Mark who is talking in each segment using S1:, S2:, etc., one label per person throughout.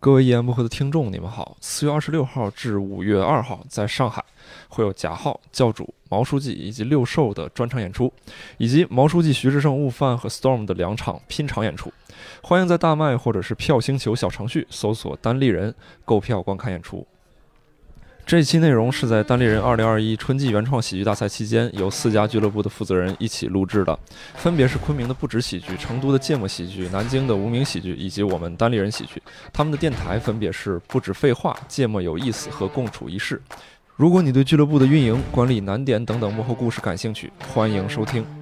S1: 各位一言不合的听众，你们好。四月二十六号至五月二号，在上海会有贾浩、教主、毛书记以及六兽的专场演出，以及毛书记、徐志胜、悟饭和 Storm 的两场拼场演出。欢迎在大麦或者是票星球小程序搜索“单立人”购票观看演出。这一期内容是在单立人二零二一春季原创喜剧大赛期间，由四家俱乐部的负责人一起录制的，分别是昆明的不止喜剧、成都的芥末喜剧、南京的无名喜剧以及我们单立人喜剧。他们的电台分别是不止废话、芥末有意思和共处一室。如果你对俱乐部的运营、管理难点等等幕后故事感兴趣，欢迎收听。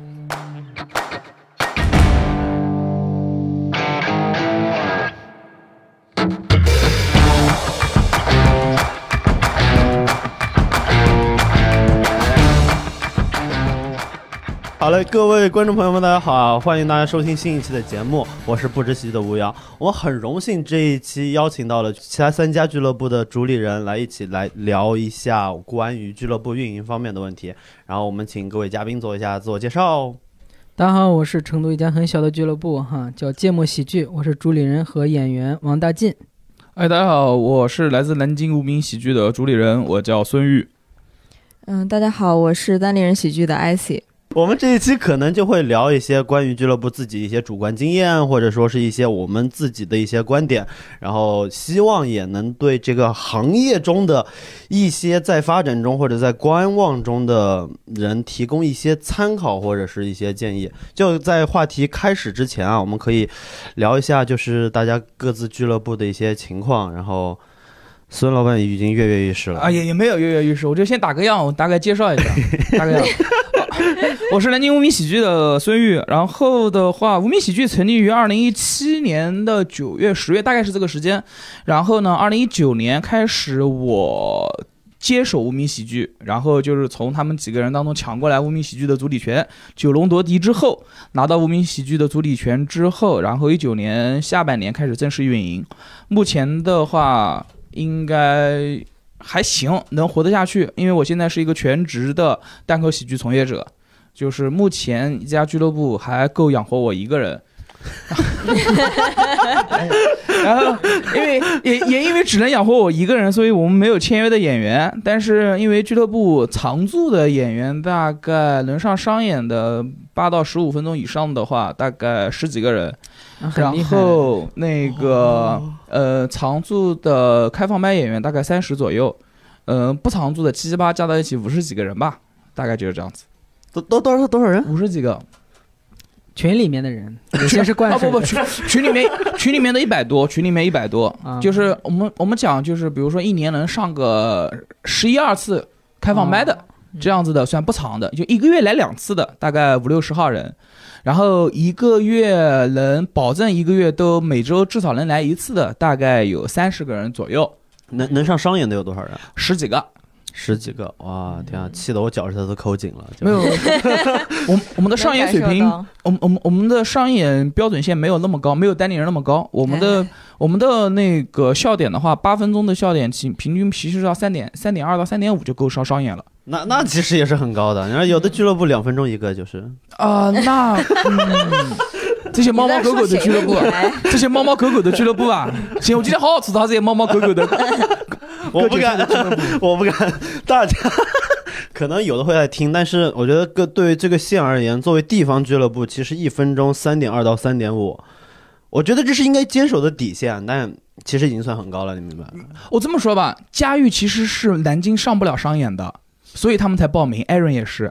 S2: 好嘞，各位观众朋友们，大家好，欢迎大家收听新一期的节目，我是不知喜剧的吴阳。我很荣幸这一期邀请到了其他三家俱乐部的主理人来一起来聊一下关于俱乐部运营方面的问题。然后我们请各位嘉宾做一下自我介绍。
S3: 大家好，我是成都一家很小的俱乐部，哈，叫芥末喜剧，我是主理人和演员王大进。
S4: 哎，大家好，我是来自南京无名喜剧的主理人，我叫孙玉。
S5: 嗯，大家好，我是单立人喜剧的艾希。
S2: 我们这一期可能就会聊一些关于俱乐部自己一些主观经验，或者说是一些我们自己的一些观点，然后希望也能对这个行业中的一些在发展中或者在观望中的人提供一些参考或者是一些建议。就在话题开始之前啊，我们可以聊一下就是大家各自俱乐部的一些情况，然后。孙老板已经跃跃欲试了
S4: 啊，也也没有跃跃欲试，我就先打个样，我大概介绍一下，大概样。我是南京无名喜剧的孙玉，然后的话，无名喜剧成立于二零一七年的九月、十月，大概是这个时间。然后呢，二零一九年开始我接手无名喜剧，然后就是从他们几个人当中抢过来无名喜剧的主体权，九龙夺嫡之后拿到无名喜剧的主体权之后，然后一九年下半年开始正式运营。目前的话。应该还行，能活得下去。因为我现在是一个全职的单口喜剧从业者，就是目前一家俱乐部还够养活我一个人。然后，因为也也因为只能养活我一个人，所以我们没有签约的演员。但是因为俱乐部常驻的演员大概能上商演的八到十五分钟以上的话，大概十几个人。然后那个呃，常驻的开放麦演员大概三十左右，嗯，不常驻的七七八加到一起五十几个人吧，大概就是这样子。
S2: 都都多少多少人？
S4: 五十几个。
S3: 群里面的人，有些是惯
S4: 啊不不群群里面 群里面的一百多，群里面一百多，就是我们我们讲就是比如说一年能上个十一二次开放麦的这样子的算不长的，就一个月来两次的大概五六十号人。然后一个月能保证一个月都每周至少能来一次的，大概有三十个人左右。
S2: 能能上商演的有多少人？
S4: 十几个，
S2: 十几个。哇，天啊，气得我脚趾头都抠紧了。
S4: 没有，我我们的上演水平，我们我们我们的上演标准线没有那么高，没有丹尼人那么高。我们的我们的那个笑点的话，八分钟的笑点，平平均其实要三点三点二到三点五就够上商演了。
S2: 那那其实也是很高的，你看有的俱乐部两分钟一个就是
S4: 啊，那这些猫猫狗狗的俱乐部，这些猫猫狗狗的俱乐部啊，行，我今天好好吐槽这些猫猫狗狗的，
S2: 我不敢，我不敢，大家可能有的会在听，但是我觉得各对于这个县而言，作为地方俱乐部，其实一分钟三点二到三点五，我觉得这是应该坚守的底线，但其实已经算很高了，你明白吗？
S4: 我这么说吧，佳玉其实是南京上不了商演的。所以他们才报名，Aaron 也是。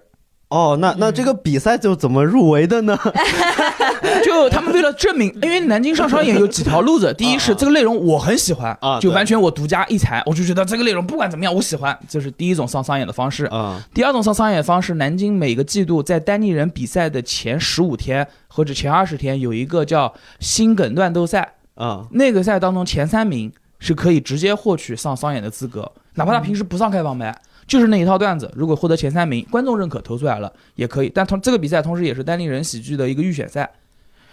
S2: 哦，那那这个比赛就怎么入围的呢？
S4: 就他们为了证明，因为南京上商演有几条路子。第一是 这个内容我很喜欢啊，就完全我独家一才，我就觉得这个内容不管怎么样我喜欢，这是第一种上商演的方式啊。第二种上商演方式，南京每个季度在单立人比赛的前十五天或者前二十天有一个叫心梗乱斗赛啊，那个赛当中前三名是可以直接获取上商演的资格，哪怕他平时不上开放麦。就是那一套段子，如果获得前三名，观众认可投出来了也可以。但同这个比赛同时也是单立人喜剧的一个预选赛，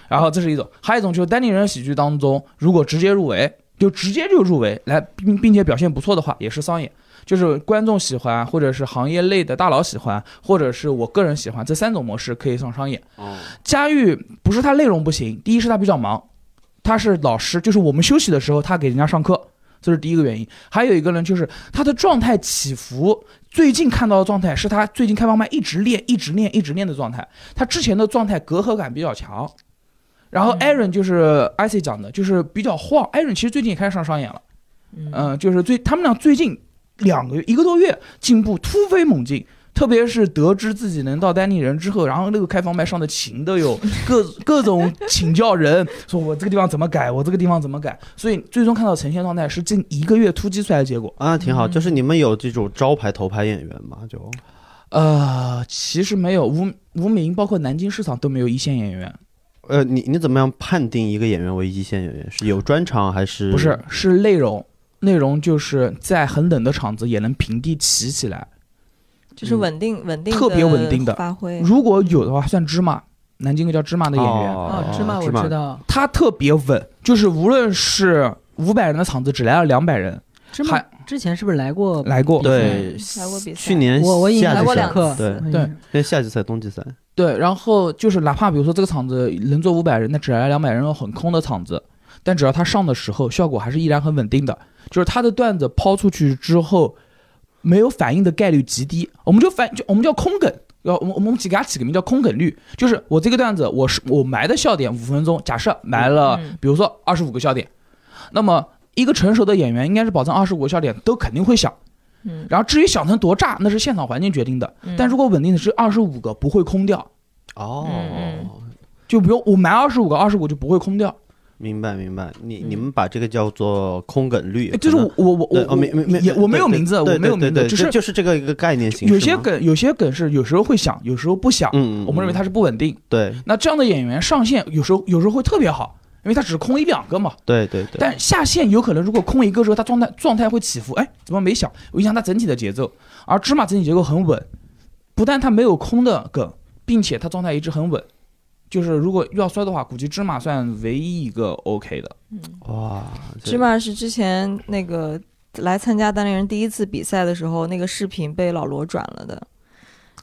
S4: 然后这是一种，还有一种就是单立人喜剧当中，如果直接入围，就直接就入围来，并并且表现不错的话，也是商演，就是观众喜欢，或者是行业内的大佬喜欢，或者是我个人喜欢，这三种模式可以上商演。哦，佳玉不是他内容不行，第一是他比较忙。他是老师，就是我们休息的时候他给人家上课，这是第一个原因。还有一个呢，就是他的状态起伏。最近看到的状态是他最近开放麦一直练、一直练、一直练的状态。他之前的状态隔阂感比较强。然后 Aaron 就是 IC 讲的，就是比较晃。Aaron 其实最近也开始上商演了，嗯，就是最他们俩最近两个月、一个多月进步突飞猛进。特别是得知自己能到丹尼人之后，然后那个开放麦上的琴都有 各各种请教人，说我这个地方怎么改，我这个地方怎么改，所以最终看到呈现状态是近一个月突击出来的结果
S2: 啊，挺好。就是你们有这种招牌头牌演员吗？就，
S4: 呃，其实没有，无无名包括南京市场都没有一线演员。
S2: 呃，你你怎么样判定一个演员为一线演员？是有专场还是？
S4: 不是，是内容，内容就是在很冷的场子也能平地起起来。
S5: 就是稳定稳定
S4: 特别稳定的
S5: 发挥。
S4: 如果有的话，算芝麻，南京一个叫芝麻的演员
S3: 哦，芝麻我知道，
S4: 他特别稳，就是无论是五百人的场子，只来了两百人。
S3: 芝麻之前是不是来过？
S4: 来过，
S2: 对，
S5: 来过比赛。
S2: 去年
S3: 我我已经
S5: 来过两
S3: 次，
S2: 对对，那夏季赛、冬季赛。
S4: 对，然后就是哪怕比如说这个场子能坐五百人，那只来两百人，很空的场子，但只要他上的时候，效果还是依然很稳定的。就是他的段子抛出去之后。没有反应的概率极低，我们就反就我们叫空梗，要我们我们起给它起个名叫空梗率，就是我这个段子我是我埋的笑点五分钟，假设埋了，比如说二十五个笑点，那么一个成熟的演员应该是保证二十五个笑点都肯定会响，嗯，然后至于响成多炸，那是现场环境决定的，但如果稳定的是二十五个不会空掉，
S2: 哦，
S4: 就比如我埋二十五个，二十五就不会空掉。
S2: 明白明白，你你们把这个叫做空梗率，
S4: 就是我我我我
S2: 没没没，
S4: 我没有名字，我没有名字，就是
S2: 就是这个一个概念型。
S4: 有些梗有些梗是有时候会响，有时候不响，嗯，我们认为它是不稳定。
S2: 对，
S4: 那这样的演员上线有时候有时候会特别好，因为他只空一两个嘛。
S2: 对对对。
S4: 但下线有可能如果空一个之后，他状态状态会起伏，哎，怎么没响？影响他整体的节奏。而芝麻整体结构很稳，不但他没有空的梗，并且他状态一直很稳。就是如果要摔的话，估计芝麻算唯一一个 OK 的。
S2: 嗯，哇，
S5: 芝麻是之前那个来参加单立人第一次比赛的时候，那个视频被老罗转了的。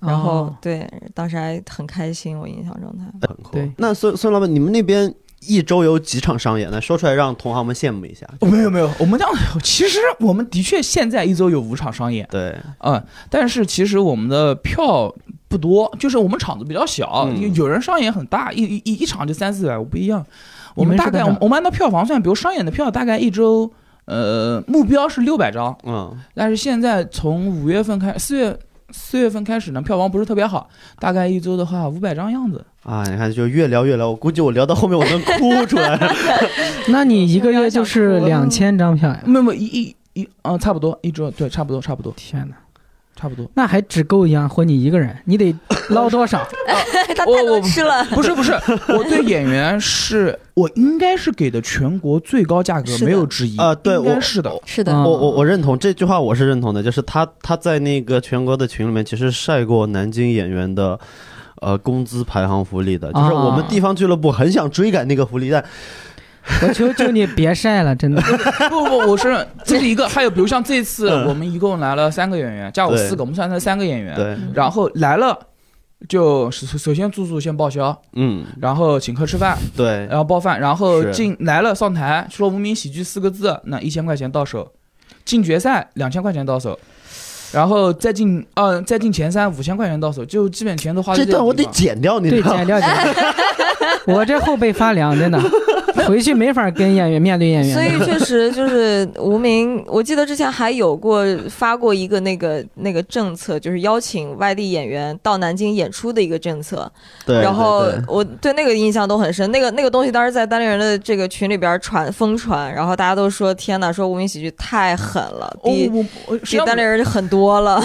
S5: 然后对，当时还很开心，我印象中他。
S3: 对，
S2: 那孙孙老板，你们那边一周有几场商演呢？说出来让同行们羡慕一下。
S4: 没有没有，我们这样，其实我们的确现在一周有五场商演。
S2: 对，
S4: 嗯，但是其实我们的票。不多，就是我们场子比较小，有人商演很大，一一一场就三四百，我不一样。我们大概我们按照票房算，比如商演的票大概一周，呃，目标是六百张，嗯，但是现在从五月份开，四月四月份开始呢，票房不是特别好，大概一周的话五百张样子。
S2: 啊，你看就越聊越聊，我估计我聊到后面我能哭出来。
S3: 那你一个月就是两千张票呀？
S4: 没有没有一一一，嗯，差不多一周，对，差不多差不多。
S3: 天哪！
S4: 差不多，
S3: 那还只够养活你一个人，你得 捞多少？
S5: 他太能吃了。
S4: 不是不是，我对演员是我应该是给的全国最高价格，没有之一
S2: 啊。对，
S4: 我是的，
S5: 是的。
S2: 我我我认同这句话，我是认同的。就是他他在那个全国的群里面，其实晒过南京演员的呃工资排行福利的。就是我们地方俱乐部很想追赶那个福利，但。
S3: 我求求你别晒了，真的。
S4: 不不，我是这是一个，还有比如像这次我们一共来了三个演员，加我四个，我们算成三个演员。
S2: 对。
S4: 然后来了，就首首先住宿先报销，嗯，然后请客吃饭，
S2: 对，
S4: 然后包饭，然后进来了上台说无名喜剧四个字，那一千块钱到手，进决赛两千块钱到手，然后再进呃再进前三五千块钱到手，就基本钱都花
S2: 这段我得剪掉，你
S3: 对，剪掉剪掉。我这后背发凉，真的。回去没法跟演员面对演员，
S5: 所以确实就是无名。我记得之前还有过发过一个那个那个政策，就是邀请外地演员到南京演出的一个政策。
S2: 对，
S5: 然后我对那个印象都很深。那个那个东西当时在单立人的这个群里边传疯传，然后大家都说天哪，说无名喜剧太狠了，比比单立人狠多了。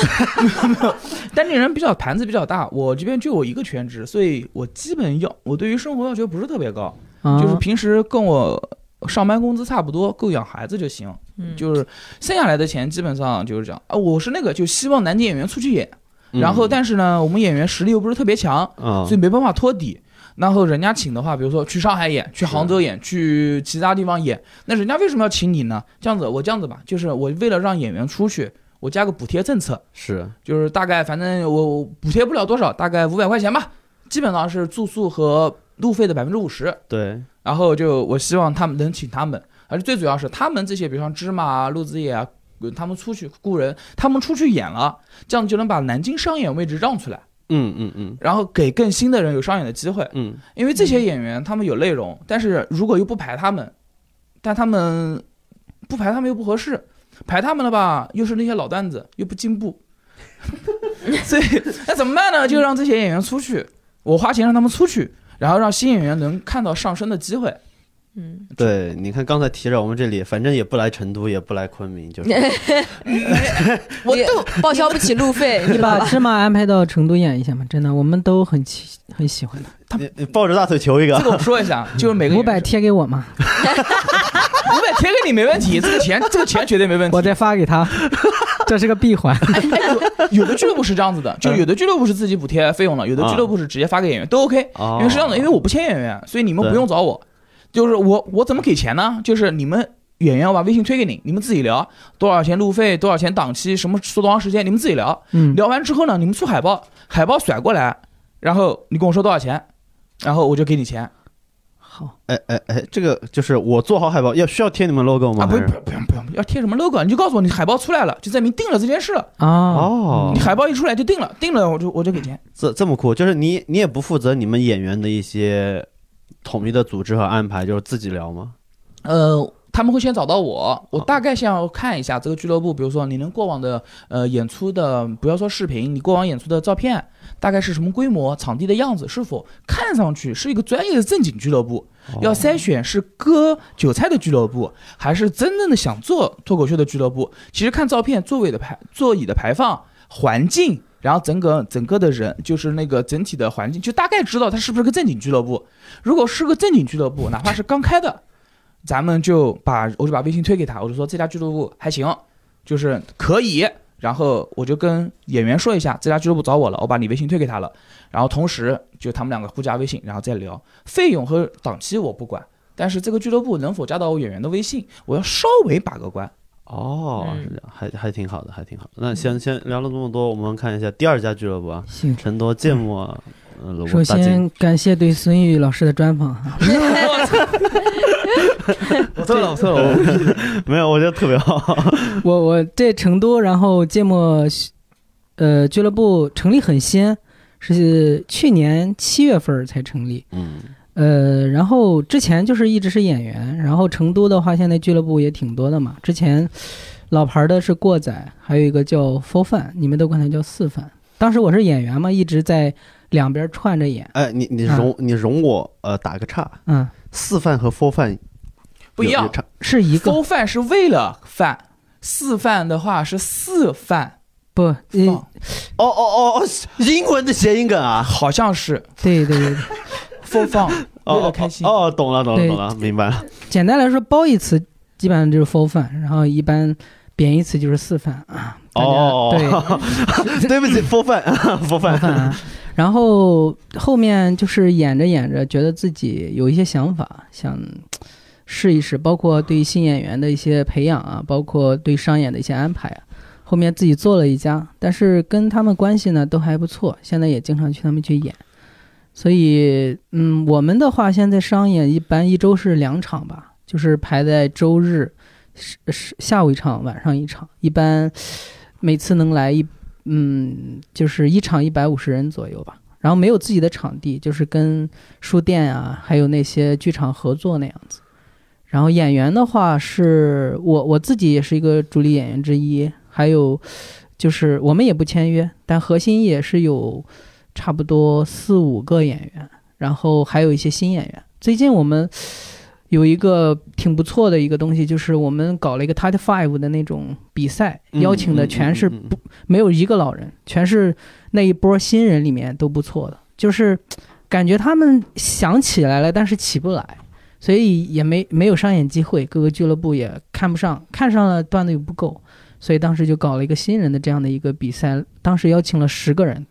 S4: 单立人比较盘子比较大，我这边就我一个全职，所以我基本要我对于生活要求不是特别高。就是平时跟我上班工资差不多，够养孩子就行。嗯，就是剩下来的钱基本上就是这样啊。我是那个就希望南京演员出去演，然后但是呢，我们演员实力又不是特别强，所以没办法托底。然后人家请的话，比如说去上海演，去杭州演，去其他地方演，那人家为什么要请你呢？这样子，我这样子吧，就是我为了让演员出去，我加个补贴政策，
S2: 是，
S4: 就是大概反正我补贴不了多少，大概五百块钱吧。基本上是住宿和路费的百分之五十。
S2: 对，
S4: 然后就我希望他们能请他们，而且最主要是他们这些，比如像芝麻啊、陆子野啊，他们出去雇人，他们出去演了，这样就能把南京商演位置让出来。
S2: 嗯嗯嗯，
S4: 然后给更新的人有商演的机会。
S2: 嗯，
S4: 因为这些演员他们有内容，但是如果又不排他们，但他们不排他们又不合适，排他们了吧，又是那些老段子，又不进步。所以那怎么办呢？就让这些演员出去，我花钱让他们出去，然后让新演员能看到上升的机会。
S5: 嗯，
S2: 对，你看刚才提着我们这里，反正也不来成都，也不来昆明，就是，
S5: 我都报销不起路费。
S3: 你把芝麻安排到成都演一下嘛？真的，我们都很喜很喜欢
S2: 他。你抱着大腿求一个。
S4: 这个我说一下，就是每个
S3: 五百贴给我嘛。
S4: 五百贴给你没问题，这个钱这个钱绝对没问题。
S3: 我再发给他，这是个闭环。
S4: 有的俱乐部是这样子的，就有的俱乐部是自己补贴费用的，有的俱乐部是直接发给演员，都 OK。因为是这样的，因为我不签演员，所以你们不用找我。就是我，我怎么给钱呢？就是你们演员，我把微信推给你，你们自己聊多少钱路费，多少钱档期，什么说多长时间，你们自己聊。
S3: 嗯，
S4: 聊完之后呢，你们出海报，海报甩过来，然后你跟我说多少钱，然后我就给你钱。
S3: 好，
S2: 哎哎哎，这个就是我做好海报要需要贴你们 logo 吗？
S4: 啊，不不不用不用，要贴什么 logo？你就告诉我你海报出来了，就证明定了这件事了啊。
S3: 哦，
S4: 你海报一出来就定了，定了我就我就给钱。
S2: 这这么酷，就是你你也不负责你们演员的一些。统一的组织和安排就是自己聊吗？
S4: 呃，他们会先找到我，我大概先要看一下这个俱乐部，比如说你能过往的呃演出的，不要说视频，你过往演出的照片大概是什么规模，场地的样子是否看上去是一个专业的正经俱乐部？要筛选是割韭菜的俱乐部，还是真正的想做脱口秀的俱乐部？其实看照片，座位的排、座椅的排放、环境。然后整个整个的人就是那个整体的环境，就大概知道他是不是个正经俱乐部。如果是个正经俱乐部，哪怕是刚开的，咱们就把我就把微信推给他，我就说这家俱乐部还行，就是可以。然后我就跟演员说一下，这家俱乐部找我了，我把你微信推给他了。然后同时就他们两个互加微信，然后再聊费用和档期我不管，但是这个俱乐部能否加到我演员的微信，我要稍微把个关。
S2: 哦，是这样，还还挺好的，还挺好。那先先聊了这么多，我们看一下第二家俱乐部啊，成都芥末。
S3: 首先感谢对孙玉老师的专访哈。
S4: 我错了，我错 了，
S2: 没有，我觉得特别好。
S3: 我我在成都，然后芥末呃俱乐部成立很新，是去年七月份才成立。
S2: 嗯。
S3: 呃，然后之前就是一直是演员，然后成都的话，现在俱乐部也挺多的嘛。之前老牌的是过载，还有一个叫 Four 饭，你们都管它叫四饭。当时我是演员嘛，一直在两边串着演。
S2: 哎，你你容你容我呃打个岔，
S3: 嗯，
S2: 四饭和 Four 饭
S4: 不一样，
S3: 是一个。
S4: Four 饭是为了饭，四饭的话是四饭，
S3: 不，哦
S2: 哦哦哦，英文的谐音梗啊，
S4: 好像是，
S3: 对对对。
S4: 播放为了开心。
S2: 哦，懂了懂了懂了，明白了。
S3: 简单来说，褒义词基本上就是 full 饭，然后一般贬义词就是四饭啊。
S2: 哦，
S3: 对，
S2: 对不起，full 饭，full 饭。
S3: 然后后面就是演着演着，觉得自己有一些想法，想试一试，包括对新演员的一些培养啊，包括对商演的一些安排啊。后面自己做了一家，但是跟他们关系呢都还不错，现在也经常去他们去演。所以，嗯，我们的话现在商演一般一周是两场吧，就是排在周日，是是下午一场，晚上一场，一般每次能来一，嗯，就是一场一百五十人左右吧。然后没有自己的场地，就是跟书店啊，还有那些剧场合作那样子。然后演员的话，是我我自己也是一个主力演员之一，还有就是我们也不签约，但核心也是有。差不多四五个演员，然后还有一些新演员。最近我们有一个挺不错的一个东西，就是我们搞了一个 Title Five 的那种比赛，邀请的全是不没有一个老人，全是那一波新人里面都不错的，就是感觉他们想起来了，但是起不来，所以也没没有上演机会，各个俱乐部也看不上，看上了段子又不够，所以当时就搞了一个新人的这样的一个比赛，当时邀请了十个人。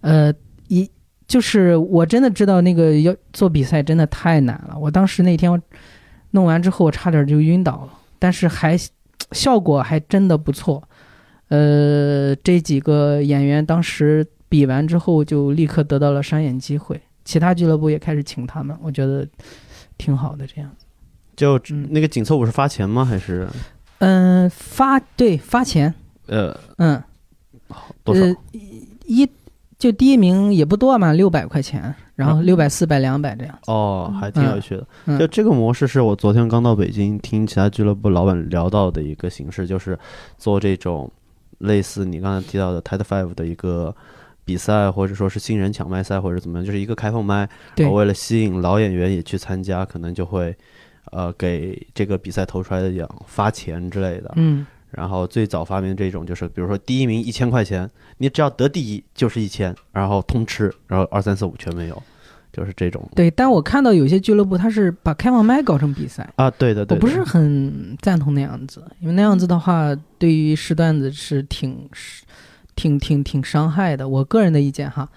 S3: 呃，一 就是我真的知道那个要做比赛真的太难了。我当时那天弄完之后，我差点就晕倒了，但是还效果还真的不错。呃，这几个演员当时比完之后就立刻得到了商演机会。其他俱乐部也开始请他们，我觉得挺好的。这样，
S2: 就那个紧凑舞是发钱吗？还是？
S3: 嗯，发对发钱。
S2: 呃
S3: 嗯，
S2: 多少？
S3: 一就第一名也不多嘛，六百块钱，然后六百、四百、两百这样。
S2: 哦，还挺有趣的。就这个模式是我昨天刚到北京听其他俱乐部老板聊到的一个形式，就是做这种类似你刚才提到的 TED Five 的一个比赛，或者说是新人抢麦赛，或者怎么样，就是一个开放麦。
S3: 对。
S2: 为了吸引老演员也去参加，可能就会呃给这个比赛投出来的奖发钱之类的。
S3: 嗯。
S2: 然后最早发明这种就是，比如说第一名一千块钱，你只要得第一就是一千，然后通吃，然后二三四五全没有，就是这种。
S3: 对，但我看到有些俱乐部他是把开放麦搞成比赛
S2: 啊，对的，
S3: 我不是很赞同那样子，因为那样子的话，对于试段子是挺挺挺挺伤害的。我个人的意见哈。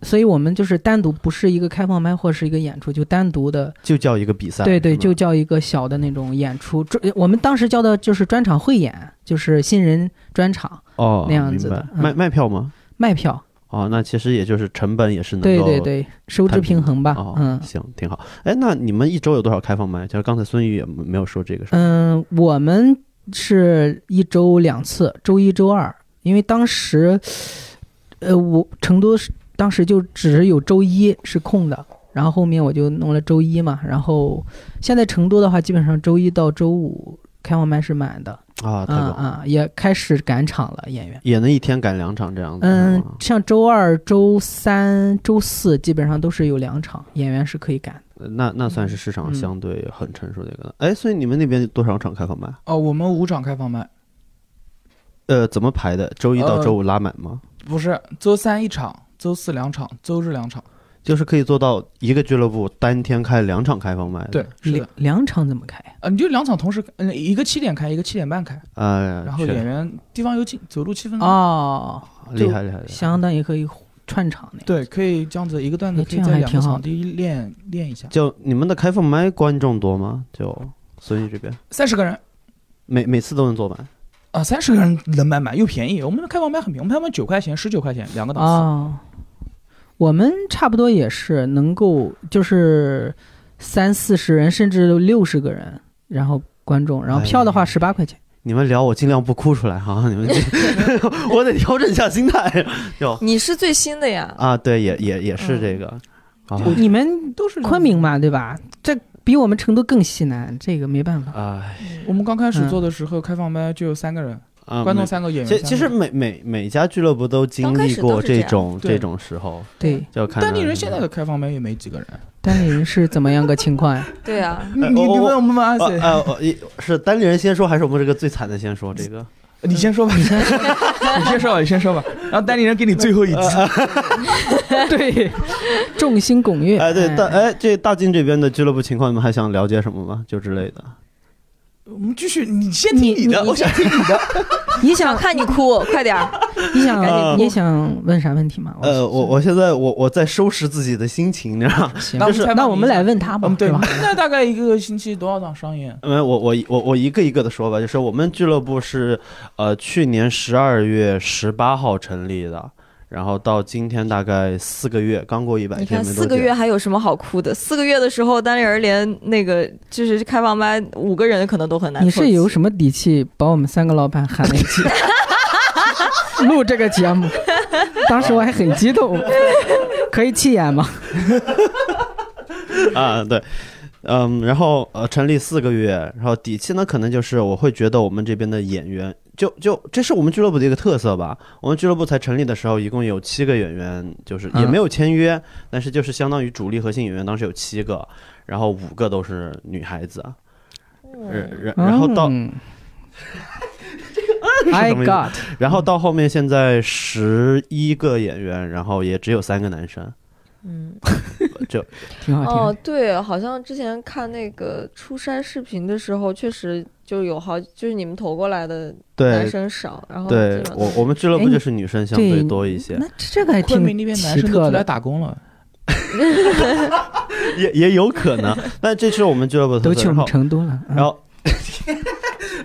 S3: 所以我们就是单独不是一个开放麦或是一个演出，就单独的
S2: 就叫一个比赛。
S3: 对对，就叫一个小的那种演出。专我们当时叫的就是专场汇演，就是新人专场
S2: 哦
S3: 那样子的。
S2: 卖卖票吗？
S3: 卖票。
S2: 哦，那其实也就是成本也是能
S3: 对对对收支平衡吧。嗯，
S2: 行，挺好。哎，那你们一周有多少开放麦？就是刚才孙宇也没有说这个事
S3: 嗯，我们是一周两次，周一周二，因为当时，呃，我成都是。当时就只有周一是空的，然后后面我就弄了周一嘛。然后现在成都的话，基本上周一到周五开放麦是满的
S2: 啊，啊
S3: 啊，也开始赶场了，演员
S2: 也能一天赶两场这样子。
S3: 嗯，像周二、周三、周四基本上都是有两场，演员是可以赶。
S2: 那那算是市场相对很成熟的一个。哎，所以你们那边多少场开放麦？
S4: 哦，我们五场开放麦。
S2: 呃，怎么排的？周一到周五拉满吗？
S4: 不是，周三一场。周四两场，周日两场，
S2: 就是可以做到一个俱乐部单天开两场开放麦。
S4: 对，
S3: 两两场怎么开？
S4: 啊，你就两场同时，嗯，一个七点开，一个七点半开。
S2: 呃，
S4: 然后演员地方又近，走路七分钟。
S3: 哦，
S2: 厉害厉害，
S3: 相当于可以串场的。
S4: 对，可以这样子一个段子可以在两个场地练练一下。
S2: 就你们的开放麦观众多吗？就孙宇这边
S4: 三十个人，
S2: 每每次都能坐满。
S4: 啊，三十个人能买满又便宜。我们的开放麦很便宜，我们开放九块钱，十九块钱两个档
S3: 次。我们差不多也是能够，就是三四十人，甚至六十个人，然后观众，然后票的话十八块钱。
S2: 你们聊，我尽量不哭出来哈。你们，我得调整一下心态。
S5: 有，你是最新的呀？
S2: 啊，对，也也也是这个。
S3: 你们都是昆明嘛，对吧？这比我们成都更西南，这个没办法。
S2: 哎，
S4: 我们刚开始做的时候，开放麦就有三个人。观众三个演员，
S2: 其其实每每每家俱乐部都经历过这种这种时候，
S3: 对，
S2: 就看。
S4: 单立人现在的开放麦也没几个人，
S3: 单立人是怎么样个情况呀？
S5: 对啊，
S4: 你你问我们吗？
S2: 呃，是单立人先说，还是我们这个最惨的先说？这个
S4: 你先说吧，你先说，你先说吧，你先说吧。然后代理人给你最后一击，
S3: 对，众星拱月。
S2: 哎，对大哎，这大金这边的俱乐部情况，你们还想了解什么吗？就之类的。
S4: 我们继续，你先听你的，我想听你的。
S3: 你想
S5: 看你哭，快点儿。
S3: 你想你想问啥问题吗？
S2: 呃，我我现在我我在收拾自己的心情，你知道吗？
S3: 就是那我们来问他吧，
S4: 对吧？那大概一个星期多少场商演？
S2: 嗯，我我我我一个一个的说吧，就是我们俱乐部是呃去年十二月十八号成立的。然后到今天大概四个月，刚过一百天。
S5: 你看四个月还有什么好哭的？四个月的时候，单立人连那个就是开放麦五个人可能都很难。
S3: 你是有什么底气把我们三个老板喊一起 录这个节目？当时我还很激动，可以弃演吗？
S2: 啊，对，嗯，然后呃，成立四个月，然后底气呢，可能就是我会觉得我们这边的演员。就就这是我们俱乐部的一个特色吧。我们俱乐部才成立的时候，一共有七个演员，就是也没有签约，但是就是相当于主力核心演员，当时有七个，然后五个都是女孩子。然然然后到，
S3: I got，
S2: 然后到后面现在十一个演员，然后也只有三个男生。
S5: 嗯，
S2: 就
S3: 挺好听。哦，
S5: 对，好像之前看那个初筛视频的时候，确实就有好，就是你们投过来的男生少，然后
S2: 对我我们俱乐部就是女生相对多一些。
S3: 那这个还挺奇特
S4: 的，来打工了，
S2: 也也有可能。那这是我们俱乐部
S3: 都去成都了，
S2: 然后。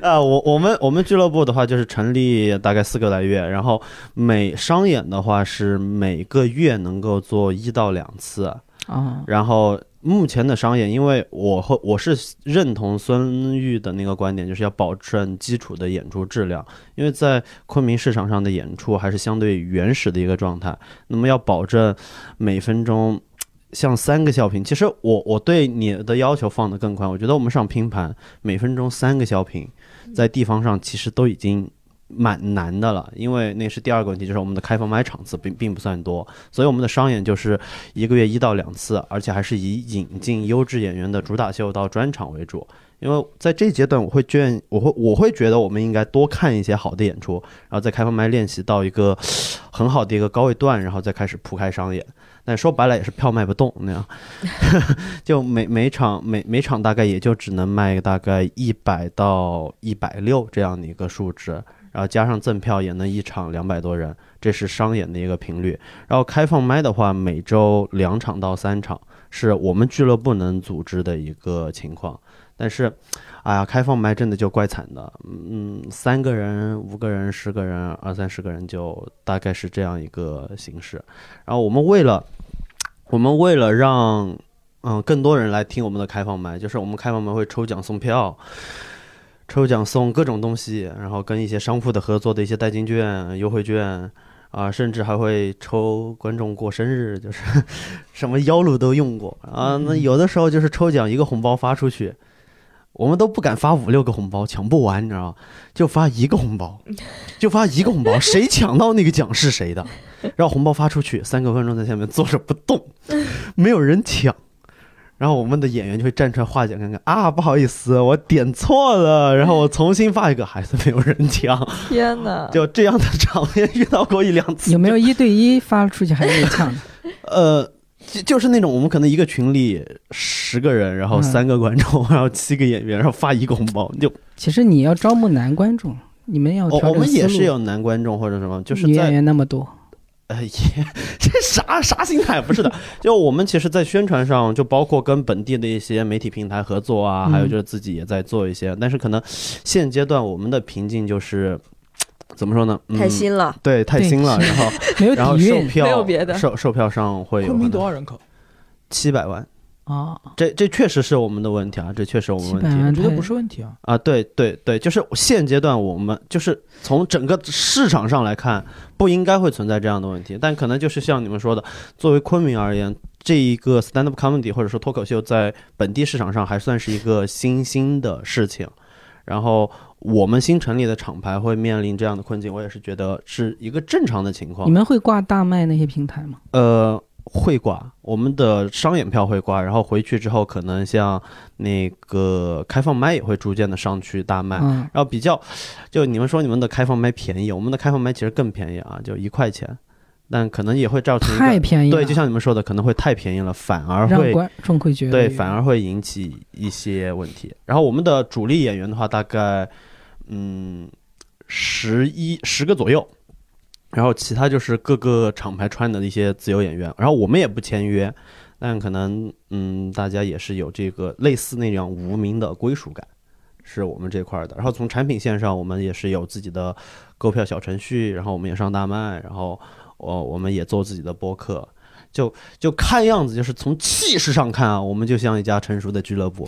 S2: 啊，我我们我们俱乐部的话就是成立大概四个来月，然后每商演的话是每个月能够做一到两次，
S3: 啊。
S2: 然后目前的商演，因为我和我是认同孙玉的那个观点，就是要保证基础的演出质量，因为在昆明市场上的演出还是相对原始的一个状态，那么要保证每分钟。像三个小品，其实我我对你的要求放得更宽。我觉得我们上拼盘每分钟三个小品，在地方上其实都已经蛮难的了，因为那是第二个问题，就是我们的开放麦场次并并不算多，所以我们的商演就是一个月一到两次，而且还是以引进优质演员的主打秀到专场为主。因为在这阶段，我会觉我会我会觉得我们应该多看一些好的演出，然后在开放麦练习到一个很好的一个高位段，然后再开始铺开商演。但说白了也是票卖不动那样，就每每场每每场大概也就只能卖大概一百到一百六这样的一个数值，然后加上赠票也能一场两百多人，这是商演的一个频率。然后开放麦的话，每周两场到三场是我们俱乐部能组织的一个情况。但是，哎呀，开放麦真的就怪惨的，嗯，三个人、五个人、十个人、二三十个人，就大概是这样一个形式。然后我们为了，我们为了让嗯更多人来听我们的开放麦，就是我们开放麦会抽奖送票，抽奖送各种东西，然后跟一些商铺的合作的一些代金券、优惠券啊，甚至还会抽观众过生日，就是什么幺路都用过啊。那有的时候就是抽奖一个红包发出去。我们都不敢发五六个红包，抢不完，你知道吗？就发一个红包，就发一个红包，谁抢到那个奖是谁的。然后红包发出去，三个观众在下面坐着不动，没有人抢。然后我们的演员就会站出来化解，看看啊，不好意思，我点错了。然后我重新发一个，还是没有人抢。
S5: 天哪！
S2: 就这样的场面遇到过一两次。
S3: 有没有一对一发出去还是抢的？
S2: 呃。就就是那种我们可能一个群里十个人，然后三个观众，然后七个演员，然后发一个红包。就
S3: 其实你要招募男观众，你们要哦
S2: 我们也是有男观众或者什么，就是
S3: 女演员那么多。
S2: 哎也，这啥啥心态？不是的，就我们其实，在宣传上，就包括跟本地的一些媒体平台合作啊，还有就是自己也在做一些。但是可能现阶段我们的瓶颈就是。怎么说呢？
S5: 太新了，
S2: 对，太新了。然后，然后售票
S5: 没有别的，
S2: 售售票上会有。
S4: 昆明多少人口？
S2: 七百万
S3: 啊！
S2: 这这确实是我们的问题啊！这确实我们问题，
S4: 我觉得不是问题啊！
S2: 啊，对对对，就是现阶段我们就是从整个市场上来看，不应该会存在这样的问题。但可能就是像你们说的，作为昆明而言，这一个 stand up comedy 或者说脱口秀在本地市场上还算是一个新兴的事情，然后。我们新成立的厂牌会面临这样的困境，我也是觉得是一个正常的情况。
S3: 你们会挂大麦那些平台吗？
S2: 呃，会挂，我们的商演票会挂，然后回去之后可能像那个开放麦也会逐渐的上去大麦，然后比较，就你们说你们的开放麦便宜，我们的开放麦其实更便宜啊，就一块钱。但可能也会造成
S3: 太便宜，
S2: 对，就像你们说的，可能会太便宜了，反而会
S3: 观众会觉得
S2: 对，反而会引起一些问题。然后我们的主力演员的话，大概嗯十一十个左右，然后其他就是各个厂牌穿的一些自由演员。然后我们也不签约，但可能嗯，大家也是有这个类似那样无名的归属感，是我们这块的。然后从产品线上，我们也是有自己的购票小程序，然后我们也上大麦，然后。我我们也做自己的播客，就就看样子，就是从气势上看啊，我们就像一家成熟的俱乐部。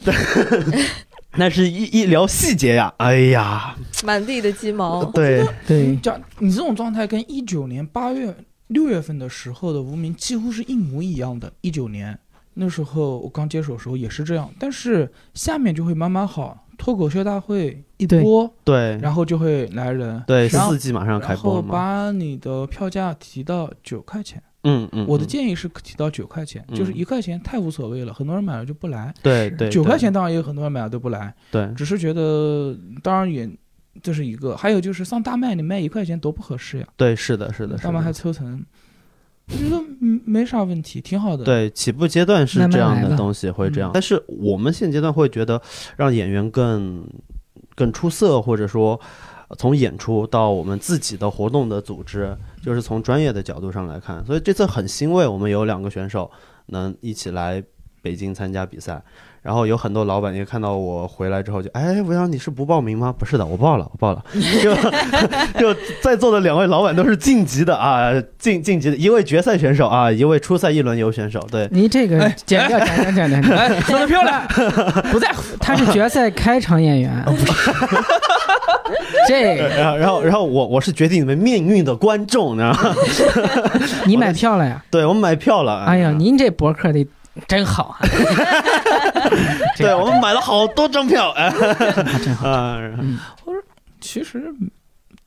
S2: 对，那是一一聊细节呀，哎呀，
S5: 满地的鸡毛。
S2: 对
S3: 对，
S4: 这你这种状态跟一九年八月六月份的时候的无名几乎是一模一样的。一九年那时候我刚接手的时候也是这样，但是下面就会慢慢好。脱口秀大会一播，
S2: 对，
S4: 然后就会来人，
S2: 对，四季马上开播
S4: 然后把你的票价提到九块钱，
S2: 嗯嗯，
S4: 我的建议是提到九块钱，就是一块钱太无所谓了，很多人买了就不来，
S2: 对对，
S4: 九块钱当然也有很多人买了都不来，
S2: 对，
S4: 只是觉得当然也这是一个，还有就是上大麦你卖一块钱多不合适呀，
S2: 对，是的，是的，
S4: 大麦还抽成。我觉得没啥问题，挺好的。
S2: 对，起步阶段是这样的东西会这样，但是我们现阶段会觉得让演员更更出色，或者说从演出到我们自己的活动的组织，就是从专业的角度上来看。所以这次很欣慰，我们有两个选手能一起来北京参加比赛。然后有很多老板也看到我回来之后就，哎，吴阳你是不报名吗？不是的，我报了，我报了。就就在座的两位老板都是晋级的啊，晋晋级的一位决赛选手啊，一位初赛一轮游选手。对，
S3: 你这个剪掉，剪掉，剪掉，
S4: 说的漂亮，不在乎。
S3: 他是决赛开场演员。这，
S2: 然后然后然后我我是决定你们命运的观众，你知道吗？
S3: 你买票了呀？
S2: 对，我买票了。
S3: 哎呀，您这博客得。真好，
S2: 对我们买了好多张票，哎，
S3: 真好。
S4: 我说其实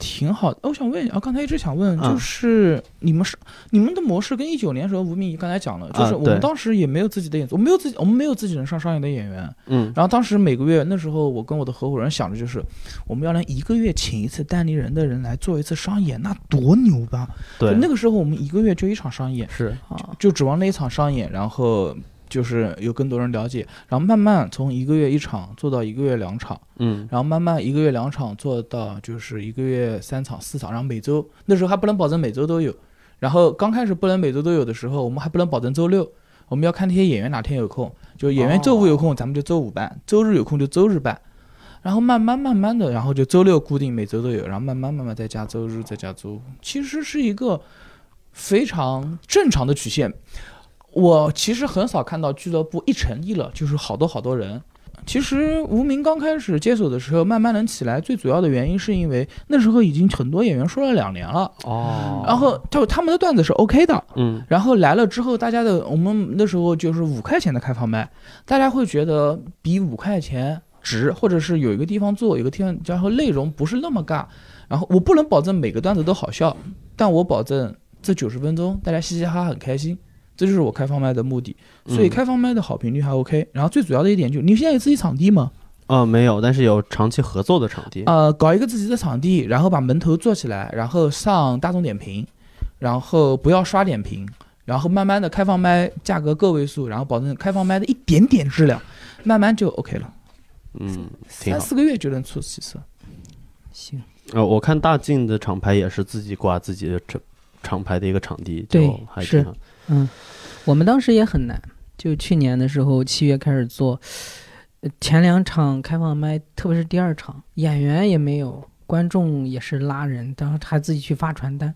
S4: 挺好的。我想问一下，刚才一直想问，就是你们是你们的模式跟一九年时候吴明仪刚才讲了，就是我们当时也没有自己的演，我没有自己，我们没有自己能上商演的演员。嗯。然后当时每个月那时候，我跟我的合伙人想着，就是我们要能一个月请一次单立人的人来做一次商演，那多牛吧？
S2: 对。
S4: 那个时候我们一个月就一场商演，
S2: 是
S4: 啊，就指望那一场商演，然后。就是有更多人了解，然后慢慢从一个月一场做到一个月两场，
S2: 嗯，
S4: 然后慢慢一个月两场做到就是一个月三场四场，然后每周那时候还不能保证每周都有，然后刚开始不能每周都有的时候，我们还不能保证周六，我们要看那些演员哪天有空，就演员周五有空，咱们就周五办，周日有空就周日办，然后慢慢慢慢的，然后就周六固定每周都有，然后慢慢慢慢再加周日再加周五，其实是一个非常正常的曲线。我其实很少看到俱乐部一成立了就是好多好多人。其实无名刚开始接手的时候，慢慢能起来，最主要的原因是因为那时候已经很多演员说了两年了哦。然后就他们的段子是 OK 的，
S2: 嗯。
S4: 然后来了之后，大家的我们那时候就是五块钱的开放麦，大家会觉得比五块钱值，或者是有一个地方做，有个地方，然后内容不是那么尬。然后我不能保证每个段子都好笑，但我保证这九十分钟大家嘻嘻哈哈很开心。这就是我开放麦的目的，所以开放麦的好评率还 OK。然后最主要的一点就是，你现在有自己场地吗？
S2: 啊，没有，但是有长期合作的场地。
S4: 呃，搞一个自己的场地，然后把门头做起来，然后上大众点评，然后不要刷点评，然后慢慢的开放麦价格个位数，然后保证开放麦的一点点质量，慢慢就 OK 了。
S2: 嗯，
S4: 三四个月就能出起色。
S3: 行。
S2: 呃，我看大晋的厂牌也是自己挂自己的厂厂牌的一个场地，
S3: 对，
S2: 是。
S3: 嗯，我们当时也很难，就去年的时候七月开始做，前两场开放麦，特别是第二场，演员也没有，观众也是拉人，然后还自己去发传单。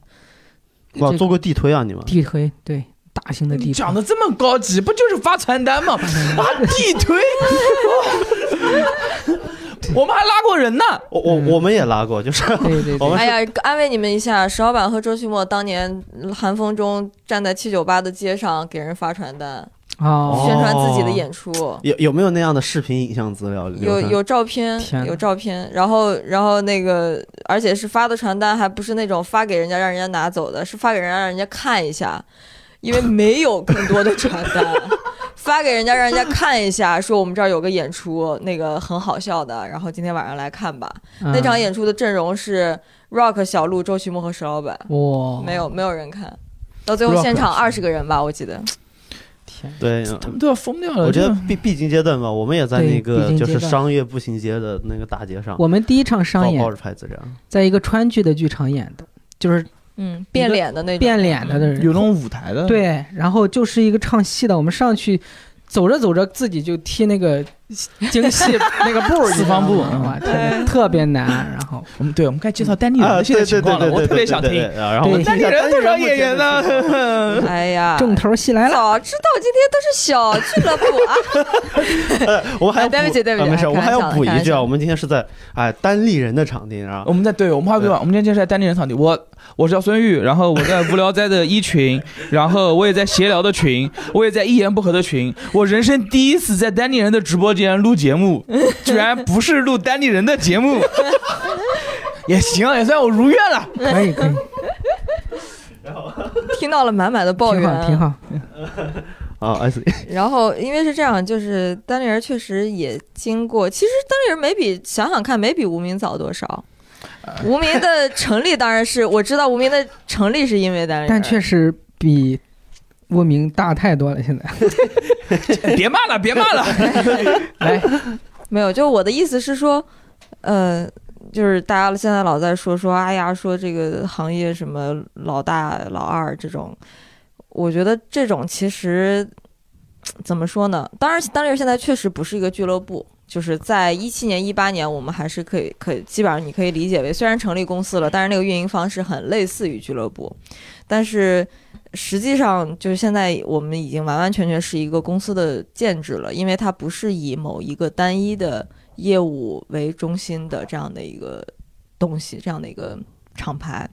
S2: 哇，做过地推啊你们？
S3: 地推对，大型的地推。
S4: 讲的这么高级，不就是发传单吗？发，地推。我们还拉过人呢，
S2: 我我我们也拉过，就是
S3: 对对对。
S5: 哎呀，安慰你们一下，石老板和周旭墨当年寒风中站在七九八的街上给人发传单，
S3: 哦，
S5: 宣传自己的演出。
S2: 有有没有那样的视频影像资料？
S5: 有有照片，有照片。然后然后那个，而且是发的传单，还不是那种发给人家让人家拿走的，是发给人家让人家看一下，因为没有更多的传单。发给人家，让人家看一下，说我们这儿有个演出，那个很好笑的，然后今天晚上来看吧。那场演出的阵容是 Rock、小鹿、周奇墨和石老板。
S3: 哇，
S5: 没有没有人看到最后现场二十个人吧，我记得。
S3: 天，
S2: 对，
S4: 他们都要疯掉了。
S2: 我觉得必必经阶段吧，我们也在那个就是商业步行街的那个大街上。
S3: 我们第一场商演
S2: 抱着牌子这样，
S3: 在一个川剧的剧场演的，就是
S5: 嗯变脸的那种
S3: 变脸的那种，
S4: 有那种舞台的。
S3: 对，然后就是一个唱戏的，我们上去。走着走着，自己就踢那个京戏 那个步，
S4: 四方步，
S3: 哇，特别难。然后
S4: 我们对，我们该介绍单立人的现在情况了，我特别想听。
S2: 然后
S4: 单立人多少演员呢？
S5: 哎呀，
S3: 重头戏来了！
S5: 早知道今天都是小俱乐部
S2: 啊！我们还
S5: 对不起对不起，
S2: 没事，我们还要补一句啊，我们今天是在哎单立人的场地啊。
S4: 我们在对，我们还不我们今天是在单立人场地。我我是叫孙玉，然后我在无聊斋的一群，然后我也在闲聊的群，我也在一言不合的群。我人生第一次在丹尼人的直播间录节目，居然不是录丹尼人的节目，也行，也算我如愿了。
S3: 可以可以。
S2: 然后
S5: 听到了满满的抱怨，
S3: 挺好。
S2: 啊，S。
S5: 然后因为是这样，就是丹尼人确实也经过，其实丹尼人没比想想看，没比无名早多少。无名的成立当然是我知道，无名的成立是因为
S3: 但确实比。无名大太多了，现在，
S4: 别骂了，别骂了。
S3: 来，
S5: 没有，就我的意思是说，呃，就是大家现在老在说说，哎呀，说这个行业什么老大老二这种，我觉得这种其实怎么说呢？当然，单立人现在确实不是一个俱乐部。就是在一七年、一八年，我们还是可以可以基本上你可以理解为，虽然成立公司了，但是那个运营方式很类似于俱乐部。但是实际上，就是现在我们已经完完全全是一个公司的建制了，因为它不是以某一个单一的业务为中心的这样的一个东西，这样的一个厂牌。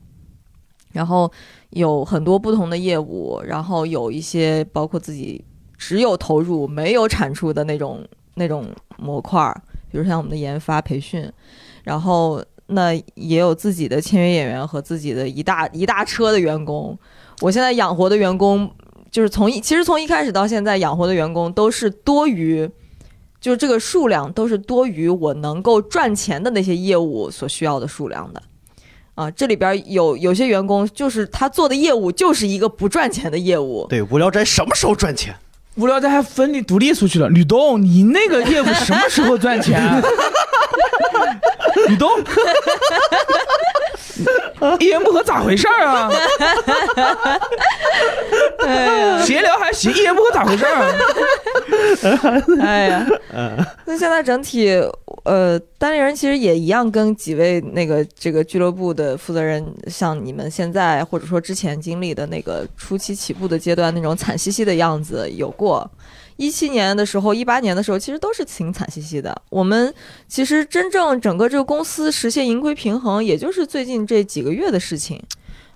S5: 然后有很多不同的业务，然后有一些包括自己只有投入没有产出的那种。那种模块，比如像我们的研发培训，然后那也有自己的签约演员和自己的一大一大车的员工。我现在养活的员工，就是从一其实从一开始到现在养活的员工都是多于，就是这个数量都是多于我能够赚钱的那些业务所需要的数量的。啊，这里边有有些员工就是他做的业务就是一个不赚钱的业务。
S2: 对，无聊斋什么时候赚钱？
S4: 无聊斋还分离独立出去了，吕东，你那个业务什么时候赚钱？吕东，一言不合咋回事儿啊？闲聊还行，一言不合咋回事儿啊？
S5: 哎呀，那现在整体。呃，单立人其实也一样，跟几位那个这个俱乐部的负责人，像你们现在或者说之前经历的那个初期起步的阶段那种惨兮兮的样子有过。一七年的时候，一八年的时候，其实都是挺惨兮兮的。我们其实真正整个这个公司实现盈亏平衡，也就是最近这几个月的事情。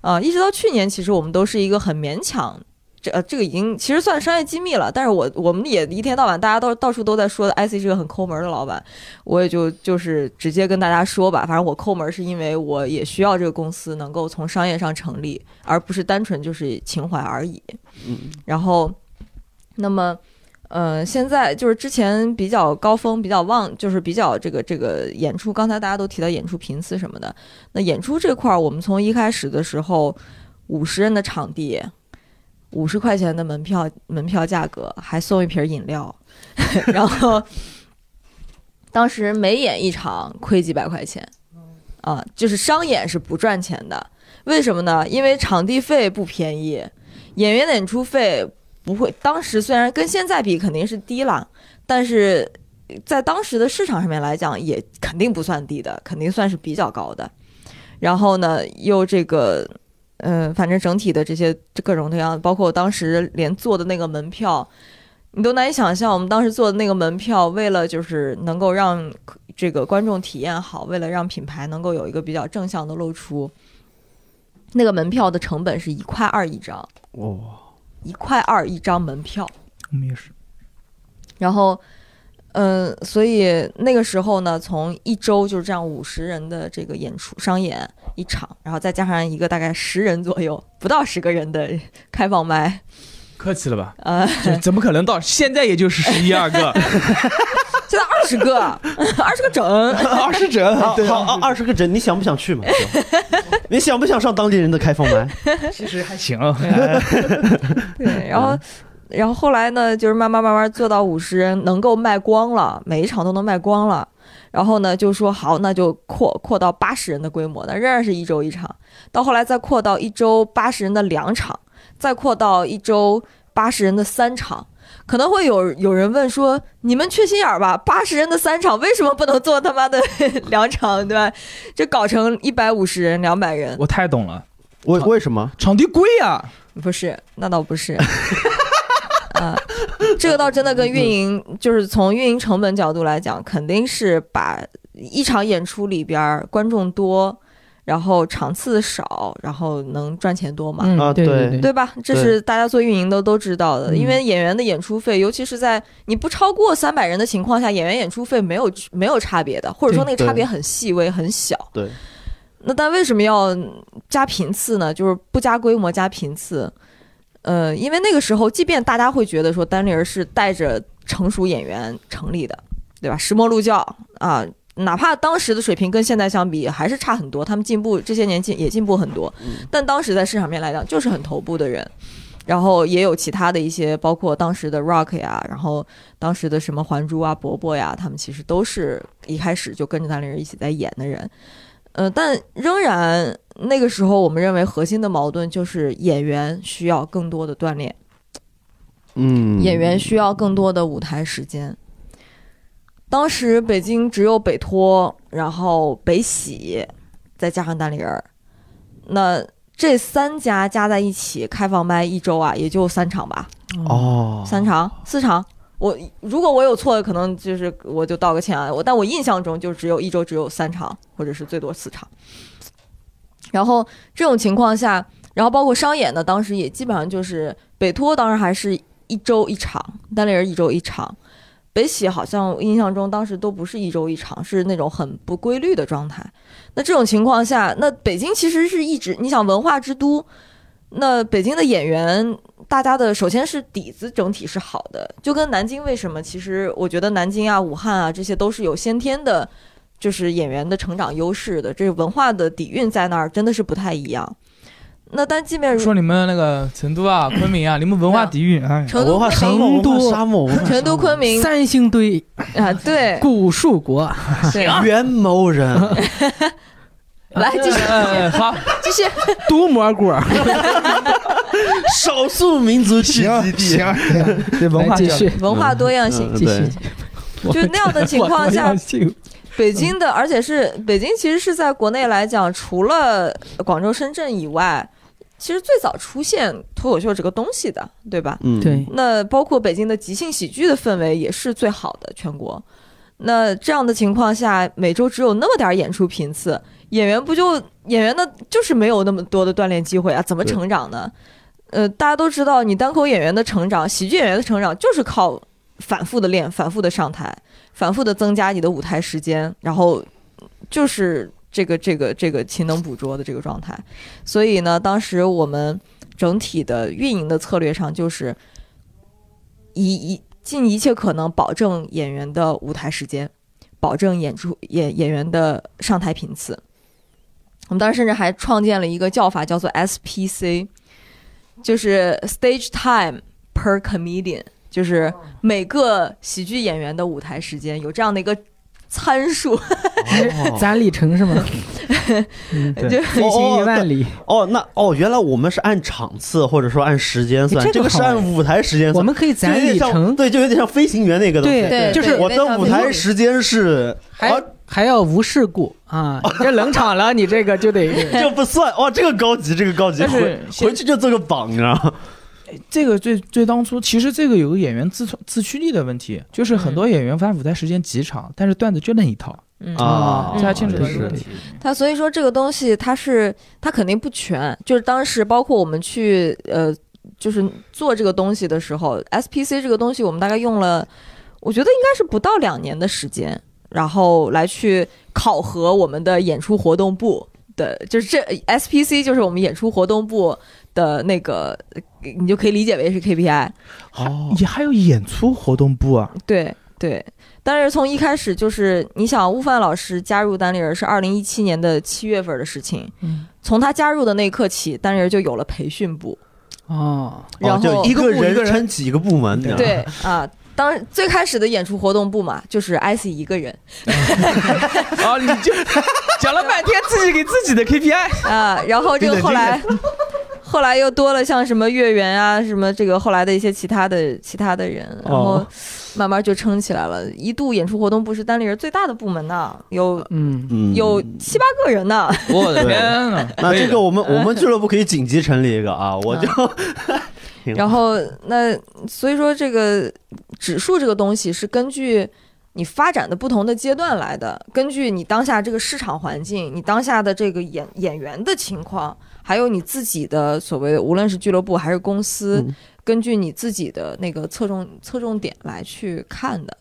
S5: 啊，一直到去年，其实我们都是一个很勉强。这呃，这个已经其实算商业机密了，但是我我们也一天到晚大家都到处都在说的，IC 是个很抠门的老板，我也就就是直接跟大家说吧，反正我抠门是因为我也需要这个公司能够从商业上成立，而不是单纯就是情怀而已。
S2: 嗯，
S5: 然后，那么，呃，现在就是之前比较高峰、比较旺，就是比较这个这个演出，刚才大家都提到演出频次什么的，那演出这块儿，我们从一开始的时候，五十人的场地。五十块钱的门票，门票价格还送一瓶饮料，然后当时每演一场亏几百块钱，啊，就是商演是不赚钱的。为什么呢？因为场地费不便宜，演员的演出费不会。当时虽然跟现在比肯定是低了，但是在当时的市场上面来讲，也肯定不算低的，肯定算是比较高的。然后呢，又这个。嗯，反正整体的这些各种各样，包括我当时连做的那个门票，你都难以想象。我们当时做的那个门票，为了就是能够让这个观众体验好，为了让品牌能够有一个比较正向的露出，那个门票的成本是一块二一张。
S2: 哇，
S5: 一块二一张门票。
S4: 我们也是。
S5: 然后。嗯，所以那个时候呢，从一周就是这样五十人的这个演出商演一场，然后再加上一个大概十人左右，不到十个人的开放麦，
S4: 客气了吧？呃，怎么可能到现在也就是十一二个，
S5: 现在二十个，二十个整，
S4: 二十整，
S2: 好，二十个整，你想不想去嘛？你想不想上当地人的开放麦？
S4: 其实还行，
S5: 对，然后。然后后来呢，就是慢慢慢慢做到五十人能够卖光了，每一场都能卖光了。然后呢，就说好，那就扩扩到八十人的规模，那仍然是一周一场。到后来再扩到一周八十人的两场，再扩到一周八十人的三场。可能会有有人问说：“你们缺心眼儿吧？八十人的三场为什么不能做他妈的 两场，对吧？这搞成一百五十人、两百人。”
S4: 我太懂了，
S2: 为为什么
S4: 场地贵呀？
S5: 不是，那倒不是。啊，这个倒真的跟运营，就是从运营成本角度来讲，肯定是把一场演出里边观众多，然后场次少，然后能赚钱多嘛？
S2: 啊，
S3: 对
S5: 对吧？这是大家做运营的都知道的。因为演员的演出费，尤其是在你不超过三百人的情况下，演员演出费没有没有差别的，或者说那个差别很细微很小。
S2: 对。
S5: 那但为什么要加频次呢？就是不加规模加频次。呃，因为那个时候，即便大家会觉得说丹尼尔是带着成熟演员成立的，对吧？石磨路教啊，哪怕当时的水平跟现在相比还是差很多，他们进步这些年进也进步很多，但当时在市场面来讲就是很头部的人，然后也有其他的一些，包括当时的 Rock 呀，然后当时的什么还珠啊、伯伯呀，他们其实都是一开始就跟着丹尼尔一起在演的人。呃，但仍然那个时候，我们认为核心的矛盾就是演员需要更多的锻炼。
S2: 嗯，
S5: 演员需要更多的舞台时间。当时北京只有北托，然后北喜，再加上单立人，那这三家加在一起开放麦一周啊，也就三场吧。
S2: 哦，
S5: 三场、四场。我如果我有错，可能就是我就道个歉啊。我但我印象中就只有一周只有三场，或者是最多四场。然后这种情况下，然后包括商演呢，当时也基本上就是北托，当然还是一周一场，单立人一周一场。北喜好像印象中当时都不是一周一场，是那种很不规律的状态。那这种情况下，那北京其实是一直你想文化之都，那北京的演员，大家的首先是底子整体是好的，就跟南京为什么？其实我觉得南京啊、武汉啊这些都是有先天的，就是演员的成长优势的，这文化的底蕴在那儿真的是不太一样。那但即便
S4: 说你们那个成都啊、昆明啊，你们文化底蕴啊，
S5: 成都、
S2: 成
S3: 都、
S2: 沙漠、
S5: 成都、昆明。
S3: 三星堆。
S5: 啊，对，
S3: 古树国，
S2: 元谋人，
S5: 来继续，
S4: 好，
S5: 继续，
S3: 毒蘑菇，
S2: 少数民族聚集地，
S4: 行，这文化
S3: 继续，
S5: 文化多样性，
S3: 继续，
S5: 就那样的情况下。北京的，而且是北京，其实是在国内来讲，除了广州、深圳以外，其实最早出现脱口秀这个东西的，对吧？
S2: 嗯，
S3: 对。
S5: 那包括北京的即兴喜剧的氛围也是最好的，全国。那这样的情况下，每周只有那么点演出频次，演员不就演员的？就是没有那么多的锻炼机会啊，怎么成长呢？呃，大家都知道，你单口演员的成长，喜剧演员的成长，就是靠反复的练，反复的上台。反复的增加你的舞台时间，然后就是这个这个这个勤能补拙的这个状态。所以呢，当时我们整体的运营的策略上就是一一尽一切可能保证演员的舞台时间，保证演出演演员的上台频次。我们当时甚至还创建了一个叫法，叫做 SPC，就是 Stage Time per Comedian。就是每个喜剧演员的舞台时间有这样的一个参数，
S3: 咱里程是吗？
S5: 就
S3: 飞行一万里。
S2: 哦，那哦，原来我们是按场次或者说按时间算，这个是按舞台时间算。
S3: 我们可以攒里程，
S2: 对，就有点像飞行员那个东
S3: 西。对，就是
S2: 我的舞台时间是
S3: 还还要无事故啊！这冷场了，你这个就得
S2: 就不算。哇，这个高级，这个高级，回回去就做个榜，你知道吗？
S4: 这个最最当初，其实这个有个演员自自驱力的问题，就是很多演员发现舞台时间极长，但是段子就那一套
S2: 啊，
S4: 这还牵扯到问题。
S5: 他所以说这个东西，它是它肯定不全，就是当时包括我们去呃，就是做这个东西的时候，SPC 这个东西我们大概用了，我觉得应该是不到两年的时间，然后来去考核我们的演出活动部的，就是这 SPC 就是我们演出活动部。的那个，你就可以理解为是 KPI，
S4: 哦，也还有演出活动部啊？
S5: 对对，但是从一开始就是，你想悟饭老师加入单立人是二零一七年的七月份的事情，嗯，从他加入的那一刻起，单立人就有了培训部，
S3: 哦，
S5: 然后
S2: 一个
S4: 人。
S2: 撑起一个部门，
S5: 对啊，当最开始的演出活动部嘛，就是 IC 一个人，
S4: 啊，你就讲了半天自己给自己的 KPI
S5: 啊，然后这个后来。后来又多了像什么月圆啊，什么这个后来的一些其他的其他的人，然后慢慢就撑起来了。一度演出活动部是单立人最大的部门呢，有嗯有七八个人呢。
S4: 我的天呐，
S2: 那这个我们我们俱乐部可以紧急成立一个啊，我就。
S5: 然后那所以说这个指数这个东西是根据你发展的不同的阶段来的，根据你当下这个市场环境，你当下的这个演演员的情况。还有你自己的所谓的，无论是俱乐部还是公司，根据你自己的那个侧重侧重点来去看的。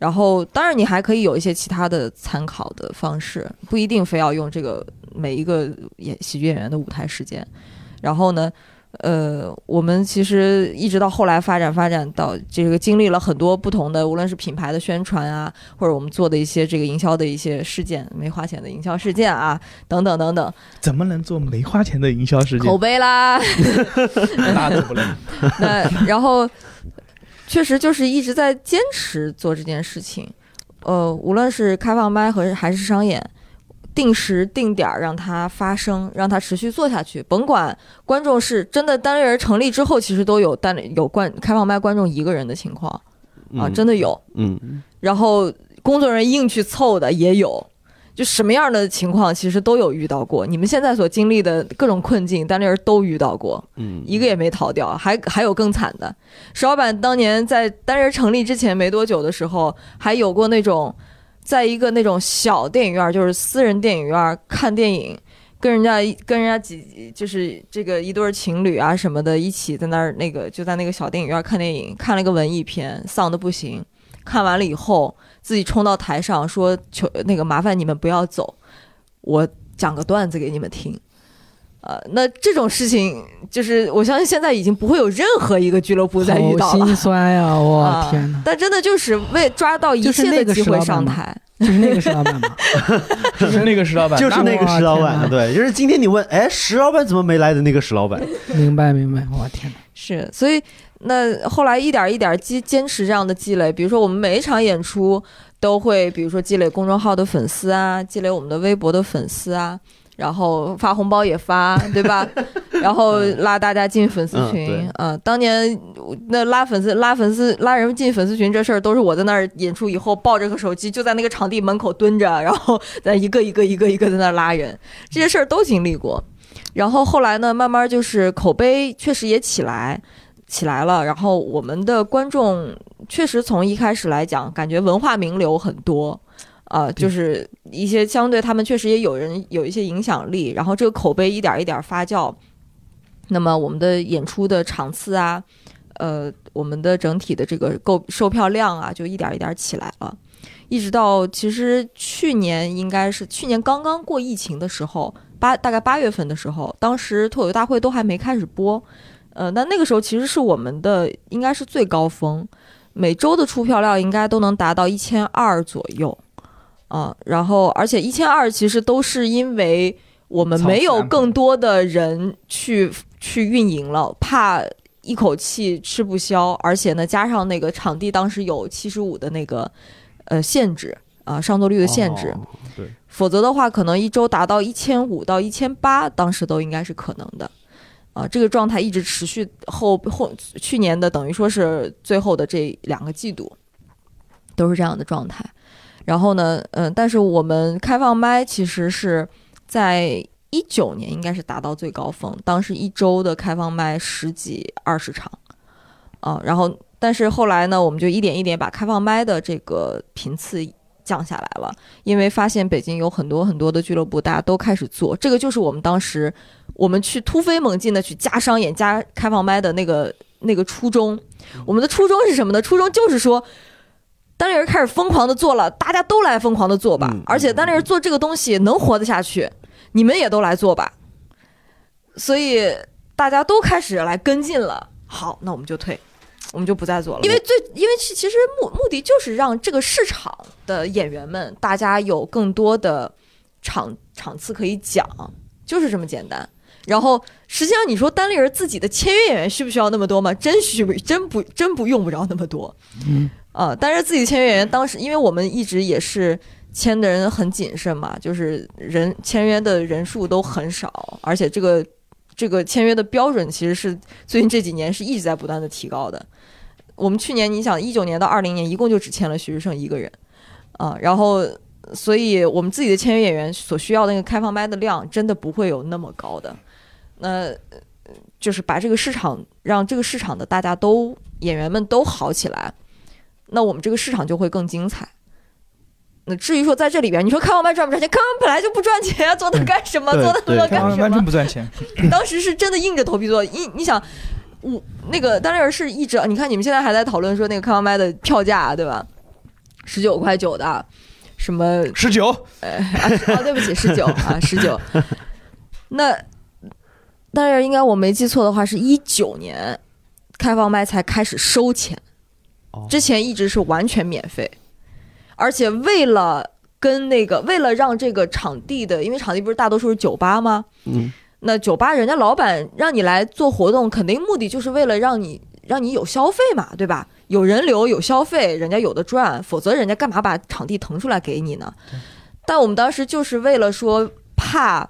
S5: 然后，当然你还可以有一些其他的参考的方式，不一定非要用这个每一个演喜剧演员的舞台时间。然后呢？呃，我们其实一直到后来发展发展到这个经历了很多不同的，无论是品牌的宣传啊，或者我们做的一些这个营销的一些事件，没花钱的营销事件啊，等等等等。
S4: 怎么能做没花钱的营销事件？
S5: 口碑啦，
S4: 那都不能。
S5: 那然后确实就是一直在坚持做这件事情。呃，无论是开放麦和还是商演。定时定点让它发生，让它持续做下去。甭管观众是真的单立人成立之后，其实都有单有观开放麦观众一个人的情况啊，真的有。嗯，然后工作人员硬去凑的也有，就什么样的情况其实都有遇到过。你们现在所经历的各种困境，单立人都遇到过，嗯，一个也没逃掉。还还有更惨的，石老板当年在单立人成立之前没多久的时候，还有过那种。在一个那种小电影院，就是私人电影院看电影，跟人家跟人家几就是这个一对情侣啊什么的，一起在那儿那个就在那个小电影院看电影，看了个文艺片，丧的不行。看完了以后，自己冲到台上说：“求那个麻烦你们不要走，我讲个段子给你们听。”呃，那这种事情，就是我相信现在已经不会有任何一个俱乐部再遇到
S3: 了。心酸呀！我天哪！
S5: 但真的就是为抓到一切的机会上台，
S3: 就是那个石老板吗？
S4: 就是那个石老板，
S2: 就是那个石老板。对，就是今天你问，哎，石老板怎么没来的那个石老板？
S3: 明白，明白。我天哪！
S5: 是，所以那后来一点一点积坚持这样的积累，比如说我们每一场演出都会，比如说积累公众号的粉丝啊，积累我们的微博的粉丝啊。然后发红包也发，对吧？然后拉大家进粉丝群，嗯，当年那拉粉丝、拉粉丝、拉人进粉丝群这事儿，都是我在那儿演出以后抱着个手机，就在那个场地门口蹲着，然后在一个一个一个一个在那儿拉人，这些事儿都经历过。然后后来呢，慢慢就是口碑确实也起来，起来了。然后我们的观众确实从一开始来讲，感觉文化名流很多。啊，就是一些相对他们确实也有人有一些影响力，然后这个口碑一点一点发酵，那么我们的演出的场次啊，呃，我们的整体的这个购售票量啊，就一点一点起来了，一直到其实去年应该是去年刚刚过疫情的时候，八大概八月份的时候，当时脱口秀大会都还没开始播，呃，那那个时候其实是我们的应该是最高峰，每周的出票量应该都能达到一千二左右。啊，然后而且一千二其实都是因为我们没有更多的人去去运营了，怕一口气吃不消，而且呢加上那个场地当时有七十五的那个呃限制啊上座率的限制，
S2: 对，
S5: 否则的话可能一周达到一千五到一千八，当时都应该是可能的，啊，这个状态一直持续后后去年的等于说是最后的这两个季度都是这样的状态。然后呢，嗯，但是我们开放麦其实是在一九年应该是达到最高峰，当时一周的开放麦十几二十场，啊，然后但是后来呢，我们就一点一点把开放麦的这个频次降下来了，因为发现北京有很多很多的俱乐部，大家都开始做，这个就是我们当时我们去突飞猛进的去加商演加开放麦的那个那个初衷，我们的初衷是什么呢？初衷就是说。单立人开始疯狂的做了，大家都来疯狂的做吧。而且单立人做这个东西能活得下去，你们也都来做吧。所以大家都开始来跟进了。好，那我们就退，我们就不再做了。因为最，因为其其实目目的就是让这个市场的演员们，大家有更多的场场次可以讲，就是这么简单。然后实际上你说单立人自己的签约演员需不需要那么多吗？真需不真不真不用不着那么多。嗯。啊，但是自己签约演员当时，因为我们一直也是签的人很谨慎嘛，就是人签约的人数都很少，而且这个这个签约的标准其实是最近这几年是一直在不断的提高的。我们去年你想一九年到二零年一共就只签了徐志胜一个人，啊，然后所以我们自己的签约演员所需要的那个开放麦的量真的不会有那么高的，那就是把这个市场让这个市场的大家都演员们都好起来。那我们这个市场就会更精彩。那至于说在这里边，你说开放麦赚不赚钱？开放本来就不赚钱啊，做它干什么？做它做干什么？
S4: 完全不赚钱。
S5: 当时是真的硬着头皮做。你你想，我那个当然是一直，你看你们现在还在讨论说那个开放麦的票价对吧？十九块九的，什么
S4: 十九？
S5: 哎，啊，对不起，十九啊，十九。那但是应该我没记错的话，是一九年开放麦才开始收钱。之前一直是完全免费，而且为了跟那个，为了让这个场地的，因为场地不是大多数是酒吧吗？嗯，那酒吧人家老板让你来做活动，肯定目的就是为了让你让你有消费嘛，对吧？有人流有消费，人家有的赚，否则人家干嘛把场地腾出来给你呢？但我们当时就是为了说怕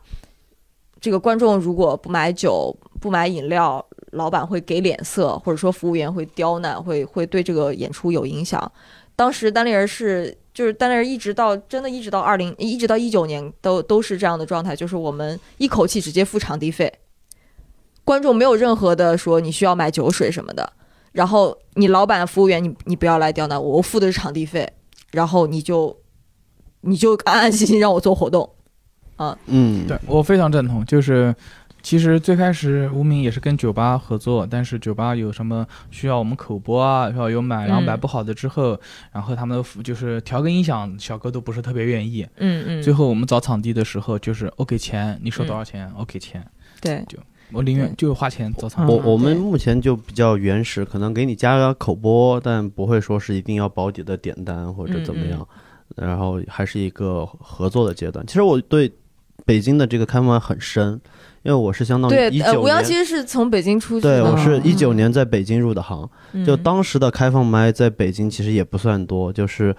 S5: 这个观众如果不买酒不买饮料，老板会给脸色，或者说服务员会刁难，会会对这个演出有影响。当时单立人是就是单立人一直到真的一直到二零一直到一九年都都是这样的状态，就是我们一口气直接付场地费，观众没有任何的说你需要买酒水什么的。然后你老板服务员，你你不要来刁难我，我付的是场地费，然后你就你就安安心心让我做活动，啊，
S2: 嗯，
S4: 对我非常赞同。就是其实最开始无名也是跟酒吧合作，但是酒吧有什么需要我们口播啊，需要有买，然后买不好的之后，然后他们就是调个音响，小哥都不是特别愿意，
S5: 嗯嗯。
S4: 最后我们找场地的时候，就是我给钱，你说多少钱，我给钱，
S5: 对，
S4: 就。我宁愿就是花钱找场
S2: 地。我我们目前就比较原始，可能给你加个口播，但不会说是一定要保底的点单或者怎么样。然后还是一个合作的阶段。其实我对北京的这个开放很深，因为我是相当于一九年。
S5: 吴阳其实是从北京出去
S2: 的。对，我是一九年在北京入的行。就当时的开放麦在北京其实也不算多，就是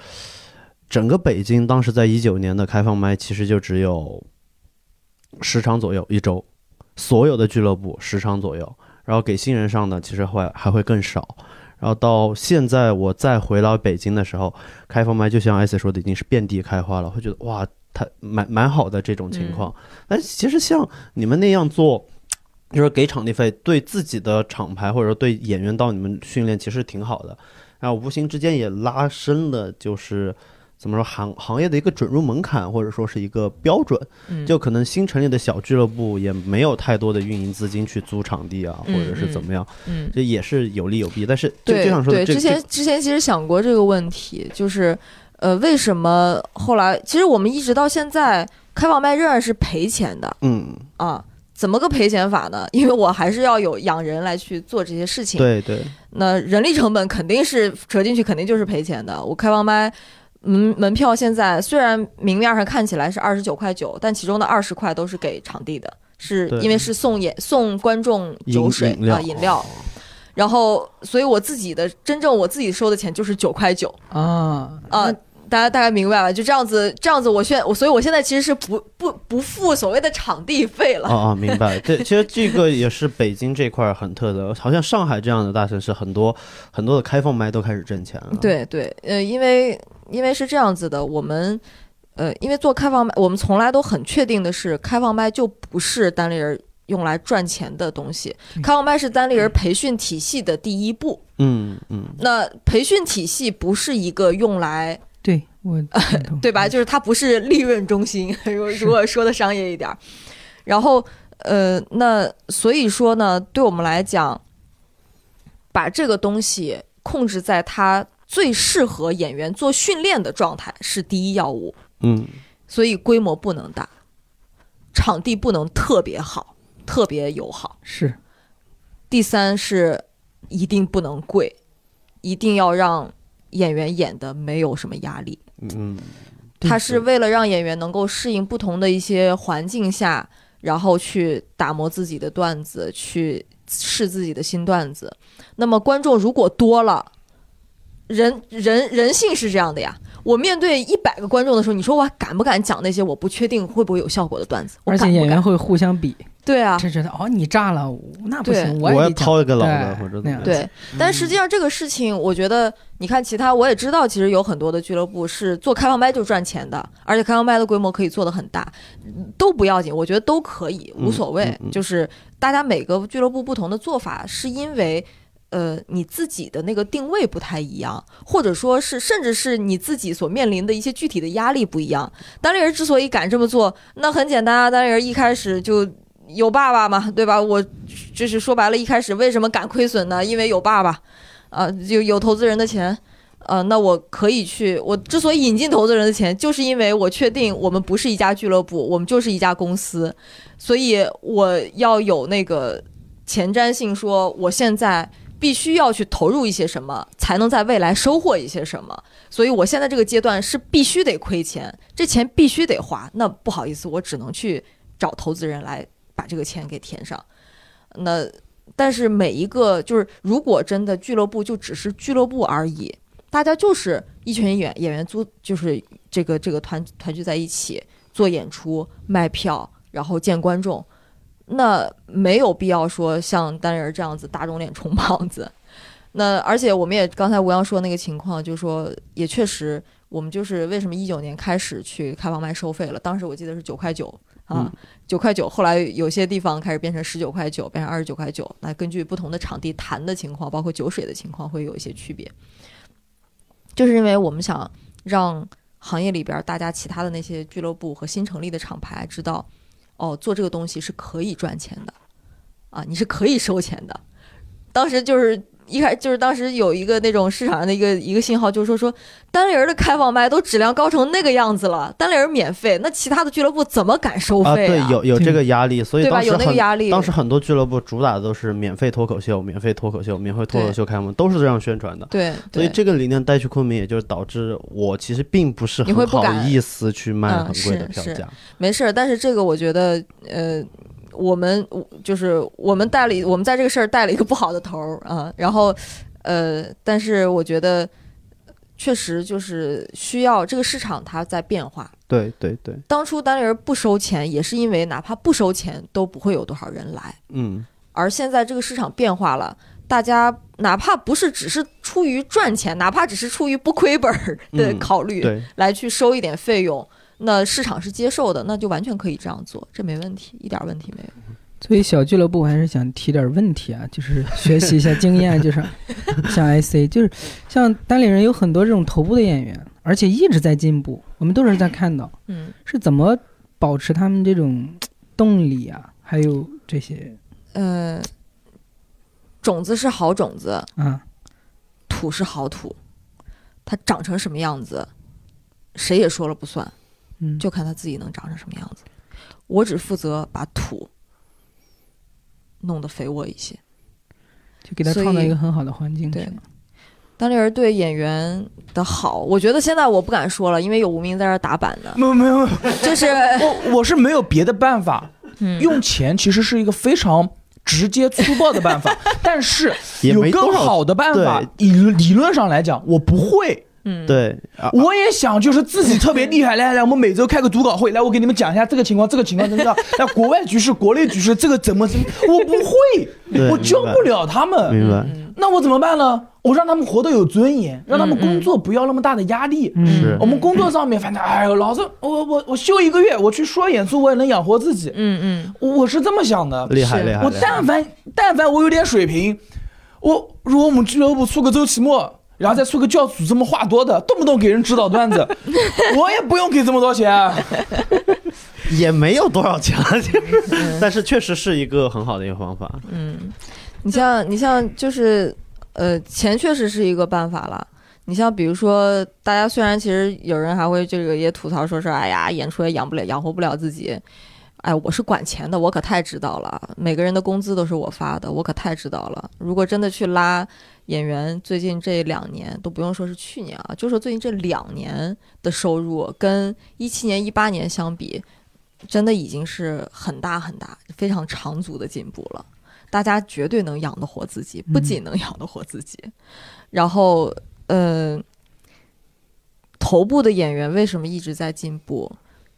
S2: 整个北京当时在一九年的开放麦其实就只有十场左右一周。所有的俱乐部十场左右，然后给新人上的其实会还会更少，然后到现在我再回到北京的时候，开放麦就像艾斯说的，已经是遍地开花了，会觉得哇，他蛮蛮好的这种情况。但其实像你们那样做，就是给场地费，对自己的厂牌或者说对演员到你们训练，其实挺好的，然后无形之间也拉伸了，就是。怎么说行行业的一个准入门槛，或者说是一个标准，就可能新成立的小俱乐部也没有太多的运营资金去租场地啊，或者是怎么样，
S5: 嗯，
S2: 这也是有利有弊。但是
S5: 对
S2: 对，
S5: 之前之前其实想过这个问题，就是呃，为什么后来其实我们一直到现在开放麦仍然是赔钱的，
S2: 嗯
S5: 啊，怎么个赔钱法呢？因为我还是要有养人来去做这些事情，
S2: 对对，
S5: 那人力成本肯定是折进去，肯定就是赔钱的。我开放麦。门门票现在虽然明面上看起来是二十九块九，但其中的二十块都是给场地的，是因为是送演送观众酒水啊饮料，然后所以我自己的真正我自己收的钱就是九块九
S3: 啊
S5: 啊，大家大概明白了，就这样子这样子，我现我所以我现在其实是不不不付所谓的场地费了
S2: 啊啊，明白对，其实这个也是北京这块很特的，好像上海这样的大城市很多很多的开放麦都开始挣钱了，
S5: 对对呃因为。因为是这样子的，我们，呃，因为做开放麦，我们从来都很确定的是，开放麦就不是单立人用来赚钱的东西。开放麦是单立人培训体系的第一步。
S2: 嗯嗯。
S5: 那培训体系不是一个用来
S3: 对我
S5: 对吧？就是它不是利润中心。如果如果说的商业一点，然后呃，那所以说呢，对我们来讲，把这个东西控制在它。最适合演员做训练的状态是第一要务，
S2: 嗯，
S5: 所以规模不能大，场地不能特别好，特别友好。
S3: 是，
S5: 第三是一定不能贵，一定要让演员演的没有什么压力。
S2: 嗯，
S5: 他是为了让演员能够适应不同的一些环境下，然后去打磨自己的段子，去试自己的新段子。那么观众如果多了。人人人性是这样的呀，我面对一百个观众的时候，你说我敢不敢讲那些我不确定会不会有效果的段子？
S3: 而且演员会互相比，
S5: 对啊，
S3: 就觉得哦你炸了，那不行，
S2: 我
S3: 要
S2: 掏一个老的或者
S3: 那样。
S5: 对，但实际上这个事情，我觉得你看其他，我也知道，其实有很多的俱乐部是做开放麦就赚钱的，而且开放麦的规模可以做得很大，都不要紧，我觉得都可以，无所谓。就是大家每个俱乐部不同的做法，是因为。呃，你自己的那个定位不太一样，或者说是，甚至是你自己所面临的一些具体的压力不一样。单立人之所以敢这么做，那很简单啊，单立人一开始就有爸爸嘛，对吧？我就是说白了，一开始为什么敢亏损呢？因为有爸爸，啊，有有投资人的钱，啊，那我可以去。我之所以引进投资人的钱，就是因为我确定我们不是一家俱乐部，我们就是一家公司，所以我要有那个前瞻性，说我现在。必须要去投入一些什么，才能在未来收获一些什么。所以我现在这个阶段是必须得亏钱，这钱必须得花。那不好意思，我只能去找投资人来把这个钱给填上。那但是每一个就是，如果真的俱乐部就只是俱乐部而已，大家就是一群演演员租就是这个这个团团聚在一起做演出卖票，然后见观众，那没有必要说像单人这样子打肿脸充胖子。那而且我们也刚才吴阳说那个情况，就是说也确实，我们就是为什么一九年开始去开放麦收费了？当时我记得是九块九啊，九块九，后来有些地方开始变成十九块九，变成二十九块九。那根据不同的场地谈的情况，包括酒水的情况，会有一些区别。就是因为我们想让行业里边大家其他的那些俱乐部和新成立的厂牌知道，哦，做这个东西是可以赚钱的，啊，你是可以收钱的。当时就是。一开就是当时有一个那种市场上的一个一个信号，就是说说单人的开放麦都质量高成那个样子了，单人免费，那其他的俱乐部怎么敢收费
S2: 啊？对，有有这个压力，所以
S5: 对吧？有那个压力。
S2: 当时很多俱乐部主打的都是免费脱口秀，免费脱口秀，免费脱口秀开幕，都是这样宣传的。
S5: 对，
S2: 所以这个理念带去昆明，也就是导致我其实并不是很好意思去卖很贵的票价。
S5: 没事，但是这个我觉得，呃。我们就是我们带了，我们在这个事儿带了一个不好的头儿啊，然后，呃，但是我觉得确实就是需要这个市场它在变化。
S2: 对对对。
S5: 当初单立人不收钱，也是因为哪怕不收钱都不会有多少人来。
S2: 嗯。
S5: 而现在这个市场变化了，大家哪怕不是只是出于赚钱，哪怕只是出于不亏本的考虑，来去收一点费用。那市场是接受的，那就完全可以这样做，这没问题，一点问题没有。
S3: 作为小俱乐部，我还是想提点问题啊，就是学习一下经验，就是 像 IC，就是像单立人有很多这种头部的演员，而且一直在进步，我们都是在看到，
S5: 嗯，
S3: 是怎么保持他们这种动力啊？还有这些，
S5: 呃，种子是好种子
S3: 啊，
S5: 土是好土，它长成什么样子，谁也说了不算。
S3: 嗯，
S5: 就看他自己能长成什么样子。我只负责把土弄得肥沃一些，
S3: 就给他创造一个很好的环境。
S5: 对，单立人对演员的好，我觉得现在我不敢说了，因为有无名在这打板呢。
S4: 没有没有，
S5: 就是
S4: 我我是没有别的办法。用钱其实是一个非常直接粗暴的办法，但是有更好的办法。理理论上来讲，我不会。
S5: 嗯，
S2: 对，
S4: 我也想就是自己特别厉害，来来，我们每周开个读稿会，来我给你们讲一下这个情况，这个情况怎么样？那 国外局势、国内局势，这个怎么怎么？我不会，我教不了他们。
S2: 明白？
S4: 那我怎么办呢？我让他们活得有尊严，让他们工作不要那么大的压力。
S2: 是
S4: 我们工作上面，反正哎呦，老子我我我休一个月，我去说演出，我也能养活自己。
S5: 嗯嗯，
S4: 我是这么想的。
S2: 厉害厉害！
S4: 我但凡但凡我有点水平，我如果我们俱乐部出个周期末。然后再出个教主这么话多的，动不动给人指导段子，我也不用给这么多钱，
S2: 也没有多少钱，但是确实是一个很好的一个方法。
S5: 嗯，你像你像就是呃，钱确实是一个办法了。你像比如说，大家虽然其实有人还会这个也吐槽说是，哎呀，演出也养不了养活不了自己。哎，我是管钱的，我可太知道了。每个人的工资都是我发的，我可太知道了。如果真的去拉演员，最近这两年都不用说是去年啊，就说最近这两年的收入跟一七年、一八年相比，真的已经是很大很大、非常长足的进步了。大家绝对能养得活自己，不仅能养得活自己，然后，呃，头部的演员为什么一直在进步？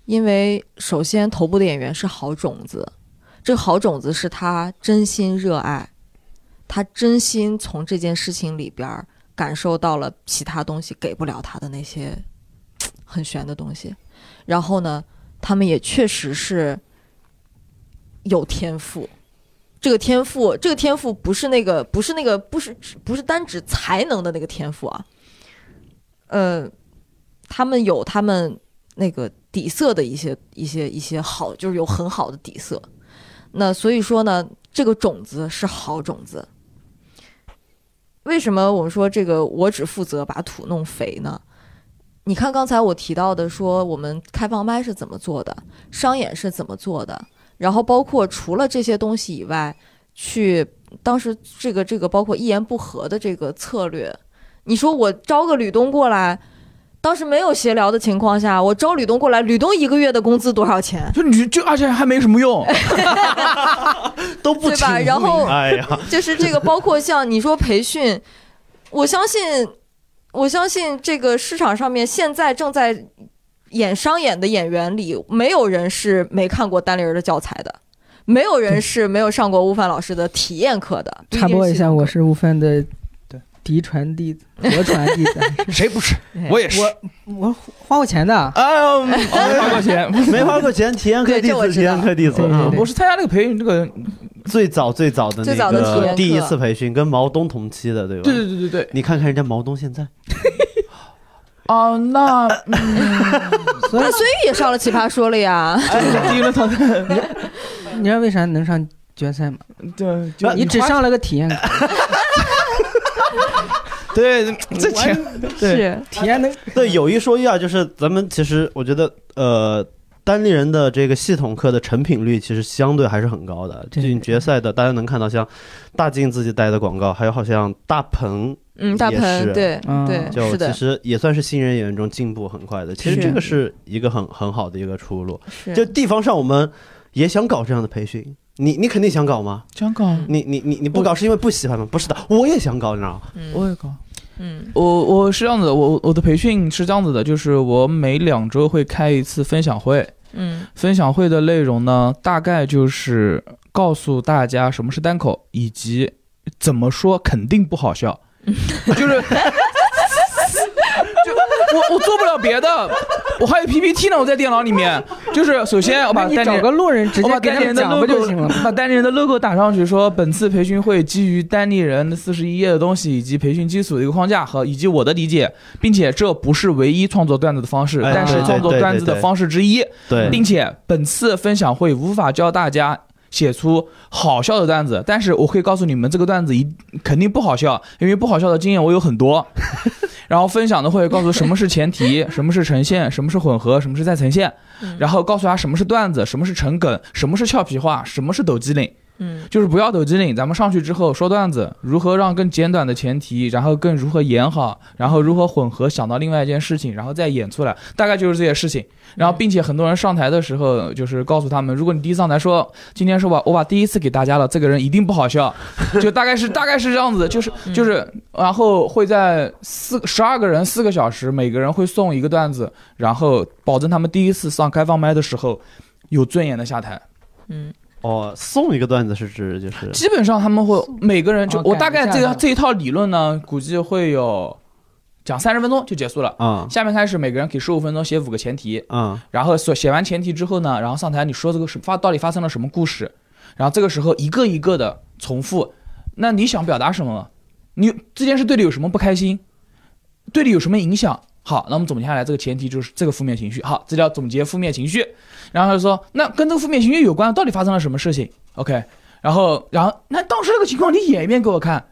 S5: 因为首先，头部的演员是好种子，这个好种子是他真心热爱，他真心从这件事情里边感受到了其他东西给不了他的那些很玄的东西。然后呢，他们也确实是有天赋。这个天赋，这个天赋不是那个，不是那个，不是不是单指才能的那个天赋啊。呃，他们有他们那个。底色的一些一些一些好，就是有很好的底色。那所以说呢，这个种子是好种子。为什么我们说这个我只负责把土弄肥呢？你看刚才我提到的，说我们开放麦是怎么做的，商演是怎么做的，然后包括除了这些东西以外，去当时这个这个包括一言不合的这个策略，你说我招个吕东过来。当时没有协聊的情况下，我招吕东过来，吕东一个月的工资多少钱？
S4: 就你就而且还没什么用，
S2: 都不
S5: 对吧？然后
S2: 哎呀，
S5: 就是这个，包括像你说培训，我相信我相信这个市场上面现在正在演商演的演员里，没有人是没看过单立人的教材的，没有人是没有上过悟饭老师的体验课的。
S3: 插播一下，我是悟饭的。嫡传弟子，嫡传弟子，
S4: 谁不是？我也是。
S3: 我我花过钱的啊，
S4: 没花过钱，
S2: 没花过钱。体验课弟子，体验课弟子。
S4: 我是参加那个培训，这个
S2: 最早最早的那个第一次培训，跟毛东同期的，对吧？
S4: 对对对对对。
S2: 你看看人家毛东现在。
S4: 哦，那
S5: 那孙玉也上了奇葩说了呀。
S4: 第一轮淘汰。
S3: 你知道为啥能上决赛吗？
S4: 对，
S3: 你只上了个体验课。
S4: 对，这 钱
S5: 是
S3: 体验的。
S2: 对，有一说一啊，就是咱们其实我觉得，呃，单立人的这个系统课的成品率其实相对还是很高的。进决赛的，大家能看到像大靖自己带的广告，还有好像大鹏，
S5: 嗯，大鹏，对对，
S2: 就其实也算是新人演员中进步很快的。其实这个是一个很很好的一个出路。就地方上，我们也想搞这样的培训。你你肯定想搞吗？
S4: 想搞。
S2: 你你你你不搞是因为不喜欢吗？不是的，我也想搞，你知道吗？
S4: 我也搞。嗯，我我是这样子的，我我的培训是这样子的，就是我每两周会开一次分享会。嗯，分享会的内容呢，大概就是告诉大家什么是单口，以及怎么说肯定不好笑，就是。我我做不了别的，我还有 PPT 呢，我在电脑里面。就是首先我把单
S3: 找个路人直接
S4: 单立人的
S3: logo
S4: 把单立人的 logo 打上去，说本次培训会基于单立人的四十一页的东西以及培训基础的一个框架和以及我的理解，并且这不是唯一创作段子的方式，但是创作段子的方式之一。
S2: 对，
S4: 并且本次分享会无法教大家写出好笑的段子，但是我可以告诉你们这个段子一肯定不好笑，因为不好笑的经验我有很多。然后分享的会告诉什么是前提，什么是呈现，什么是混合，什么是再呈现，然后告诉他什么是段子，什么是成梗，什么是俏皮话，什么是抖机灵。嗯，就是不要抖机灵，咱们上去之后说段子，如何让更简短的前提，然后更如何演好，然后如何混合想到另外一件事情，然后再演出来，大概就是这些事情。然后并且很多人上台的时候，就是告诉他们，如果你第一上台说今天是吧，我把第一次给大家了，这个人一定不好笑，就大概是大概是这样子，就是就是，然后会在四十二个人四个小时，每个人会送一个段子，然后保证他们第一次上开放麦的时候有尊严的下台。
S5: 嗯。
S2: 哦，送一个段子是指就是，
S4: 基本上他们会每个人就我大概这个这一套理论呢，估计会有讲三十分钟就结束了啊。下面开始每个人给十五分钟写五个前提啊，然后写写完前提之后呢，然后上台你说这个是发到底发生了什么故事，然后这个时候一个一个的重复，那你想表达什么？你这件事对你有什么不开心？对你有什么影响？好，那我们总结下来，这个前提就是这个负面情绪。好，这叫总结负面情绪。然后他说，那跟这个负面情绪有关，到底发生了什么事情？OK。然后，然后，那当时那个情况，你演一遍给我看。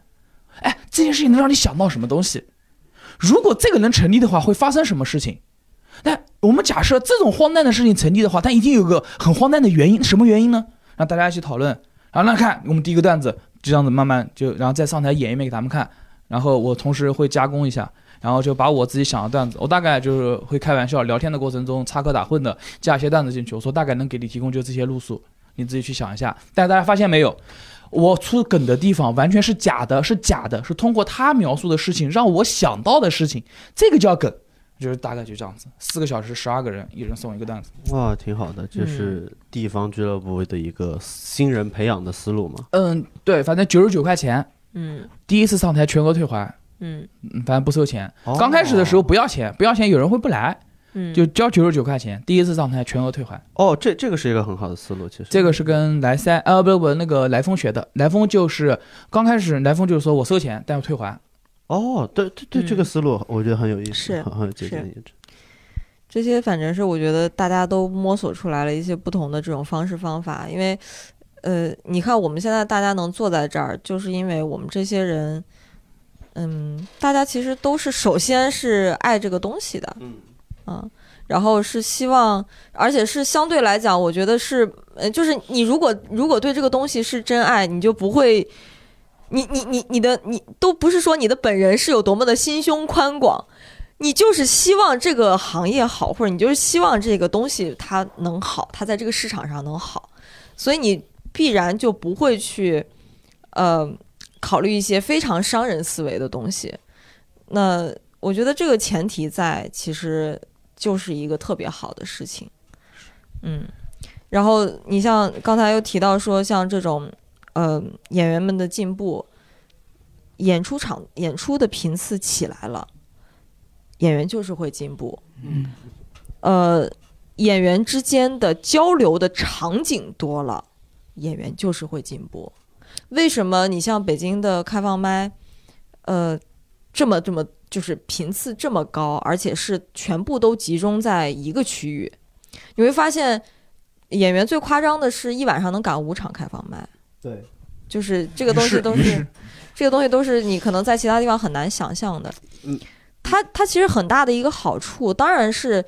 S4: 哎，这件事情能让你想到什么东西？如果这个能成立的话，会发生什么事情？那我们假设这种荒诞的事情成立的话，它一定有个很荒诞的原因。什么原因呢？让大家一起讨论。然后那看我们第一个段子，就这样子慢慢就，然后再上台演一遍给他们看。然后我同时会加工一下。然后就把我自己想的段子，我大概就是会开玩笑聊天的过程中插科打诨的加一些段子进去。我说大概能给你提供就这些路数，你自己去想一下。但大家发现没有，我出梗的地方完全是假的，是假的，是通过他描述的事情让我想到的事情，这个叫梗，就是大概就这样子。四个小时，十二个人，一人送一个段子。
S2: 哇，挺好的，这是地方俱乐部的一个新人培养的思路嘛？
S4: 嗯，对，反正九十九块钱，嗯，第一次上台全额退还。嗯，反正不收钱。刚开始的时候不要钱，不要钱，有人会不来。嗯，就交九十九块钱，第一次上台全额退还。
S2: 哦，这这个是一个很好的思路，其实。
S4: 这个是跟来塞呃不不那个来风学的，来风就是刚开始来风就是说我收钱，但要退还。
S2: 哦，对对对，这个思路我觉得很有意思，很很有借鉴意志。
S5: 这些反正是我觉得大家都摸索出来了一些不同的这种方式方法，因为呃，你看我们现在大家能坐在这儿，就是因为我们这些人。嗯，大家其实都是首先是爱这个东西的，嗯，啊，然后是希望，而且是相对来讲，我觉得是，呃，就是你如果如果对这个东西是真爱，你就不会，你你你你的你都不是说你的本人是有多么的心胸宽广，你就是希望这个行业好，或者你就是希望这个东西它能好，它在这个市场上能好，所以你必然就不会去，呃。考虑一些非常商人思维的东西，那我觉得这个前提在，其实就是一个特别好的事情。嗯，然后你像刚才又提到说，像这种呃演员们的进步，演出场演出的频次起来了，演员就是会进步。
S3: 嗯，
S5: 呃，演员之间的交流的场景多了，演员就是会进步。为什么你像北京的开放麦，呃，这么这么就是频次这么高，而且是全部都集中在一个区域？你会发现，演员最夸张的是一晚上能赶五场开放麦。
S2: 对，
S5: 就是这个东西都是，这个东西都是你可能在其他地方很难想象的。
S2: 嗯，
S5: 它它其实很大的一个好处，当然是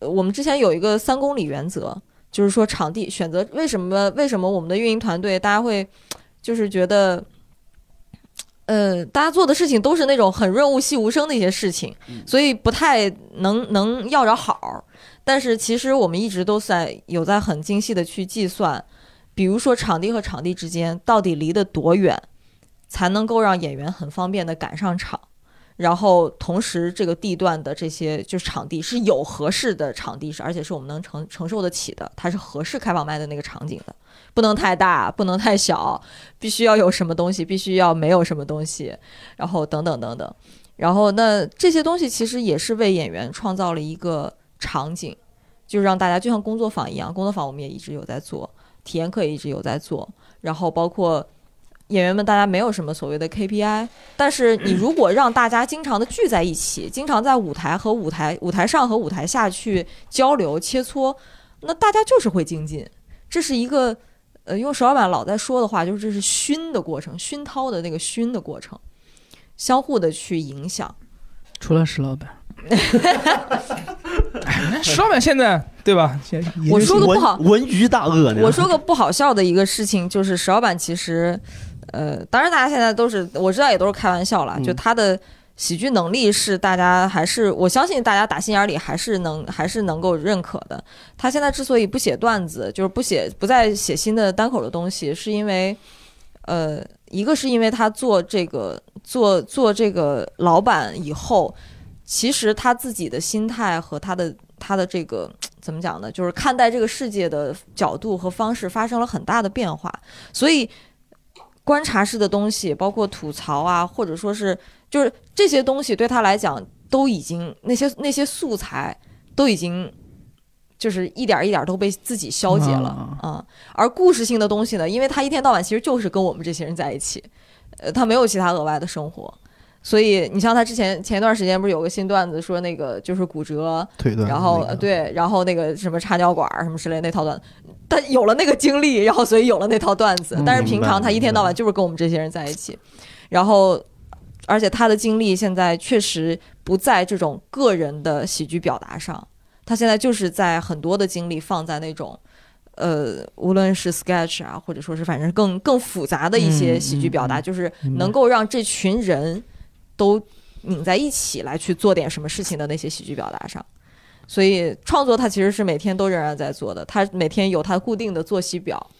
S5: 我们之前有一个三公里原则，就是说场地选择为什么为什么我们的运营团队大家会。就是觉得，呃，大家做的事情都是那种很润物细无声的一些事情，所以不太能能要着好。但是其实我们一直都在有在很精细的去计算，比如说场地和场地之间到底离得多远，才能够让演员很方便的赶上场。然后同时，这个地段的这些就是场地是有合适的场地，是而且是我们能承承受得起的，它是合适开放麦的那个场景的。不能太大，不能太小，必须要有什么东西，必须要没有什么东西，然后等等等等，然后那这些东西其实也是为演员创造了一个场景，就是让大家就像工作坊一样，工作坊我们也一直有在做，体验课也一直有在做，然后包括演员们，大家没有什么所谓的 KPI，但是你如果让大家经常的聚在一起，经常在舞台和舞台舞台上和舞台下去交流切磋，那大家就是会精进，这是一个。呃，用石老板老在说的话，就是这是熏的过程，熏陶的那个熏的过程，相互的去影响。
S3: 除了石老板，
S4: 石老板现在对吧？
S5: 我说个不好，
S2: 文娱大鳄。
S5: 我说个不好笑的一个事情，就是石老板其实，呃，当然大家现在都是我知道也都是开玩笑了，就他的。喜剧能力是大家还是我相信大家打心眼里还是能还是能够认可的。他现在之所以不写段子，就是不写不再写新的单口的东西，是因为，呃，一个是因为他做这个做做这个老板以后，其实他自己的心态和他的他的这个怎么讲呢？就是看待这个世界的角度和方式发生了很大的变化，所以观察式的东西，包括吐槽啊，或者说是。就是这些东西对他来讲都已经那些那些素材都已经就是一点一点都被自己消解了啊，而故事性的东西呢，因为他一天到晚其实就是跟我们这些人在一起，呃，他没有其他额外的生活，所以你像他之前前一段时间不是有个新段子说那个就是骨折，然后对，然后那个什么插尿管什么之类那套段，他有了那个经历，然后所以有了那套段子，但是平常他一天到晚。就是跟我们这些人在一起，然后。而且他的精力现在确实不在这种个人的喜剧表达上，他现在就是在很多的精力放在那种，呃，无论是 sketch 啊，或者说是反正更更复杂的一些喜剧表达，就是能够让这群人都拧在一起来去做点什么事情的那些喜剧表达上。所以创作他其实是每天都仍然在做的，他每天有他固定的作息表。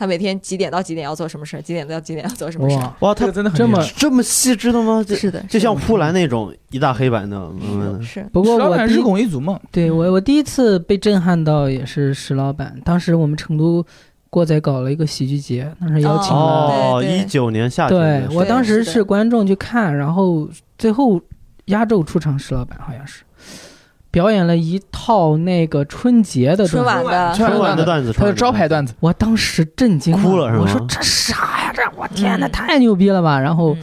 S5: 他每天几点到几点要做什么事儿？几点到几点要做什么事儿？
S2: 哇，他
S4: 真的
S2: 这么这么细致的吗？
S5: 是的，
S2: 就像呼兰那种一大黑板的。
S5: 嗯，是。
S3: 不过我
S4: 日拱一卒嘛。
S3: 对我，我第一次被震撼到也是石老板。当时我们成都过载搞了一个喜剧节，当时邀请了。
S2: 哦，一九年夏
S3: 天。对我当时是观众去看，然后最后压轴出场石老板，好像是。表演了一套那个春节的
S5: 春晚的。
S2: 春晚的段子，
S4: 他的招牌段子，
S3: 我当时震惊
S2: 哭了，
S3: 我说这啥呀？这我天哪，太牛逼了吧！然后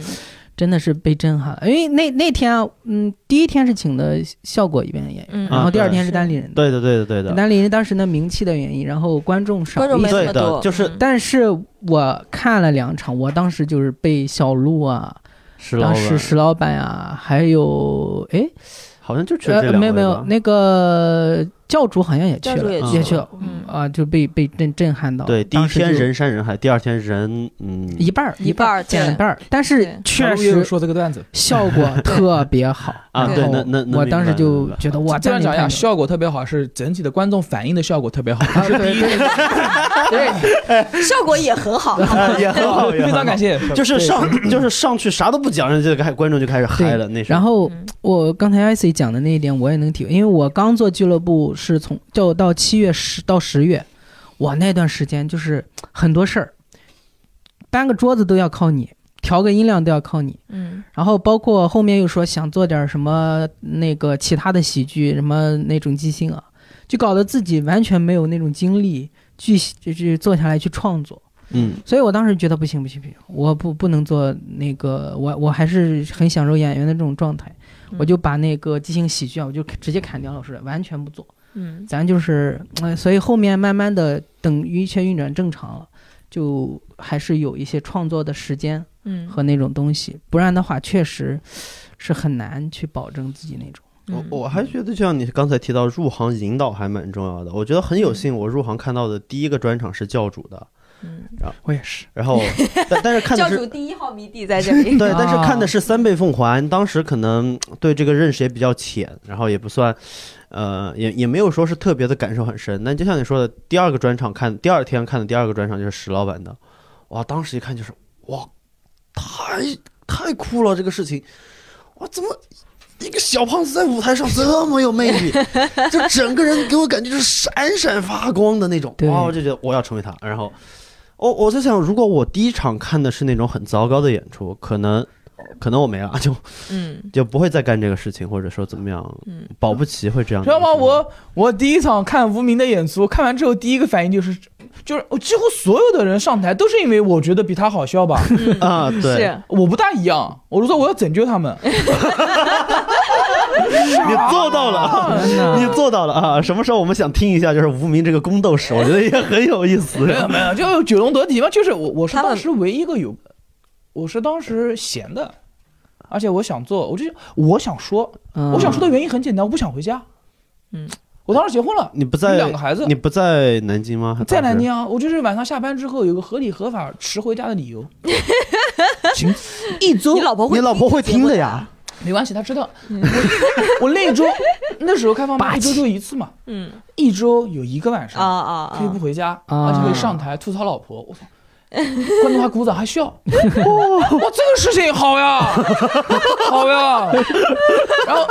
S3: 真的是被震撼了，因为那那天嗯，第一天是请的效果一边的演员，然后第二天是单立人，
S2: 对的对的对的，
S3: 单立人当时的名气的原因，然后观众少一
S2: 些，就是，
S3: 但是我看了两场，我当时就是被小鹿啊，当时石老板啊，还有哎。
S2: 好像就缺这两
S3: 没有没有，那个教主好像也去了，
S5: 也
S3: 去了，啊，就被被震震撼到。
S2: 对，第一天人山人海，第二天人嗯。
S3: 一半儿
S5: 一半儿
S3: 减一半儿，但是确实
S4: 说这个段子。
S3: 效果特别好。
S2: 啊。对，那那
S3: 我当时就觉得哇，
S4: 这样讲一下，效果特别好，是整体的观众反应的效果特别好。是第一，
S5: 对，效果也很好，
S2: 也很好，
S4: 非常感谢。
S2: 就是上 就是上去啥都不讲，人就开观众就开始嗨了。那
S3: 然后我刚才 IC 讲的那一点，我也能体会，因为我刚做俱乐部。是从就到七月十到十月，我那段时间就是很多事儿，搬个桌子都要靠你，调个音量都要靠你，
S5: 嗯，
S3: 然后包括后面又说想做点什么那个其他的喜剧，什么那种即兴啊，就搞得自己完全没有那种精力去就是坐下来去创作，
S2: 嗯，
S3: 所以我当时觉得不行不行不行，我不不能做那个，我我还是很享受演员的这种状态，我就把那个即兴喜剧啊，我就直接砍掉了，是完全不做。
S5: 嗯，
S3: 咱就是，呃，所以后面慢慢的，等一切运转正常了，就还是有一些创作的时间，
S5: 嗯，
S3: 和那种东西，不然的话，确实是很难去保证自己那种。
S2: 我我还觉得，就像你刚才提到入行引导还蛮重要的。我觉得很有幸，我入行看到的第一个专场是教主的。
S5: 嗯，
S2: 然后
S4: 我也是，
S2: 然后但但是看的是
S5: 教主第一号迷弟在这里，
S2: 对，但是看的是三倍奉还，当时可能对这个认识也比较浅，然后也不算，呃，也也没有说是特别的感受很深。那就像你说的，第二个专场看，第二天看的第二个专场就是石老板的，哇，当时一看就是哇，太太酷了这个事情，哇，怎么一个小胖子在舞台上这么有魅力，就整个人给我感觉就是闪闪发光的那种，哇，我就觉得我要成为他，然后。我我在想，如果我第一场看的是那种很糟糕的演出，可能，可能我没了，就，
S5: 嗯，
S2: 就不会再干这个事情，或者说怎么样，
S5: 嗯，
S2: 保不齐会这样。
S4: 知道吗？我我第一场看无名的演出，看完之后第一个反应就是，就是我几乎所有的人上台都是因为我觉得比他好笑吧？
S2: 啊，对，
S4: 我不大一样，我就说我要拯救他们。
S2: 你做到了，你做到了啊！什么时候我们想听一下，就是无名这个宫斗史，我觉得也很有意思。
S4: 没有没有，就九龙得体嘛，就是我我是当时唯一一个有，我是当时闲的，而且我想做，我就我想说，我想说的原因很简单，我不想回家。
S5: 嗯，
S4: 我当时结婚了，
S2: 你不在
S4: 两个孩子，
S2: 你不在南京吗？
S4: 在南京啊，我就是晚上下班之后有个合理合法迟回家的理由。行，一周，
S5: 你老婆会，
S2: 你老婆会听的呀。
S4: 没关系，他知道。我那一周那时候开放麦一周就一次嘛，
S5: 嗯，
S4: 一周有一个晚上
S5: 啊啊，
S4: 可以不回家，而且可以上台吐槽老婆。我操，观众还鼓掌还笑，哇，这个事情好呀，好呀。然后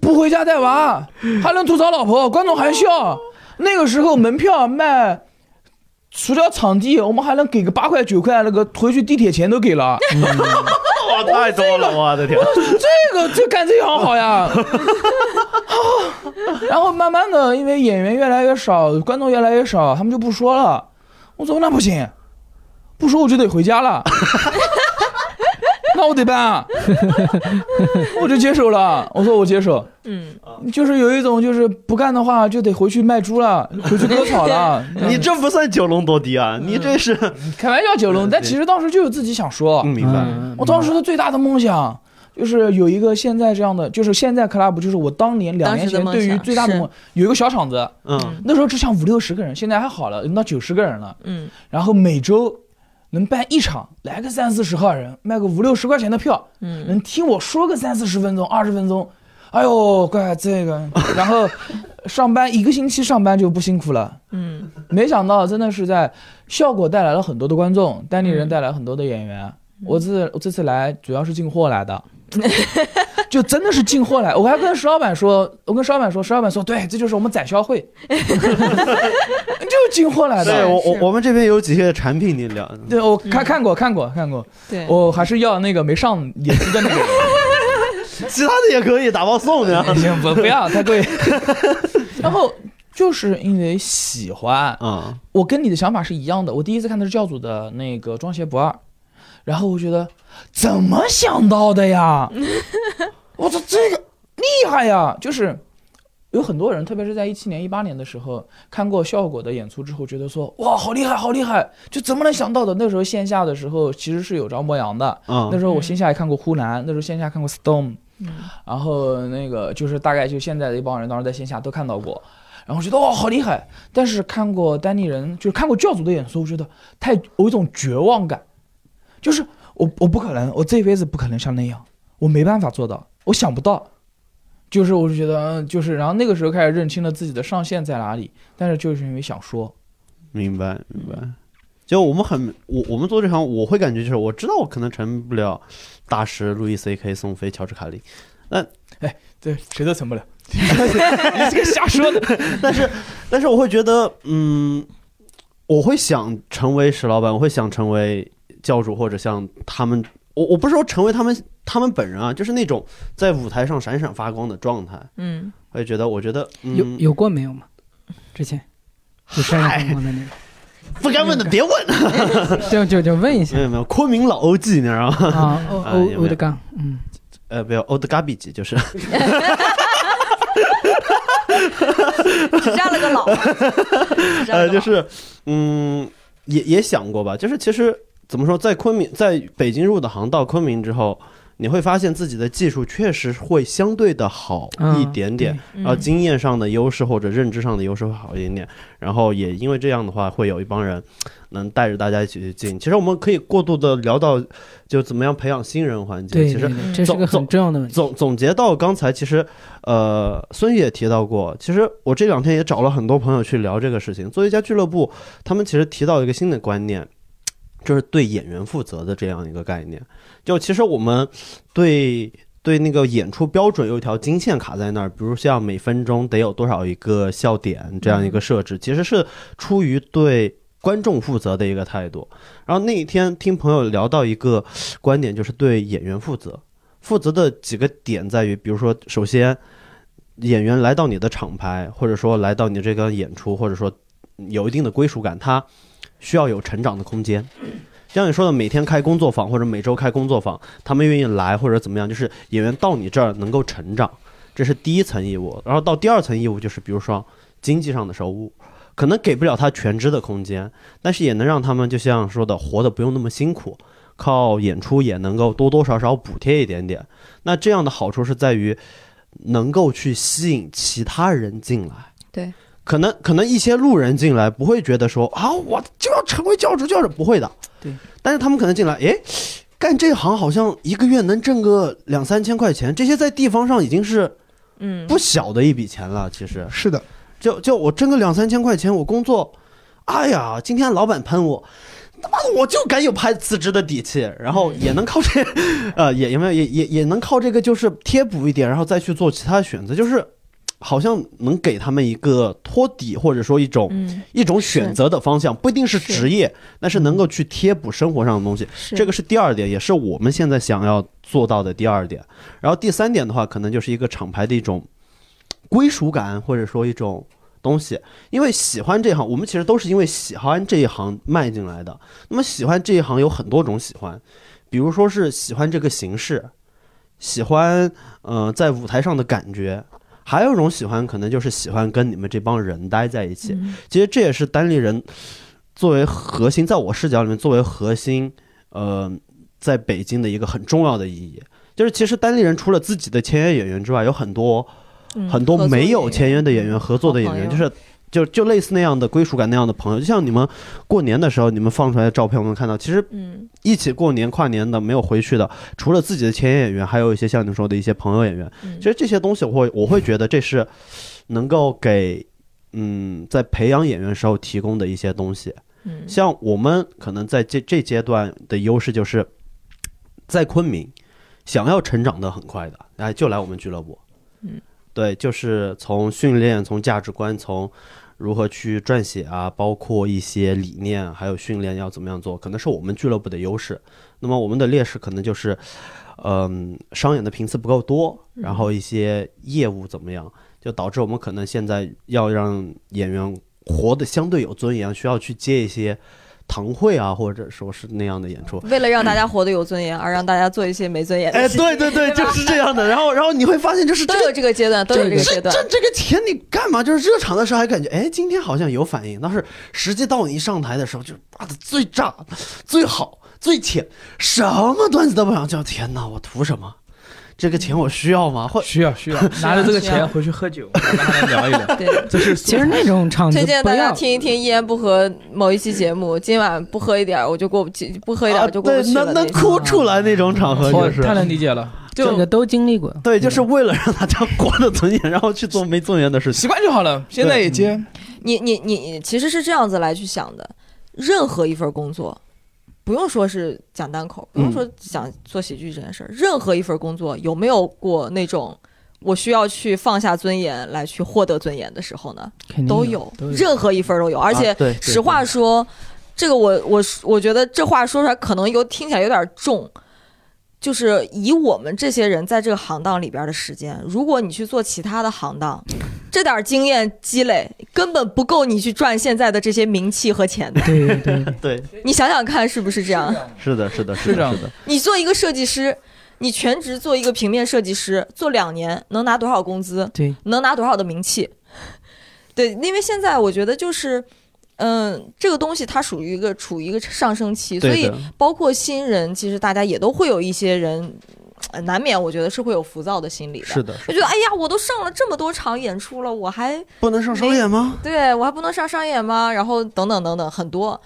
S4: 不回家带娃，还能吐槽老婆，观众还笑。那个时候门票卖。除掉场地，我们还能给个八块九块，那个回去地铁钱都给了。
S2: 哇，太多了，我的天！
S4: 这个这干这行好呀。然后慢慢的，因为演员越来越少，观众越来越少，他们就不说了。我说那不行，不说我就得回家了。那我得办啊，我就接手了。我说我接手，
S5: 嗯，
S4: 就是有一种就是不干的话就得回去卖猪了，回去割草了。
S2: 你这不算九龙夺嫡啊，你这是
S4: 开玩笑九龙。但其实当时就有自己想说，
S2: 明白。
S4: 我当时的最大的梦想就是有一个现在这样的，就是现在 club，就是我当年两年前对于最大的梦，有一个小厂子，
S2: 嗯，
S4: 那时候只想五六十个人，现在还好了，能到九十个人了，
S5: 嗯，
S4: 然后每周。能办一场，来个三四十号人，卖个五六十块钱的票，
S5: 嗯，
S4: 能听我说个三四十分钟、二十分钟，哎呦，怪这个，然后上班一个星期上班就不辛苦了，
S5: 嗯，
S4: 没想到真的是在效果带来了很多的观众，单立人带来很多的演员，我这我这次来主要是进货来的。就真的是进货来，我还跟石老板说，我跟石老板说，石老板说，对，这就是我们展销会，就是进货来的。
S2: 对，我我我们这边有几些产品，你聊。
S4: 对，我看看过，看过，看过。
S5: 对，
S4: 我还是要那个没上演出的那个，
S2: 其他的也可以打包送的。
S4: 不不要太贵。然后就是因为喜欢，
S2: 嗯，
S4: 我跟你的想法是一样的。我第一次看的是教主的那个《装鞋不二》。然后我觉得，怎么想到的呀？我操，这个厉害呀！就是有很多人，特别是在一七年、一八年的时候看过效果的演出之后，觉得说哇，好厉害，好厉害！就怎么能想到的？那时候线下的时候其实是有张博洋的，
S2: 嗯，
S4: 那时候我线下也看过呼兰，那时候线下看过 Storm，然后那个就是大概就现在的一帮人，当时在线下都看到过，然后觉得哇好厉害。但是看过丹尼人，就是看过教主的演出，我觉得太有一种绝望感，就是我我不可能，我这辈子不可能像那样，我没办法做到，我想不到。就是我就觉得，就是然后那个时候开始认清了自己的上限在哪里，但是就是因为想说，
S2: 明白明白。就我们很我我们做这行，我会感觉就是我知道我可能成不了大师路易 C K 宋飞乔治卡利，那
S4: 哎对谁都成不了，你这个瞎说的。
S2: 但是但是我会觉得嗯，我会想成为石老板，我会想成为教主或者像他们，我我不是说成为他们他们本人啊，就是那种在舞台上闪闪发光的状态。
S5: 嗯，
S2: 我也觉得我觉得
S3: 有有过没有吗？之前就闪闪发光的那种。
S2: 不该问的别问，
S3: 就就就问一下。
S2: 没有没有，昆明老欧记，你知道吗？
S3: 啊，欧欧欧德刚，嗯，
S2: 呃，没有欧德嘎比记，就是，
S5: 只加了个老，
S2: 呃，就是，嗯，也也想过吧，就是其实怎么说，在昆明，在北京入的行，到昆明之后。你会发现自己的技术确实会相对的好一点点，然后经验上的优势或者认知上的优势会好一点点，然后也因为这样的话，会有一帮人能带着大家一起去进。其实我们可以过度的聊到，就怎么样培养新人环节。其实
S3: 这是个很重要的问题。
S2: 总总结到刚才，其实呃，孙宇也提到过，其实我这两天也找了很多朋友去聊这个事情。作为一家俱乐部，他们其实提到一个新的观念。就是对演员负责的这样一个概念，就其实我们对对那个演出标准有一条金线卡在那儿，比如像每分钟得有多少一个笑点这样一个设置，其实是出于对观众负责的一个态度。然后那一天听朋友聊到一个观点，就是对演员负责，负责的几个点在于，比如说首先演员来到你的厂牌，或者说来到你这个演出，或者说有一定的归属感，他。需要有成长的空间，像你说的，每天开工作坊或者每周开工作坊，他们愿意来或者怎么样，就是演员到你这儿能够成长，这是第一层义务。然后到第二层义务就是，比如说经济上的收入，可能给不了他全职的空间，但是也能让他们就像说的，活得不用那么辛苦，靠演出也能够多多少少补贴一点点。那这样的好处是在于，能够去吸引其他人进来。
S5: 对。
S2: 可能可能一些路人进来不会觉得说啊，我就要成为教主教主，不会的。
S3: 对，
S2: 但是他们可能进来，哎，干这行好像一个月能挣个两三千块钱，这些在地方上已经是
S5: 嗯
S2: 不小的一笔钱了。其实
S6: 是的，
S2: 就就我挣个两三千块钱，我工作，哎呀，今天老板喷我，他妈的我就敢有拍辞职的底气，然后也能靠这，呃，也有没有也也也能靠这个就是贴补一点，然后再去做其他选择，就是。好像能给他们一个托底，或者说一种一种选择的方向，不一定是职业，但是能够去贴补生活上的东西。这个是第二点，也是我们现在想要做到的第二点。然后第三点的话，可能就是一个厂牌的一种归属感，或者说一种东西。因为喜欢这行，我们其实都是因为喜欢这一行迈进来的。那么喜欢这一行有很多种喜欢，比如说是喜欢这个形式，喜欢呃在舞台上的感觉。还有一种喜欢，可能就是喜欢跟你们这帮人待在一起。其实这也是单立人作为核心，在我视角里面作为核心，呃，在北京的一个很重要的意义，就是其实单立人除了自己的签约演员之外，有很多很多没有签约的演员、合作的演员，就是。就就类似那样的归属感那样的朋友，就像你们过年的时候，你们放出来的照片，我们看到，其实一起过年跨年的没有回去的，除了自己的前演员，还有一些像你说的一些朋友演员。其实这些东西，我会我会觉得这是能够给嗯在培养演员时候提供的一些东西。像我们可能在这这阶段的优势就是在昆明，想要成长的很快的，哎，就来我们俱乐部。
S5: 嗯，
S2: 对，就是从训练，从价值观，从如何去撰写啊，包括一些理念，还有训练要怎么样做，可能是我们俱乐部的优势。那么我们的劣势可能就是，嗯，商演的频次不够多，然后一些业务怎么样，就导致我们可能现在要让演员活得相对有尊严，需要去接一些。堂会啊，或者说是那样的演出，
S5: 为了让大家活得有尊严，而让大家做一些没尊严的。
S2: 哎，对对对，就是这样的。然后，然后你会发现，就是
S5: 都有这个阶段，都有这个阶段。
S2: 这这个钱你干嘛？就是热场的时候还感觉，哎，今天好像有反应，但是实际到你一上台的时候，就打的最炸、最好、最浅，什么段子都不想叫。天哪，我图什么？这个钱我需要吗？或
S4: 需要 需要，拿着这个钱回去喝酒，跟他聊一聊。
S5: 对，
S4: 这是
S3: 其实那种场子
S5: 推荐大家听一听一言不合某一期节目，今晚不喝一点我就过不去，不喝一点我就过不去
S2: 了。能能哭出来那种场合，就是
S4: 太能理解了。
S3: 这个都经历过。
S2: 对，就是为了让大家过得尊严，然后去做没尊严的事情，
S4: 习惯就好了。现在也接。
S5: 你你你其实是这样子来去想的，任何一份工作。不用说是讲单口，不用说讲做喜剧这件事儿。任何一份工作有没有过那种我需要去放下尊严来去获得尊严的时候呢？
S3: 都
S5: 有，任何一份都有。而且实话说，这个我我我觉得这话说出来可能有听起来有点重。就是以我们这些人在这个行当里边的时间，如果你去做其他的行当，这点经验积累根本不够你去赚现在的这些名气和钱的。
S3: 对对
S2: 对，
S5: 你想想看是不是这样？
S2: 是的，是的，
S4: 是这样
S2: 的。
S5: 你做一个设计师，你全职做一个平面设计师，做两年能拿多少工资？
S3: 对，
S5: 能拿多少的名气？对，因为现在我觉得就是。嗯，这个东西它属于一个处于一个上升期，所以包括新人，其实大家也都会有一些人，难免我觉得是会有浮躁的心理的。
S2: 是的，
S5: 就觉得哎呀，我都上了这么多场演出了，我还
S2: 不能上商演吗？
S5: 对我还不能上商演吗？然后等等等等很多。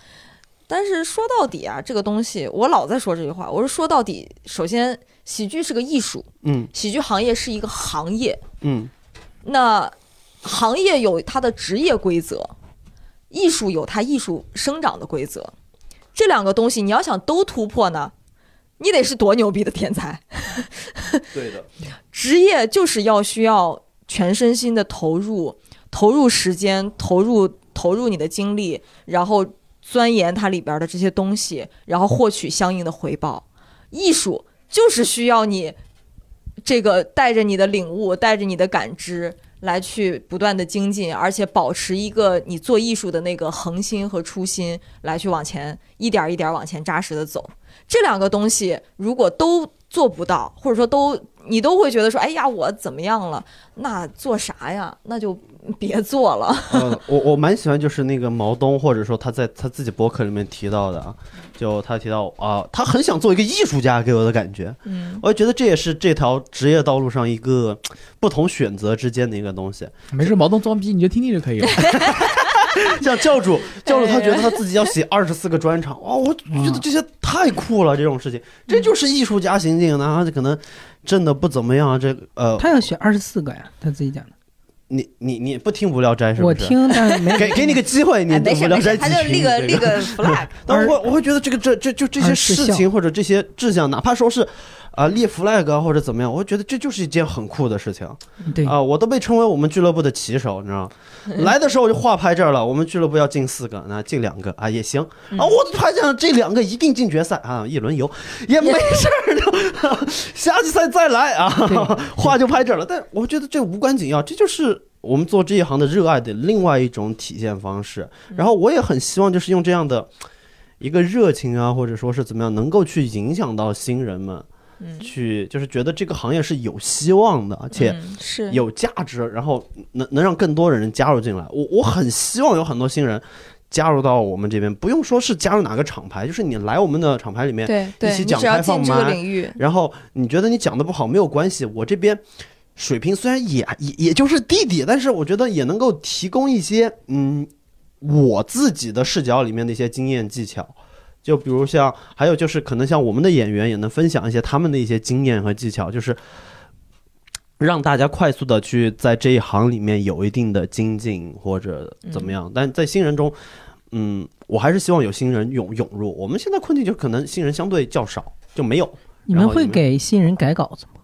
S5: 但是说到底啊，这个东西我老在说这句话，我说说到底，首先喜剧是个艺术，
S2: 嗯，
S5: 喜剧行业是一个行业，
S2: 嗯，
S5: 那行业有它的职业规则。艺术有它艺术生长的规则，这两个东西你要想都突破呢，你得是多牛逼的天才。
S2: 对的，
S5: 职业就是要需要全身心的投入，投入时间，投入投入你的精力，然后钻研它里边的这些东西，然后获取相应的回报。艺术就是需要你这个带着你的领悟，带着你的感知。来去不断的精进，而且保持一个你做艺术的那个恒心和初心，来去往前一点一点往前扎实的走。这两个东西如果都做不到，或者说都你都会觉得说，哎呀，我怎么样了？那做啥呀？那就 别做了。
S2: 嗯，我我蛮喜欢就是那个毛东，或者说他在他自己博客里面提到的啊。就他提到啊，他很想做一个艺术家，给我的感觉，
S5: 嗯，
S2: 我觉得这也是这条职业道路上一个不同选择之间的一个东西。
S4: 没事，毛东装逼你就听听就可以了。
S2: 像教主，教主他觉得他自己要写二十四个专场，哇，我觉得这些太酷了，这种事情，这就是艺术家行径，然后可能挣的不怎么样，这呃，
S3: 他要写二十四个呀，他自己讲的。
S2: 你你你不听无聊斋是不
S3: 是？我听，但没
S2: 给给你个机会，你无聊斋
S5: 他就立个立个 flag。
S2: 但我我会觉得这个这这就这些事情或者这些志向，哪怕说是啊立 flag 或者怎么样，我觉得这就是一件很酷的事情。
S3: 对
S2: 啊，我都被称为我们俱乐部的旗手，你知道吗？来的时候我就画拍这儿了，我们俱乐部要进四个，那进两个啊也行啊。我拍这样这两个一定进决赛啊，一轮游也没事儿，下季赛再来啊。画就拍这儿了，但我觉得这无关紧要，这就是。我们做这一行的热爱的另外一种体现方式，然后我也很希望就是用这样的一个热情啊，或者说是怎么样，能够去影响到新人们，去就是觉得这个行业是有希望的，而且
S5: 是。
S2: 有价值，然后能能让更多的人加入进来。我我很希望有很多新人加入到我们这边，不用说是加入哪个厂牌，就是你来我们的厂牌里面，
S5: 对，
S2: 一起讲开放
S5: 麦，
S2: 然后你觉得你讲的不好没有关系，我这边。水平虽然也也也就是弟弟，但是我觉得也能够提供一些嗯我自己的视角里面的一些经验技巧，就比如像还有就是可能像我们的演员也能分享一些他们的一些经验和技巧，就是让大家快速的去在这一行里面有一定的精进或者怎么样。但在新人中，嗯，我还是希望有新人涌涌入。我们现在困境就可能新人相对较少，就没有。
S3: 你们会给新人改稿子吗？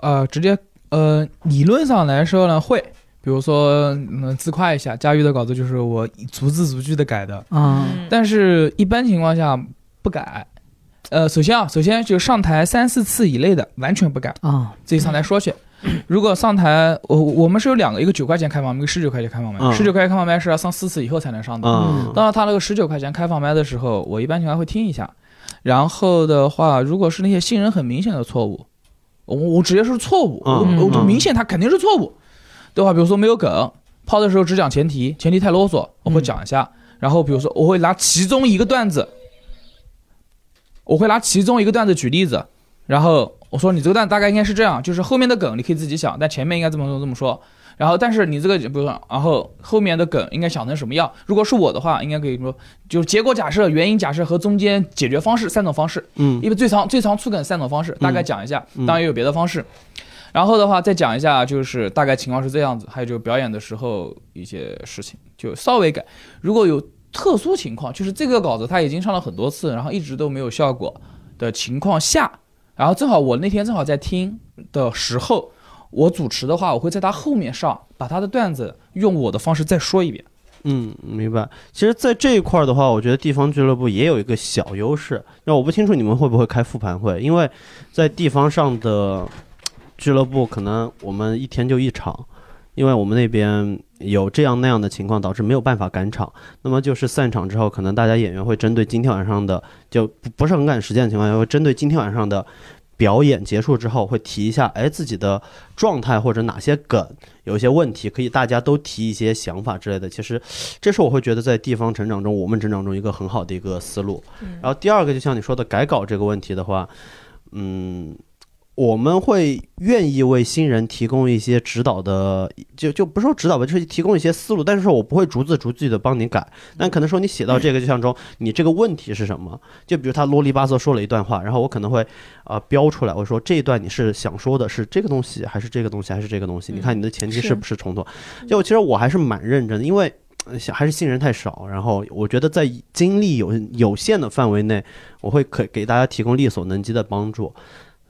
S4: 呃，直接。呃，理论上来说呢，会，比如说，嗯，自夸一下，佳玉的稿子就是我逐字逐句的改的
S3: 啊，
S4: 但是一般情况下不改。呃，首先啊，首先就上台三四次以内的完全不改
S3: 啊，
S4: 自己上台说去。如果上台，我我们是有两个，一个九块钱开放麦，一个十九块钱开放麦。十九块钱开放麦是要上四次以后才能上的。当然，他那个十九块钱开放麦的时候，我一般情况会听一下。然后的话，如果是那些新人很明显的错误。我我直接说错误，我我明显他肯定是错误，对话？比如说没有梗，抛的时候只讲前提，前提太啰嗦，我会讲一下。然后比如说我会拿其中一个段子，我会拿其中一个段子举例子，然后我说你这个段大概应该是这样，就是后面的梗你可以自己想，但前面应该这么说这么说。然后，但是你这个不是，然后后面的梗应该想成什么样？如果是我的话，应该可以说，就是结果假设、原因假设和中间解决方式三种方式。
S2: 嗯，
S4: 因为最长最长出梗三种方式，大概讲一下。当然也有别的方式。然后的话再讲一下，就是大概情况是这样子。还有就表演的时候一些事情，就稍微改。如果有特殊情况，就是这个稿子他已经上了很多次，然后一直都没有效果的情况下，然后正好我那天正好在听的时候。我主持的话，我会在他后面上，把他的段子用我的方式再说一遍。
S2: 嗯，明白。其实，在这一块儿的话，我觉得地方俱乐部也有一个小优势。那我不清楚你们会不会开复盘会，因为在地方上的俱乐部，可能我们一天就一场，因为我们那边有这样那样的情况，导致没有办法赶场。那么就是散场之后，可能大家演员会针对今天晚上的，就不不是很赶时间的情况下，会针对今天晚上的。表演结束之后会提一下，哎，自己的状态或者哪些梗有一些问题，可以大家都提一些想法之类的。其实，这是我会觉得在地方成长中，我们成长中一个很好的一个思路。然后第二个，就像你说的改稿这个问题的话，嗯。我们会愿意为新人提供一些指导的，就就不说指导吧，就是提供一些思路。但是说我不会逐字逐句的帮你改，但可能说你写到这个就像中，你这个问题是什么？就比如他啰里吧嗦说了一段话，然后我可能会啊标出来，我说这一段你是想说的是这个东西，还是这个东西，还是这个东西？你看你的前提是不是冲突？就其实我还是蛮认真的，因为还是新人太少，然后我觉得在精力有有限的范围内，我会可给大家提供力所能及的帮助。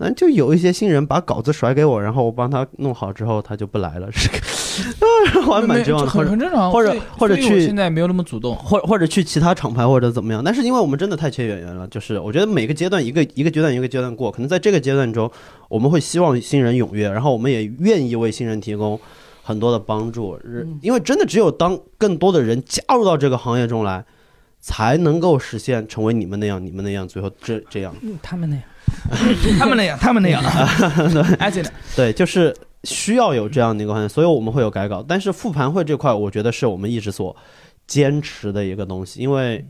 S2: 嗯，就有一些新人把稿子甩给我，然后我帮他弄好之后，他就不来了，是个，还蛮绝望的，
S4: 很很正常。
S2: 或者或者去
S4: 现在没有那么主动，
S2: 或或者去其他厂牌或者怎么样。但是因为我们真的太缺演员了，就是我觉得每个阶段一个一个阶段一个阶段过，可能在这个阶段中，我们会希望新人踊跃，然后我们也愿意为新人提供很多的帮助，因为真的只有当更多的人加入到这个行业中来，才能够实现成为你们那样，你们那样，最后这这样，
S3: 他们那样。
S4: 他们那样，他们那样，对，
S2: 对，就是需要有这样的一个环境，所以我们会有改稿。但是复盘会这块，我觉得是我们一直所坚持的一个东西，因为，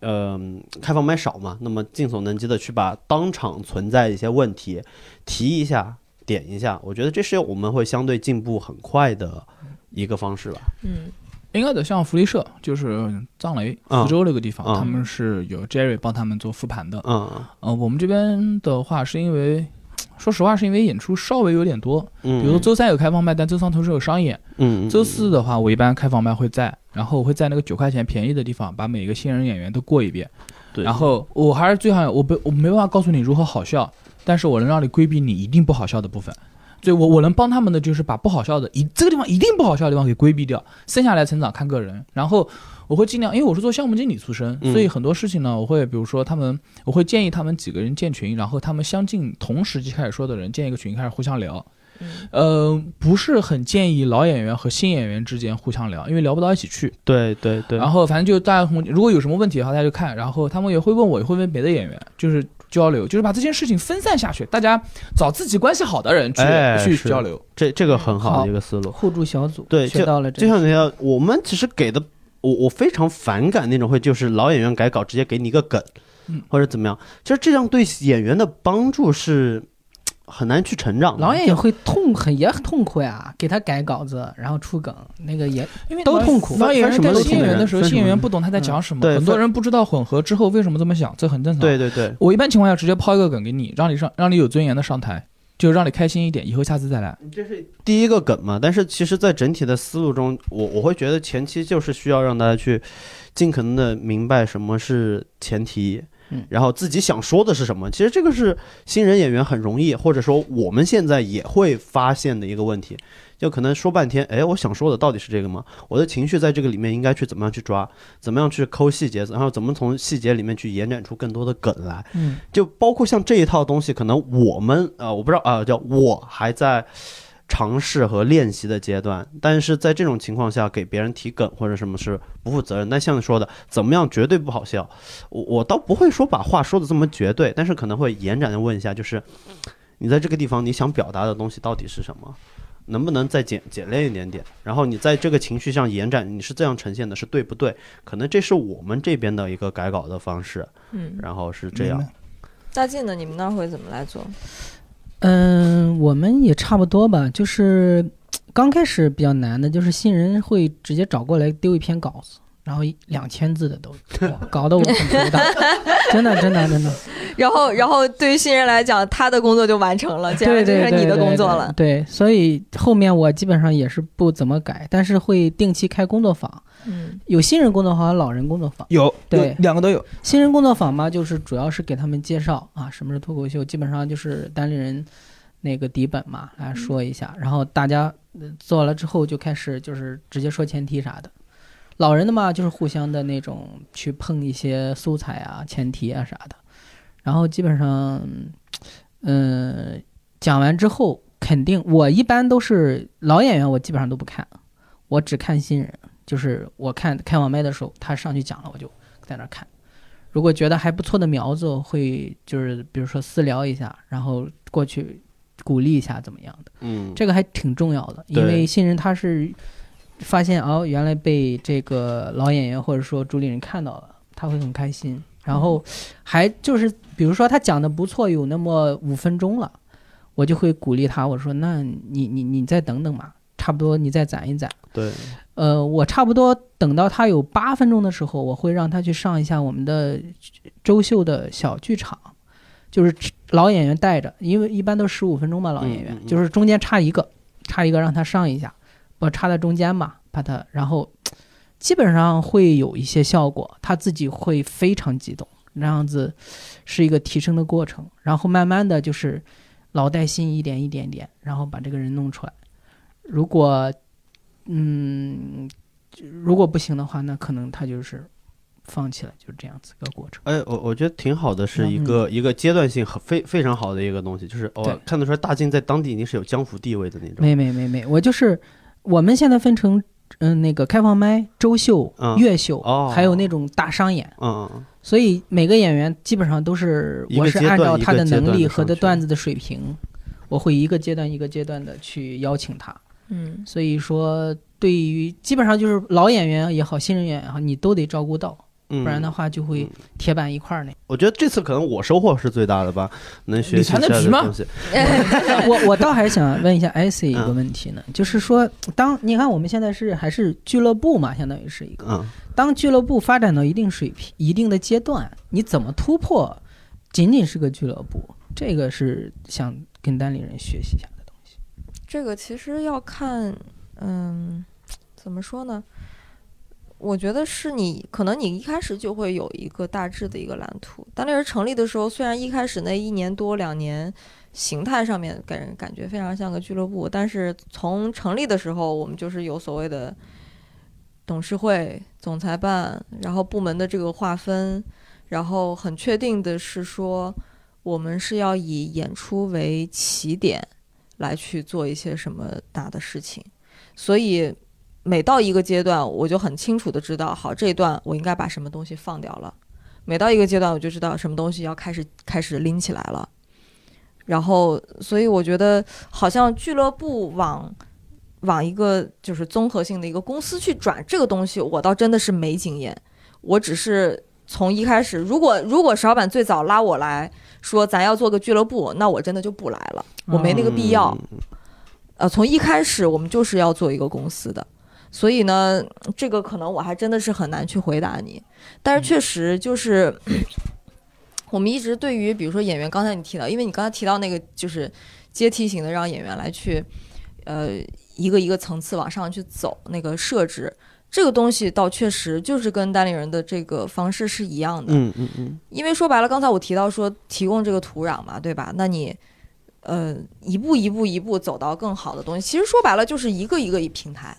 S2: 嗯，开放麦少嘛，那么尽所能及的去把当场存在一些问题提一下、点一下，我觉得这是我们会相对进步很快的一个方式吧。
S5: 嗯。
S4: 应该的，像福利社，就是藏雷福州那个地方，他们是有 Jerry 帮他们做复盘的。
S2: 嗯
S4: 呃，我们这边的话，是因为，说实话，是因为演出稍微有点多。
S2: 嗯。
S4: 比如周三有开放麦，但周三同时有商演。
S2: 嗯。
S4: 周四的话，我一般开放麦会在，然后我会在那个九块钱便宜的地方，把每个新人演员都过一遍。
S2: 对。
S4: 然后我还是最好，我不，我没办法告诉你如何好笑，但是我能让你规避你一定不好笑的部分。对我，我能帮他们的就是把不好笑的一这个地方一定不好笑的地方给规避掉，剩下来成长看个人。然后我会尽量，因为我是做项目经理出身，所以很多事情呢，我会比如说他们，我会建议他们几个人建群，然后他们相近同时期开始说的人建一个群，开始互相聊。呃，不是很建议老演员和新演员之间互相聊，因为聊不到一起去。
S2: 对对对。
S4: 然后反正就大家如果有什么问题的话，大家就看。然后他们也会问我，也会问别的演员，就是。交流就是把这件事情分散下去，大家找自己关系好的人去去交流，
S2: 这这个很好的一个思路。
S3: 互助小组，
S2: 对，
S3: 学到了。
S2: 就像你要，我们其实给的，我我非常反感那种会，就是老演员改稿直接给你一个梗，或者怎么样，其实这样对演员的帮助是。很难去成长，
S3: 老演员会痛，很也很痛苦呀。给他改稿子，然后出梗，那个也
S4: 因为
S3: 都痛苦。
S4: 老演员
S2: 跟
S4: 新演员的时候，新演员不懂他在讲什么，很多人不知道混合之后为什么这么想，这很正常。
S2: 对对对，
S4: 我一般情况下直接抛一个梗给你，让你上，让你有尊严的上台，就让你开心一点，以后下次再来。
S2: 这是第一个梗嘛？但是其实，在整体的思路中，我我会觉得前期就是需要让大家去尽可能的明白什么是前提。然后自己想说的是什么？其实这个是新人演员很容易，或者说我们现在也会发现的一个问题，就可能说半天，哎，我想说的到底是这个吗？我的情绪在这个里面应该去怎么样去抓，怎么样去抠细节，然后怎么从细节里面去延展出更多的梗来？
S3: 嗯，
S2: 就包括像这一套东西，可能我们啊，我不知道啊，叫我还在。尝试和练习的阶段，但是在这种情况下给别人提梗或者什么是不负责任。但像你说的，怎么样绝对不好笑？我我倒不会说把话说的这么绝对，但是可能会延展的问一下，就是你在这个地方你想表达的东西到底是什么？能不能再简简练一点点？然后你在这个情绪上延展，你是这样呈现的，是对不对？可能这是我们这边的一个改稿的方式。
S5: 嗯，
S2: 然后是这样。
S5: 大靖呢？你们那儿会怎么来做？
S3: 嗯，我们也差不多吧，就是刚开始比较难的，就是新人会直接找过来丢一篇稿子。然后两千字的都，搞得我很头大，真的真的真的。
S5: 然后然后对于新人来讲，他的工作就完成了，接下来就是你的工作了。
S3: 对，所以后面我基本上也是不怎么改，但是会定期开工作坊。
S5: 嗯，
S3: 有新人工作坊和老人工作坊。
S4: 有，
S3: 对，
S4: 两个都有。
S3: 新人工作坊嘛，就是主要是给他们介绍啊，什么是脱口秀，基本上就是单立人那个底本嘛，来说一下，然后大家做了之后就开始就是直接说前提啥的。老人的嘛，就是互相的那种去碰一些素材啊、前提啊啥的，然后基本上，嗯，讲完之后肯定我一般都是老演员，我基本上都不看，我只看新人。就是我看开网麦的时候，他上去讲了，我就在那看。如果觉得还不错的苗子，会就是比如说私聊一下，然后过去鼓励一下怎么样的。
S2: 嗯，
S3: 这个还挺重要的，因为新人他是。发现哦，原来被这个老演员或者说主理人看到了，他会很开心。然后还就是，比如说他讲的不错，有那么五分钟了，我就会鼓励他，我说：“那你你你再等等嘛，差不多你再攒一攒。”
S2: 对，
S3: 呃，我差不多等到他有八分钟的时候，我会让他去上一下我们的周秀的小剧场，就是老演员带着，因为一般都十五分钟嘛，老演员就是中间差一个，差一个让他上一下。我插在中间嘛，把它，然后基本上会有一些效果，他自己会非常激动，那样子是一个提升的过程，然后慢慢的就是老带新，一点一点点，然后把这个人弄出来。如果嗯，如果不行的话，那可能他就是放弃了，就是这样子一个过程。
S2: 哎，我我觉得挺好的，是一个一个阶段性很非非常好的一个东西，就是哦，看得出来大靖在当地已经是有江湖地位的那种。
S3: 没没没没，我就是。我们现在分成，嗯，那个开放麦、周秀、月秀，哦还有那种大商演。
S2: 嗯嗯。
S3: 所以每个演员基本上都是，我是按照他的能力和的段子的水平，我会一个阶段一个阶段的去邀请他。
S5: 嗯。
S3: 所以说，对于基本上就是老演员也好，新人演员也好，你都得照顾到。不然的话就会铁板一块儿呢。
S2: 我觉得这次可能我收获是最大的吧，能学习这些东西。
S3: 我我倒还是想问一下艾 C 一个问题呢，就是说，当你看我们现在是还是俱乐部嘛，相当于是一个，当俱乐部发展到一定水平、一定的阶段，你怎么突破？仅仅是个俱乐部，这个是想跟单立人学习一下的东西。
S5: 这个其实要看，嗯，怎么说呢？我觉得是你，可能你一开始就会有一个大致的一个蓝图。当那人成立的时候，虽然一开始那一年多两年，形态上面给人感觉非常像个俱乐部，但是从成立的时候，我们就是有所谓的董事会、总裁办，然后部门的这个划分，然后很确定的是说，我们是要以演出为起点来去做一些什么大的事情，所以。每到一个阶段，我就很清楚的知道，好这一段我应该把什么东西放掉了。每到一个阶段，我就知道什么东西要开始开始拎起来了。然后，所以我觉得好像俱乐部往往一个就是综合性的一个公司去转这个东西，我倒真的是没经验。我只是从一开始，如果如果石老板最早拉我来说咱要做个俱乐部，那我真的就不来了，我没那个必要。呃，从一开始我们就是要做一个公司的。所以呢，这个可能我还真的是很难去回答你，但是确实就是，我们一直对于比如说演员，刚才你提到，因为你刚才提到那个就是阶梯型的让演员来去，呃，一个一个层次往上去走那个设置，这个东西倒确实就是跟单立人的这个方式是一样的。
S2: 嗯嗯嗯。
S5: 因为说白了，刚才我提到说提供这个土壤嘛，对吧？那你呃一步一步一步走到更好的东西，其实说白了就是一个一个一平台。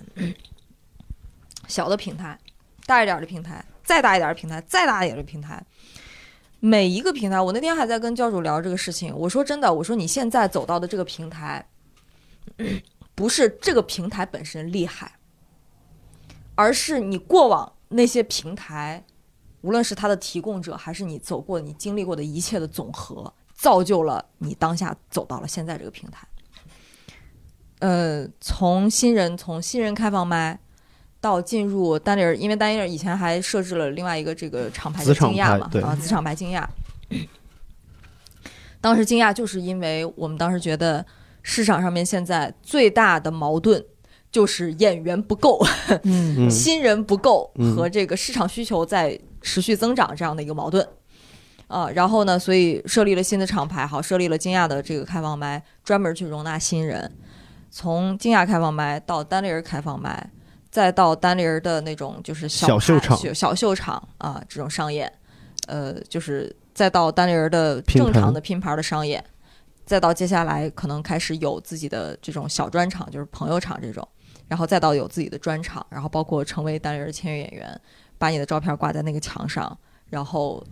S5: 小的平台，大一点的平台，再大一点的平台，再大一点的平台，每一个平台，我那天还在跟教主聊这个事情。我说真的，我说你现在走到的这个平台，不是这个平台本身厉害，而是你过往那些平台，无论是它的提供者，还是你走过、你经历过的一切的总和，造就了你当下走到了现在这个平台。呃，从新人，从新人开放麦。到进入丹尼尔，因为丹尼尔以前还设置了另外一个这个厂牌的惊讶嘛，啊，子厂牌惊讶。当时惊讶，就是因为我们当时觉得市场上面现在最大的矛盾就是演员不够，嗯，新人不够和这个市场需求在持续增长这样的一个矛盾。啊，然后呢，所以设立了新的厂牌，好，设立了惊讶的这个开放麦，专门去容纳新人。从惊讶开放麦到单立人开放麦，再到单立人的那种就是
S2: 小秀场、
S5: 小秀场啊，这种商演，呃，就是再到单立人的正常的拼盘。的商演，再到接下来可能开始有自己的这种小专场，就是朋友场这种，然后再到有自己的专场，然后包括成为单立人的签约演员，把你的照片挂在那个墙上，然后。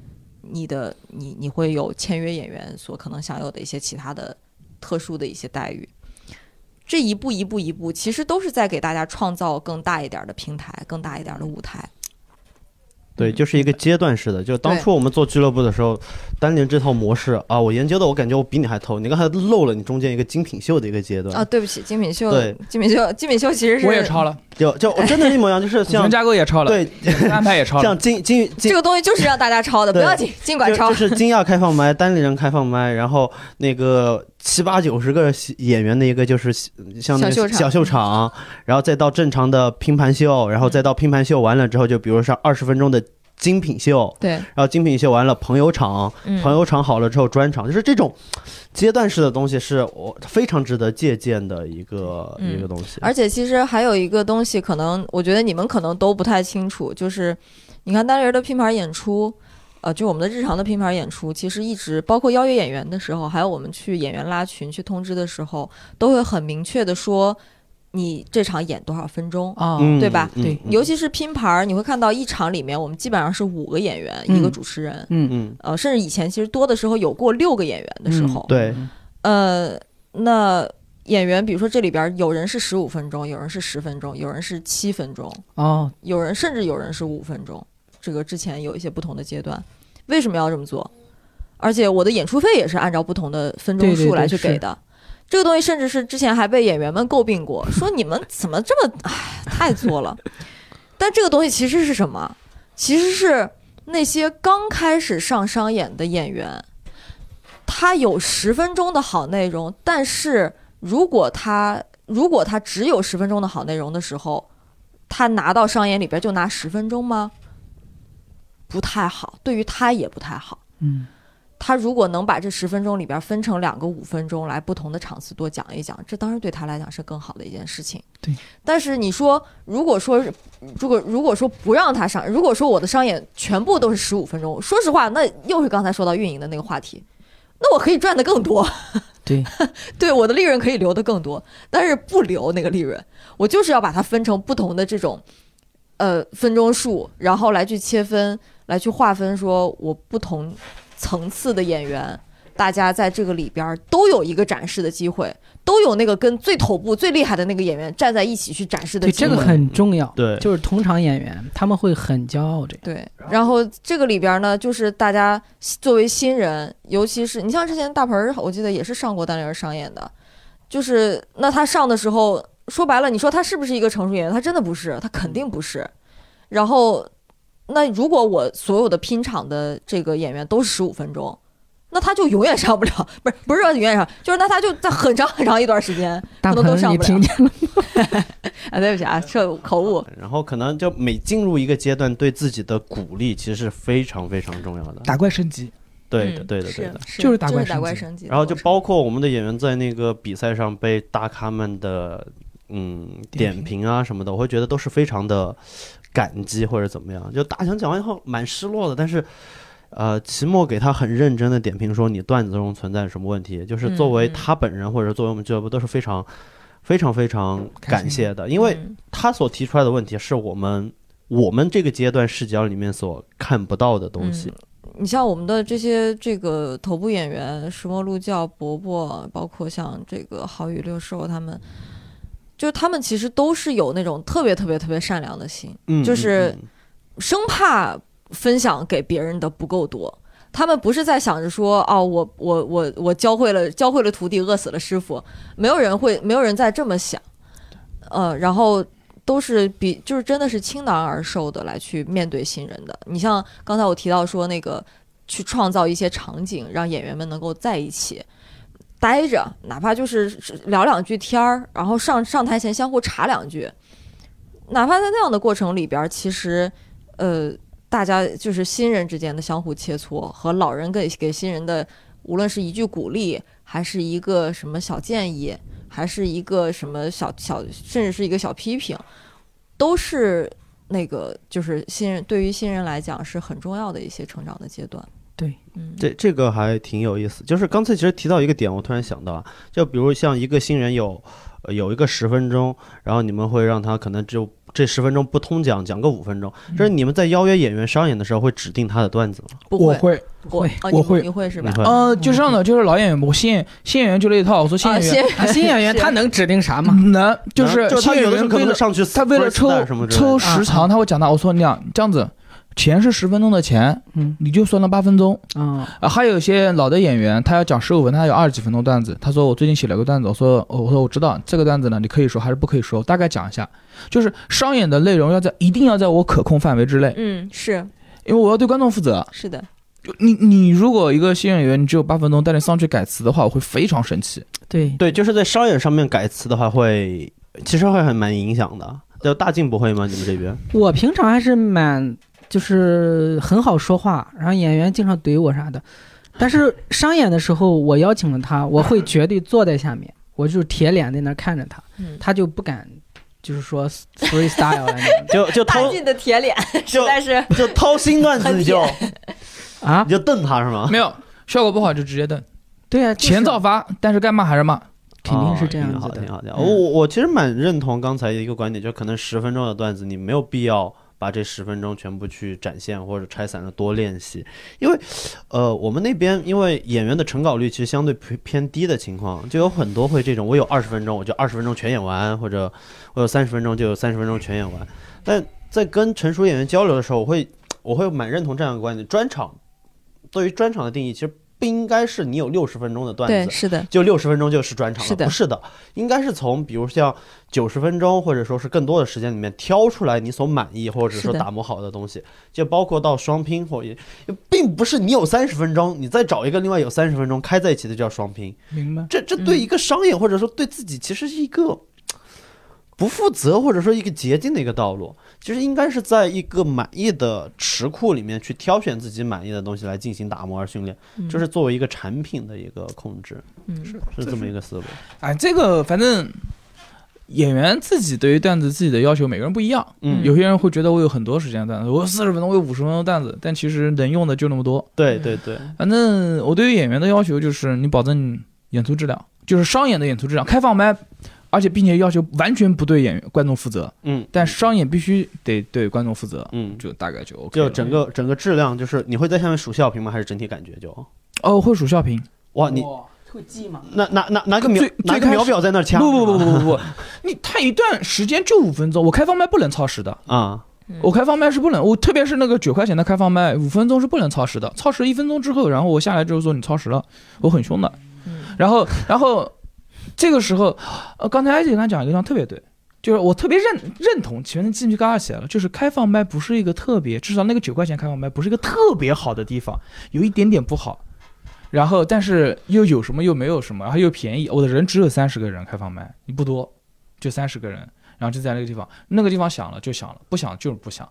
S5: 你的你你会有签约演员所可能享有的一些其他的特殊的一些待遇，这一步一步一步，其实都是在给大家创造更大一点的平台，更大一点的舞台。
S2: 对，就是一个阶段式的。就当初我们做俱乐部的时候，单联这套模式啊，我研究的，我感觉我比你还透。你刚才漏了你中间一个精品秀的一个阶段
S5: 啊，对不起，精品秀，
S2: 对，
S5: 精品秀，精品秀其实是
S4: 我也抄了，
S2: 就就真的，一模一样，就是 像
S4: 架构也抄了，
S2: 对，
S4: 安排也抄了，
S2: 像金金
S5: 这个东西就是让大家抄的，不要紧，尽管抄。
S2: 就是惊讶开放麦，单立人开放麦，然后那个。七八九十个演员的一个就是像那个小秀场，然后再到正常的拼盘秀，然后再到拼盘秀完了之后，就比如上二十分钟的精品秀，
S5: 对，
S2: 然后精品秀完了朋友场，朋友场好了之后专场，就是这种阶段式的东西，是我非常值得借鉴的一个一个东西。
S5: 而且其实还有一个东西，可能我觉得你们可能都不太清楚，就是你看单人的拼盘演出。呃，就我们的日常的拼盘演出，其实一直包括邀约演员的时候，还有我们去演员拉群去通知的时候，都会很明确的说，你这场演多少分钟啊，对吧？
S3: 对，
S5: 尤其是拼盘，你会看到一场里面我们基本上是五个演员，一个主持人，
S3: 嗯嗯，
S5: 呃，甚至以前其实多的时候有过六个演员的时候，
S2: 对，
S5: 呃，那演员比如说这里边有人是十五分钟，有人是十分钟，有人是七分钟，
S3: 哦，
S5: 有人甚至有人是五分钟。这个之前有一些不同的阶段，为什么要这么做？而且我的演出费也是按照不同的分钟数来去给的。这个东西甚至是之前还被演员们诟病过，说你们怎么这么唉太作了。但这个东西其实是什么？其实是那些刚开始上商演的演员，他有十分钟的好内容，但是如果他如果他只有十分钟的好内容的时候，他拿到商演里边就拿十分钟吗？不太好，对于他也不太好。
S3: 嗯，
S5: 他如果能把这十分钟里边分成两个五分钟来不同的场次多讲一讲，这当然对他来讲是更好的一件事情。
S3: 对。
S5: 但是你说，如果说，如果如果说不让他上，如果说我的商演全部都是十五分钟，说实话，那又是刚才说到运营的那个话题，那我可以赚的更多。
S3: 对，
S5: 对，我的利润可以留的更多，但是不留那个利润，我就是要把它分成不同的这种，呃，分钟数，然后来去切分。来去划分，说我不同层次的演员，大家在这个里边都有一个展示的机会，都有那个跟最头部、最厉害的那个演员站在一起去展示的
S3: 机会。对，这个很重要。
S2: 对，
S3: 就是同场演员他们会很骄傲这个。
S5: 对，然后这个里边呢，就是大家作为新人，尤其是你像之前大盆，我记得也是上过单立人上演的，就是那他上的时候，说白了，你说他是不是一个成熟演员？他真的不是，他肯定不是。然后。那如果我所有的拼场的这个演员都是十五分钟，那他就永远上不了，不是不是说永远上，就是那他就在很长很长一段时间可能都上不了。
S3: 听见了？
S5: 啊，对不起啊，这口误。
S2: 然后可能就每进入一个阶段，对自己的鼓励其实是非常非常重要的。
S4: 打怪升级，
S2: 对的，对的，对的，
S4: 就是
S5: 打
S4: 怪
S5: 升级。
S2: 然后就包括我们的演员在那个比赛上被大咖们的嗯点评啊什么的，我会觉得都是非常的。感激或者怎么样，就大强讲完以后蛮失落的，但是，呃，齐墨给他很认真的点评说你段子中存在什么问题，就是作为他本人或者作为我们俱乐部都是非常非常非常感谢的，因为他所提出来的问题是我们我们这个阶段视角里面所看不到的东西。
S5: 你像我们的这些这个头部演员，石墨鹿教、伯伯，包括像这个郝宇、六兽他们。就是他们其实都是有那种特别特别特别善良的心，就是生怕分享给别人的不够多。他们不是在想着说，哦，我我我我教会了教会了徒弟，饿死了师傅。没有人会，没有人在这么想。呃，然后都是比就是真的是倾囊而授的来去面对新人的。你像刚才我提到说那个。去创造一些场景，让演员们能够在一起待着，哪怕就是聊两句天儿，然后上上台前相互查两句，哪怕在那样的过程里边，其实呃，大家就是新人之间的相互切磋，和老人给给新人的，无论是一句鼓励，还是一个什么小建议，还是一个什么小小，甚至是一个小批评，都是。那个就是新人，对于新人来讲是很重要的一些成长的阶段。
S2: 这这个还挺有意思。就是刚才其实提到一个点，我突然想到，就比如像一个新人有有一个十分钟，然后你们会让他可能只有。这十分钟不通讲，讲个五分钟。就是你们在邀约演员商演的时候，会指定他的段子吗？
S4: 我会，
S3: 会，
S4: 我会，
S5: 你会是吧？
S4: 呃，就这样的，就是老演员，我新演新演员就这一套。我说新演员，
S3: 新演员他能指定啥吗？
S4: 能，就是新演员
S2: 可能上去，
S4: 他为了抽抽时长，他会讲他。我说你俩这样子。钱是十分钟的钱，嗯，你就算了八分钟，啊，还有一些老的演员，他要讲十五分，他有二十几分钟段子。他说我最近写了个段子，我说我说我知道这个段子呢，你可以说还是不可以说，大概讲一下，就是商演的内容要在一定要在我可控范围之内，
S5: 嗯，是
S4: 因为我要对观众负责，
S5: 是的，
S4: 你你如果一个新演员你只有八分钟，带你上去改词的话，我会非常生气。
S3: 对
S2: 对，就是在商演上面改词的话，会其实会很蛮影响的。就大静不会吗？你们这边？
S3: 我平常还是蛮。就是很好说话，然后演员经常怼我啥的，但是商演的时候，我邀请了他，我会绝对坐在下面，我就铁脸在那看着他，他就不敢，就是说 freestyle 了，
S2: 就就
S5: 大劲的铁脸，实在是。
S2: 就掏心段子你就
S3: 啊，
S2: 你就瞪他是吗？
S4: 没有效果不好就直接瞪，
S3: 对啊，
S4: 钱照发，但是该骂还是骂，
S3: 肯定是这样
S2: 子的。挺好，挺好。我我其实蛮认同刚才一个观点，就可能十分钟的段子你没有必要。把这十分钟全部去展现或者拆散了多练习，因为，呃，我们那边因为演员的成稿率其实相对偏偏低的情况，就有很多会这种，我有二十分钟我就二十分钟全演完，或者我有三十分钟就有三十分钟全演完。但在跟成熟演员交流的时候，我会我会蛮认同这样的观点，专场对于专场的定义其实。不应该是你有六十分钟的段子，
S5: 对，是的，
S2: 就六十分钟就是专场
S5: 了，
S2: 不是的，应该是从比如像九十分钟或者说是更多的时间里面挑出来你所满意或者说打磨好的东西，就包括到双拼或也，并不是你有三十分钟，你再找一个另外有三十分钟开在一起的叫双拼，
S4: 明白？
S2: 这这对一个商业或者说对自己其实是一个。不负责，或者说一个捷径的一个道路，其实应该是在一个满意的池库里面去挑选自己满意的东西来进行打磨而训练，就是作为一个产品的一个控制，嗯是是这么一个思路。
S4: 哎，这个反正演员自己对于段子自己的要求每个人不一样，嗯，有些人会觉得我有很多时间段子，我有四十分钟，我有五十分钟段子，但其实能用的就那么多。
S2: 对对对，
S4: 反正我对于演员的要求就是你保证演出质量，就是商演的演出质量，开放麦。而且并且要求完全不对演员观众负责，嗯，但商演必须得对观众负责，嗯，就大概就 OK。
S2: 就整个整个质量，就是你会在下面数笑评吗？还是整体感觉就？
S4: 哦，会数笑评。
S2: 哇，你
S3: 会记吗？
S2: 拿拿拿拿个秒拿个秒表在那掐？
S4: 不不不不不不，你他一段时间就五分钟，我开放麦不能超时的啊，我开放麦是不能，我特别是那个九块钱的开放麦，五分钟是不能超时的，超时一分钟之后，然后我下来之后说你超时了，我很凶的，然后然后。这个时候，呃，刚才艾姐跟他讲一个地方特别对，就是我特别认认同，前面鸡皮疙瘩起来了。就是开放麦不是一个特别，至少那个九块钱开放麦不是一个特别好的地方，有一点点不好。然后，但是又有什么又没有什么，然后又便宜。我的人只有三十个人开放麦，你不多，就三十个人，然后就在那个地方，那个地方响了就响了，不响就是不响。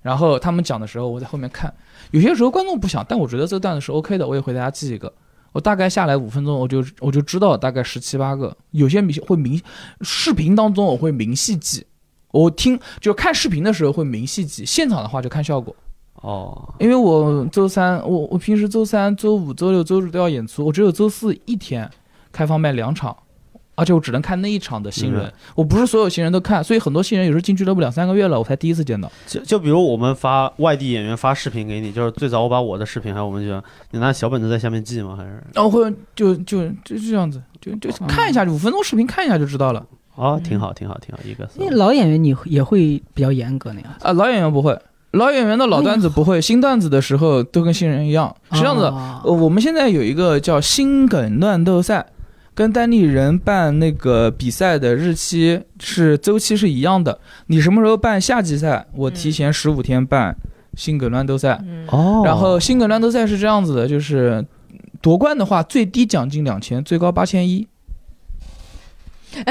S4: 然后他们讲的时候，我在后面看，有些时候观众不响，但我觉得这段子是 OK 的，我也会大家记一个。我大概下来五分钟，我就我就知道大概十七八个，有些明会明视频当中我会明细记，我听就看视频的时候会明细记，现场的话就看效果。
S2: 哦，
S4: 因为我周三我我平时周三、周五、周六、周日都要演出，我只有周四一天开放卖两场。而且我只能看那一场的新人，我不是所有新人都看，所以很多新人有时候进俱乐部两三个月了，我才第一次见到。
S2: 就就比如我们发外地演员发视频给你，就是最早我把我的视频，还有我们就你拿小本子在下面记吗？还是？
S4: 哦，会就就就这样子，就就看一下，五分钟视频看一下就知道了。
S2: 哦，挺好，挺好，挺好，一个。
S3: 那老演员你也会比较严格那样？
S4: 啊，老演员不会，老演员的老段子不会，新段子的时候都跟新人一样。是这样子，呃，我们现在有一个叫新梗乱斗赛。跟当地人办那个比赛的日期是周期是一样的。你什么时候办夏季赛？我提前十五天办新梗乱斗赛。
S2: 哦，
S4: 然后新梗乱斗赛是这样子的，就是夺冠的话，最低奖金两千，最高八千一。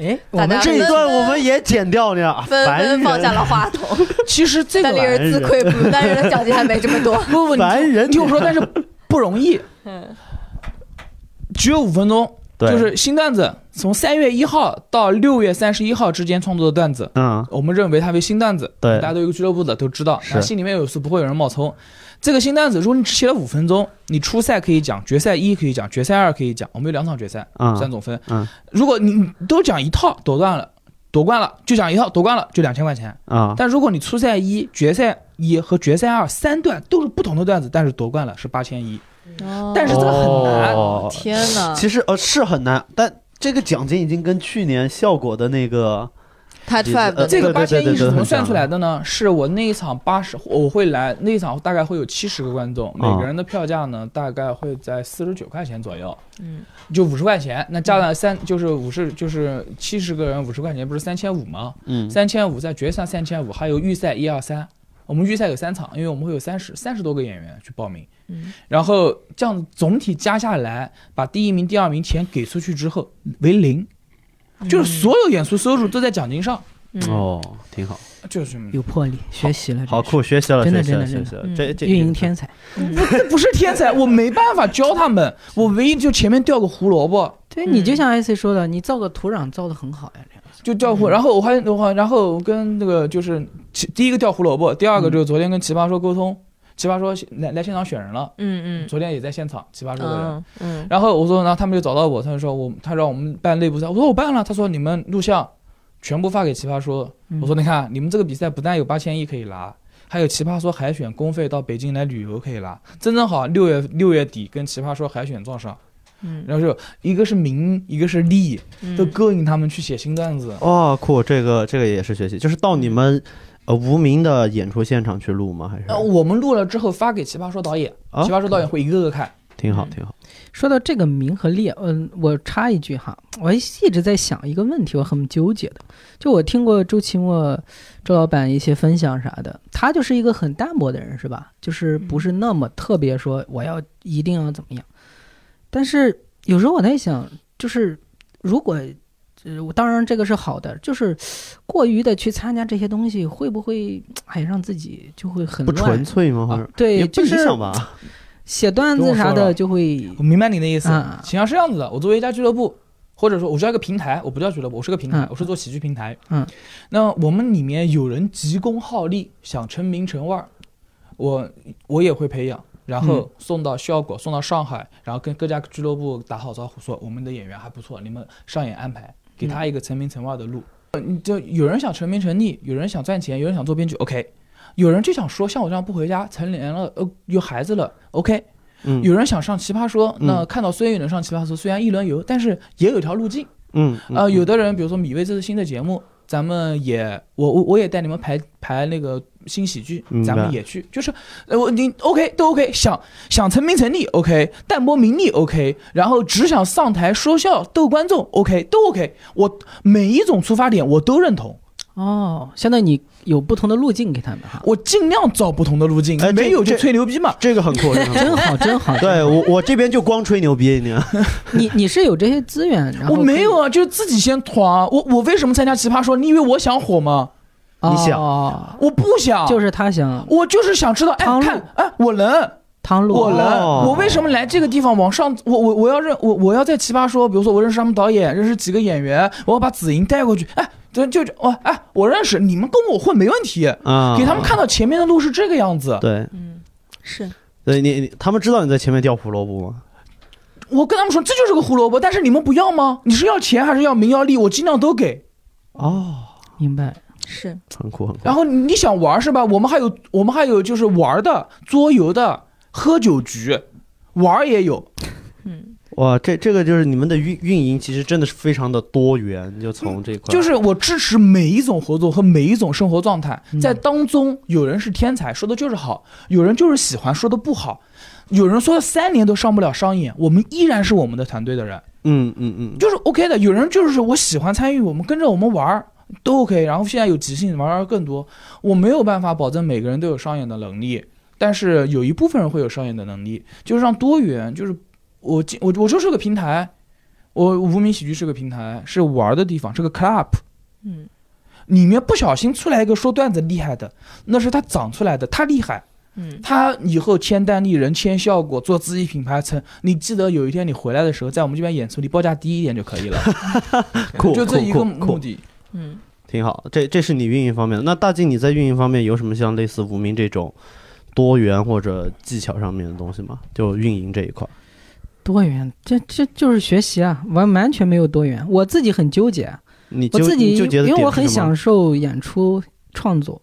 S3: 哎，
S2: 我们这一段我们也剪掉呢，
S5: 纷纷放下了话筒。
S4: 其实这个
S5: 令人自愧不如，但是奖金还没这么多。
S4: 不不，
S2: 烦人。
S4: 听我说，但是不容易。嗯，只有五分钟。就是新段子，从三月一号到六月三十一号之间创作的段子，
S2: 嗯，
S4: 我们认为它为新段子。
S2: 对，
S4: 大家都有个俱乐部的都知道，那心里面有数，不会有人冒充。这个新段子，如果你只写了五分钟，你初赛可以讲，决赛一可以讲，决赛二可以讲。我们有两场决赛，三总分。
S2: 嗯，
S4: 如果你都讲一套夺冠了，夺冠了就讲一套夺冠了就两千块钱
S2: 啊。
S4: 但如果你初赛一、决赛一和决赛二三段都是不同的段子，但是夺冠了是八千一。
S5: 哦，
S4: 但是这个很难。
S5: 天哪！
S2: 其实呃是很难，但。这个奖金已经跟去年效果的那个
S5: 太帅了。
S4: 这个八千一是怎么算出来的呢？是我那一场八十，我会来那一场大概会有七十个观众，每个人的票价呢大概会在四十九块钱左右。嗯，就五十块钱，那加了三就是五十就是七十个人五十块钱不是三千五吗？嗯，三千五在决赛三千五，还有预赛一二三。我们预赛有三场，因为我们会有三十三十多个演员去报名。嗯，然后这样总体加下来，把第一名、第二名钱给出去之后为零，就是所有演出收入都在奖金上。
S2: 哦，挺好，
S4: 就是
S3: 有魄力，学习了，
S2: 好酷，学习了，
S3: 真的真的
S2: 真的，这这
S3: 运营天才，
S4: 不不是天才，我没办法教他们，我唯一就前面掉个胡萝卜。
S3: 对你就像 IC 说的，你造个土壤造的很好呀，
S4: 就掉胡，然后我还我然后跟那个就是第一个掉胡萝卜，第二个就是昨天跟奇葩说沟通。奇葩说来来现场选人了，嗯嗯，昨天也在现场，奇葩说的人，嗯，然后我说，然后他们就找到我，他就说我他让我们办内部赛，我说我办了，他说你们录像全部发给奇葩说，我说你看你们这个比赛不但有八千亿可以拿，还有奇葩说海选公费到北京来旅游可以拿，正正好六月六月底跟奇葩说海选撞上，嗯，然后就一个是名，一个是利，都勾引他们去写新段子，
S2: 哇酷，这个这个也是学习，就是到你们。呃，无名的演出现场去录吗？还是？
S4: 呃，我们录了之后发给奇葩说导演，奇葩说导演会一个个看，
S2: 挺好，挺好。
S3: 说到这个名和利，嗯，我插一句哈，我一直在想一个问题，我很纠结的。就我听过周奇墨周老板一些分享啥的，他就是一个很淡薄的人，是吧？就是不是那么特别说我要一定要怎么样。但是有时候我在想，就是如果。呃，当然这个是好的，就是过于的去参加这些东西，会不会哎让自己就会很
S2: 不纯粹吗？
S3: 对，就是
S2: 吧。
S3: 写段子啥的就会。
S4: 我明白你的意思，形象是这样子的。我作为一家俱乐部，或者说我叫一个平台，我不叫俱乐部，我是个平台，我是做喜剧平台。嗯。那我们里面有人急功好利，想成名成腕儿，我我也会培养，然后送到效果，送到上海，然后跟各家俱乐部打好招呼，说我们的演员还不错，你们上演安排。给他一个成名成腕的路，嗯就有人想成名成利，有人想赚钱，有人想做编剧，OK，有人就想说像我这样不回家，成年了，呃，有孩子了，OK，嗯，有人想上奇葩说，那看到孙艺能上奇葩说，虽然一轮游，但是也有条路径，嗯，啊，有的人比如说米未这是新的节目。咱们也，我我我也带你们排排那个新喜剧，咱们也去，就是，呃，我你 OK 都 OK，想想成名成利 OK，淡泊名利 OK，然后只想上台说笑逗观众 OK 都 OK，我每一种出发点我都认同。
S3: 哦，相当于你有不同的路径给他们哈，
S4: 我尽量找不同的路径，没有就吹牛逼嘛，
S2: 这个很酷，
S3: 真好真好。
S2: 对我我这边就光吹牛逼，
S3: 你 你你是有这些资源，
S4: 我没有啊，就是自己先团。我我为什么参加奇葩说？你以为我想火吗？
S2: 你想？
S4: 我不想，
S3: 就是他想，
S4: 我就是想知道，哎，看，哎，我能。我能，我为什么来这个地方？往上，我我我要认我我要在奇葩说，比如说我认识他们导演，认识几个演员，我要把紫莹带过去。哎，就就我哎，我认识你们，跟我混没问题啊。给他们看到前面的路是这个样子。
S2: 对，
S5: 嗯，是。
S2: 对你你他们知道你在前面掉胡萝卜吗？
S4: 我跟他们说这就是个胡萝卜，但是你们不要吗？你是要钱还是要名要利？我尽量都给。
S2: 哦，
S3: 明白，
S5: 是
S2: 很酷很酷。
S4: 然后你想玩是吧？我们还有我们还有就是玩的桌游的。喝酒局，玩儿也有，
S2: 嗯，哇，这这个就是你们的运运营，其实真的是非常的多元，就从这块，
S4: 就是我支持每一种合作和每一种生活状态，在当中有人是天才，说的就是好；有人就是喜欢，说的不好；有人说三年都上不了商演，我们依然是我们的团队的人，
S2: 嗯嗯嗯，
S4: 就是 OK 的；有人就是我喜欢参与，我们跟着我们玩儿。都 OK。然后现在有即兴玩儿更多，我没有办法保证每个人都有商演的能力，但是有一部分人会有上演的能力，就是让多元，就是我我我就是个平台，我无名喜剧是个平台，是玩的地方，是个 club，
S5: 嗯，
S4: 里面不小心出来一个说段子厉害的，那是他长出来的，他厉害。
S5: 嗯，
S4: 他以后签单立人、签效果、做自己品牌，成你记得有一天你回来的时候，在我们这边演出，你报价低一点就可以了，就这一个目的。
S5: 嗯，
S2: 挺好。这这是你运营方面的。那大静，你在运营方面有什么像类似无名这种多元或者技巧上面的东西吗？就运营这一块。
S3: 多元，这这就是学习啊，完完全没有多元。我自己很纠结，
S2: 你
S3: 我自己
S2: 纠结
S3: 因为我很享受演出创作，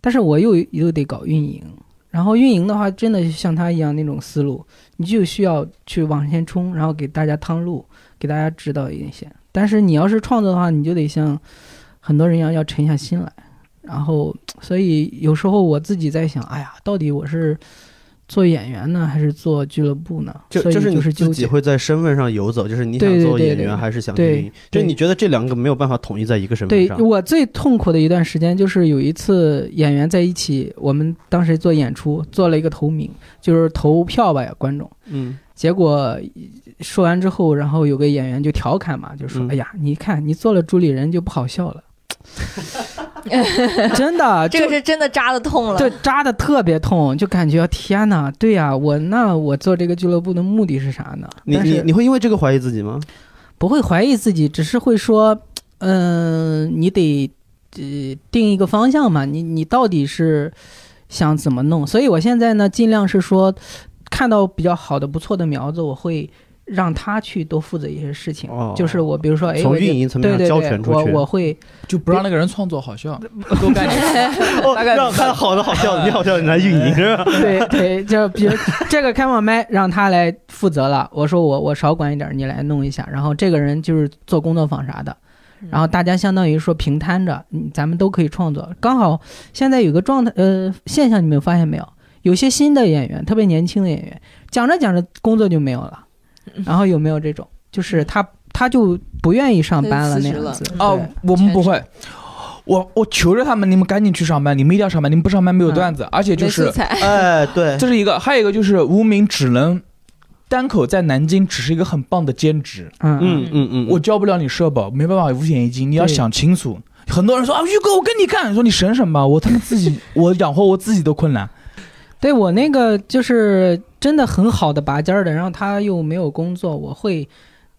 S3: 但是我又又得搞运营。然后运营的话，真的像他一样那种思路，你就需要去往前冲，然后给大家趟路，给大家指导一些。但是你要是创作的话，你就得像很多人一样要沉下心来。然后，所以有时候我自己在想，哎呀，到底我是。做演员呢，还是做俱乐部呢？
S2: 就
S3: 就是
S2: 你自己会在身份上游走，就是你想做演员还是想？就你觉得这两个没有办法统一在一个身份
S3: 上？对我最痛苦的一段时间，就是有一次演员在一起，我们当时做演出，做了一个投名，就是投票吧，观众。
S2: 嗯。
S3: 结果说完之后，然后有个演员就调侃嘛，就说：“哎呀，你看你做了主理人就不好笑了。” 真的，
S5: 这个是真的扎的痛了，
S3: 对，扎的特别痛，就感觉天哪，对呀，我那我做这个俱乐部的目的是啥呢？
S2: 你你你会因为这个怀疑自己吗？
S3: 不会怀疑自己，只是会说，嗯，你得呃定一个方向嘛，你你到底是想怎么弄？所以我现在呢，尽量是说，看到比较好的、不错的苗子，我会。让他去多负责一些事情，就是我，比如说，
S2: 从运营层面上交权出
S3: 去，我我会
S4: 就不让那个人创作好笑，
S3: 多干点，
S2: 大概让他好的好笑，你好笑你来运营是吧？
S3: 对对，就比如这个开放麦让他来负责了，我说我我少管一点，你来弄一下，然后这个人就是做工作坊啥的，然后大家相当于说平摊着，咱们都可以创作。刚好现在有个状态，呃，现象你们发现没有？有些新的演员，特别年轻的演员，讲着讲着工作就没有了。然后有没有这种，就是他他就不愿意上班了那样子？
S4: 哦，我们不会，我我求着他们，你们赶紧去上班，你们一定要上班，你们不上班没有段子，而且就是，
S2: 哎，对，
S4: 这是一个，还有一个就是无名只能单口在南京只是一个很棒的兼职，
S3: 嗯。
S2: 嗯。嗯嗯，
S4: 我交不了你社保，没办法五险一金，你要想清楚。很多人说啊，玉哥，我跟你干，说你省省吧，我他妈自己我养活我自己都困难。
S3: 对我那个就是真的很好的拔尖儿的，然后他又没有工作，我会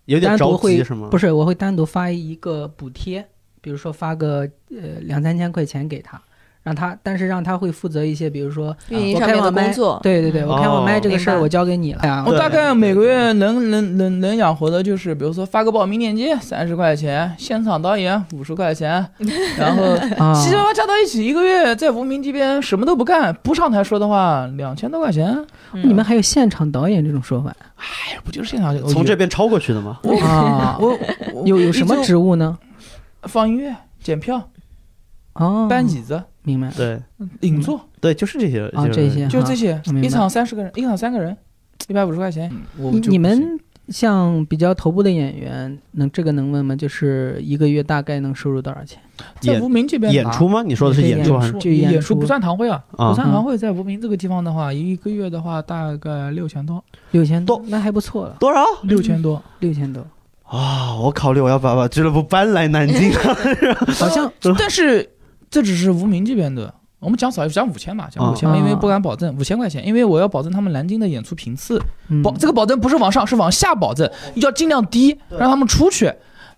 S2: 有点着
S3: 急
S2: 是吗？
S3: 不是，我会单独发一个补贴，比如说发个呃两三千块钱给他。让他，但是让他会负责一些，比如说
S5: 运营上面的工作。
S3: 对对对，我开网麦这个事儿我交给你了。
S4: 我大概每个月能能能能养活的就是，比如说发个报名链接三十块钱，现场导演五十块钱，然后七 七八八加到一起，一个月在无名这边什么都不干，不上台说的话两千多块钱。
S3: 你们还有现场导演这种说法？
S4: 哎，不就是现场
S2: 从这边超过去的吗？
S3: 啊，我有有什么职务呢？
S4: 放音乐、检票。
S3: 哦，
S4: 搬椅子，
S3: 明白？
S2: 对，
S4: 影座，
S2: 对，就是这些，
S3: 啊，这些，
S4: 就这些，一场三十个人，一场三个人，一百五十块钱。
S3: 你你们像比较头部的演员，能这个能问吗？就是一个月大概能收入多少钱？
S4: 在无名这边
S2: 演出吗？你说的是
S3: 演
S2: 出？
S3: 演
S4: 出不算堂会啊，不算堂会，在无名这个地方的话，一个月的话大概六千多，
S3: 六千多，那还不错了。
S2: 多少？
S4: 六千多，
S3: 六千多。
S2: 啊，我考虑我要把把俱乐部搬来南京，
S3: 好像，
S4: 但是。这只是无名这边的，我们讲少讲五千吧，讲五千吧，因为不敢保证五千块钱，因为我要保证他们南京的演出频次，保这个保证不是往上，是往下保证，要尽量低，让他们出去，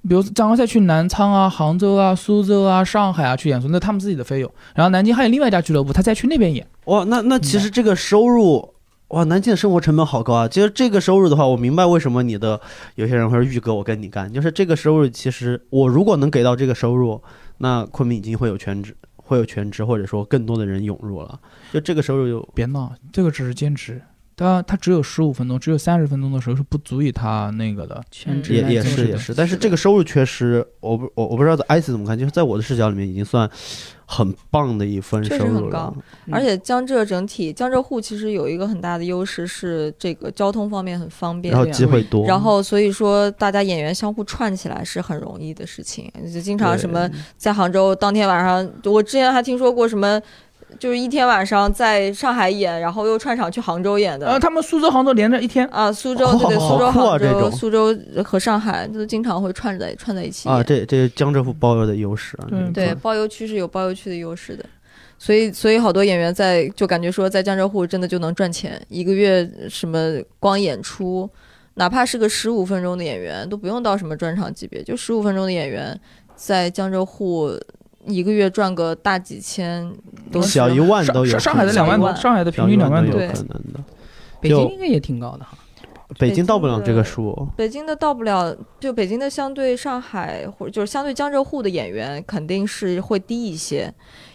S4: 比如然后再去南昌啊、杭州啊、苏州啊、上海啊去演出，那他们自己的费用，然后南京还有另外一家俱乐部，他再去那边演。
S2: 哇，那那其实这个收入，哇，南京的生活成本好高啊。其实这个收入的话，我明白为什么你的有些人会说玉哥我跟你干，就是这个收入，其实我如果能给到这个收入。那昆明已经会有全职，会有全职，或者说更多的人涌入了。就这个收入就
S4: 别闹，这个只是兼职，他他只有十五分钟，只有三十分钟的时候是不足以他那个的，
S3: 全职
S2: 也也是也是。但是这个收入缺失，我不我我不知道 ICE 怎么看，就是在我的视角里面已经算很棒的一份收入了。
S5: 而且江浙整体江浙沪其实有一个很大的优势是这个交通方面很方便，
S2: 然后机会多，
S5: 然后所以说大家演员相互串起来是很容易的事情。就经常什么在杭州当天晚上，我之前还听说过什么。就是一天晚上在上海演，然后又串场去杭州演的。
S4: 呃，他们苏州、杭州连着一天
S5: 啊，苏州对对，苏州、杭州、苏州和上海都经常会串在串在一起。
S2: 啊，这这江浙沪包邮的优势啊，
S5: 对，包邮区是有包邮区的优势的，所以所以好多演员在就感觉说在江浙沪真的就能赚钱，一个月什么光演出，哪怕是个十五分钟的演员都不用到什么专场级别，就十五分钟的演员在江浙沪。一个月赚个大几千，
S2: 小一万都有。
S4: 上海的两万多，上海的平均两万多，
S2: 有可能的。
S3: 北京应该也挺高的哈。
S2: 北京到不了这个数。
S5: 北京的到不了，就北京的相对上海或者就是相对江浙沪的演员肯定是会低一些，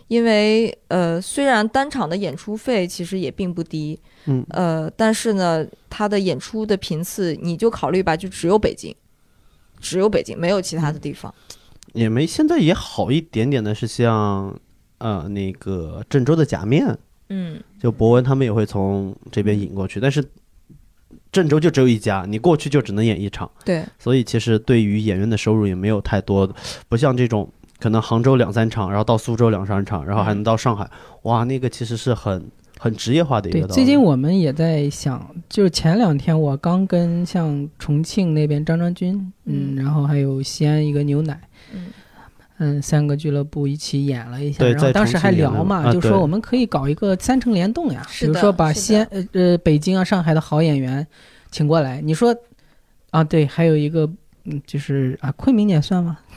S5: 因为呃虽然单场的演出费其实也并不低，
S2: 嗯
S5: 呃但是呢他的演出的频次你就考虑吧，就只有北京，只有北京没有其他的地方。
S2: 也没，现在也好一点点的是像，呃，那个郑州的假面，
S5: 嗯，
S2: 就博文他们也会从这边引过去，但是郑州就只有一家，你过去就只能演一场，
S5: 对，
S2: 所以其实对于演员的收入也没有太多，不像这种可能杭州两三场，然后到苏州两三场，然后还能到上海，哇，那个其实是很很职业化的一个。
S3: 对，最近我们也在想，就是前两天我刚跟像重庆那边张张军，嗯，然后还有西安一个牛奶。嗯嗯，三个俱乐部一起演了一下，然后当时还聊嘛，就说我们可以搞一个三城联动呀，比如说把西安、呃呃北京啊、上海的好演员请过来。你说啊，对，还有一个嗯，就是啊，昆明也算吗？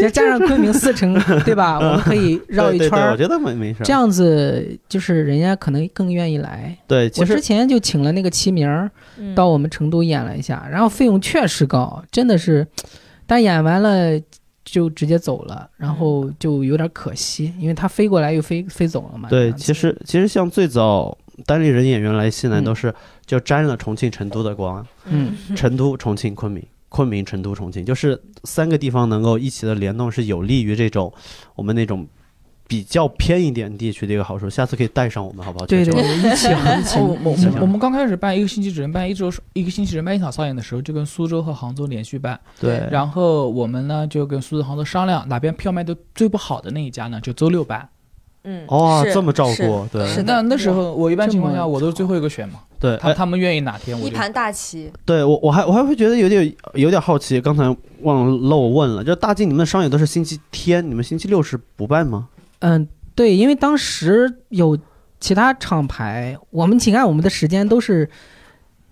S3: 再加上昆明四城，对吧？我们可以绕一圈
S2: 儿，我觉得没没事。
S3: 这样子就是人家可能更愿意来。
S2: 对，
S3: 我之前就请了那个齐明到我们成都演了一下，然后费用确实高，真的是，但演完了。就直接走了，然后就有点可惜，因为他飞过来又飞飞走了嘛。
S2: 对，其实其实像最早单立人演员来西南都是就沾了重庆、成都的光，
S3: 嗯，
S2: 成都、重庆、昆明，昆明、成都、重庆，就是三个地方能够一起的联动，是有利于这种我们那种。比较偏一点地区的一个好处，下次可以带上我们，好不好？
S3: 对对，一起一起。
S4: 我我我们刚开始办一个星期只能办一周，一个星期只能办一场上演的时候，就跟苏州和杭州连续办。
S2: 对。
S4: 然后我们呢就跟苏州、杭州商量，哪边票卖的最不好的那一家呢，就周六办。
S5: 嗯。
S2: 哦，这么照顾，对。
S4: 是那那时候我一般情况下我都是最后一个选嘛。
S2: 对。
S4: 他他们愿意哪天，我
S5: 一盘大棋。
S2: 对我我还我还会觉得有点有点好奇，刚才忘了漏问了，就大靖你们的商演都是星期天，你们星期六是不办吗？
S3: 嗯。对，因为当时有其他厂牌，我们请看我们的时间都是，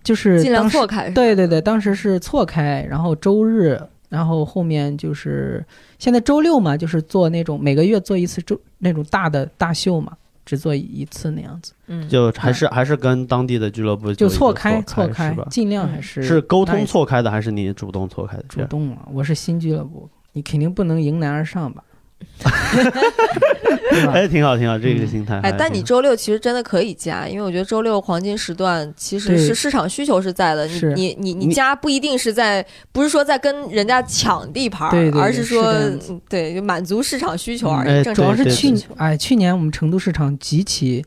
S3: 就是
S5: 尽量错开。
S3: 对对对，当时是错开，然后周日，然后后面就是现在周六嘛，就是做那种每个月做一次周那种大的大秀嘛，只做一次那样子。
S5: 嗯，
S2: 就还是还是跟当地的俱乐部
S3: 就
S2: 错
S3: 开
S2: 错
S3: 开，尽量还是
S2: 是沟通错开的，还是你主动错开的？
S3: 主动啊，我是新俱乐部，你肯定不能迎难而上吧。
S2: 哎，挺好，挺好，这个心态。
S5: 哎，但你周六其实真的可以加，因为我觉得周六黄金时段其实是市场需求是在的。你你你你加不一定是在，不是说在跟人家抢地盘，而是说对满足市场需求而已。
S3: 主要是去哎，去年我们成都市场极其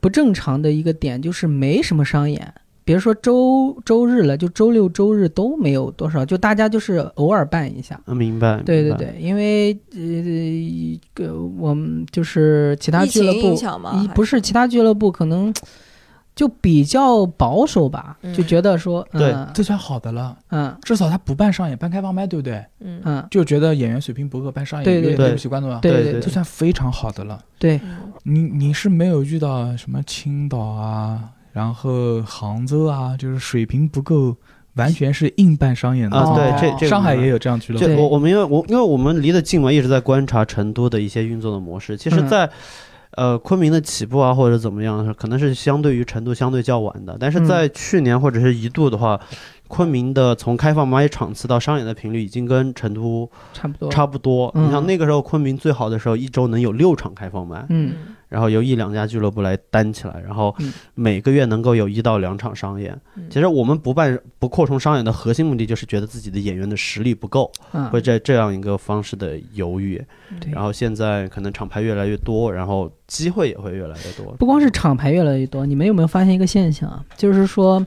S3: 不正常的一个点就是没什么商演。别说周周日了，就周六周日都没有多少，就大家就是偶尔办一下。
S2: 明白。
S3: 对对对，因为呃，我们就是其他俱乐部，不是其他俱乐部可能就比较保守吧，就觉得说，
S2: 对，
S4: 这算好的了。
S3: 嗯，
S4: 至少他不办上演，办开放麦，对不对？
S5: 嗯
S3: 嗯，
S4: 就觉得演员水平不够，办上演
S3: 对对
S4: 对不起观众了。
S3: 对对，
S4: 这算非常好的了。
S3: 对，
S4: 你你是没有遇到什么青岛啊？然后杭州啊，就是水平不够，完全是硬办商演的
S2: 啊。对，这这
S4: 上海也有这样俱乐部。
S2: 我我们因为我因为我们离得近嘛，一直在观察成都的一些运作的模式。其实，在呃昆明的起步啊，或者怎么样，可能是相对于成都相对较晚的。但是在去年或者是一度的话。昆明的从开放买场次到商演的频率已经跟成都
S3: 差不多，
S2: 差不多。你像那个时候昆明最好的时候，一周能有六场开放麦，
S3: 嗯，
S2: 然后由一两家俱乐部来担起来，然后每个月能够有一到两场商演。其实我们不办不扩充商演的核心目的就是觉得自己的演员的实力不够，会在这样一个方式的犹豫。然后现在可能厂牌越来越多，然后机会也会越来越多。
S3: 不光是厂牌越来越多，你们有没有发现一个现象啊？就是说。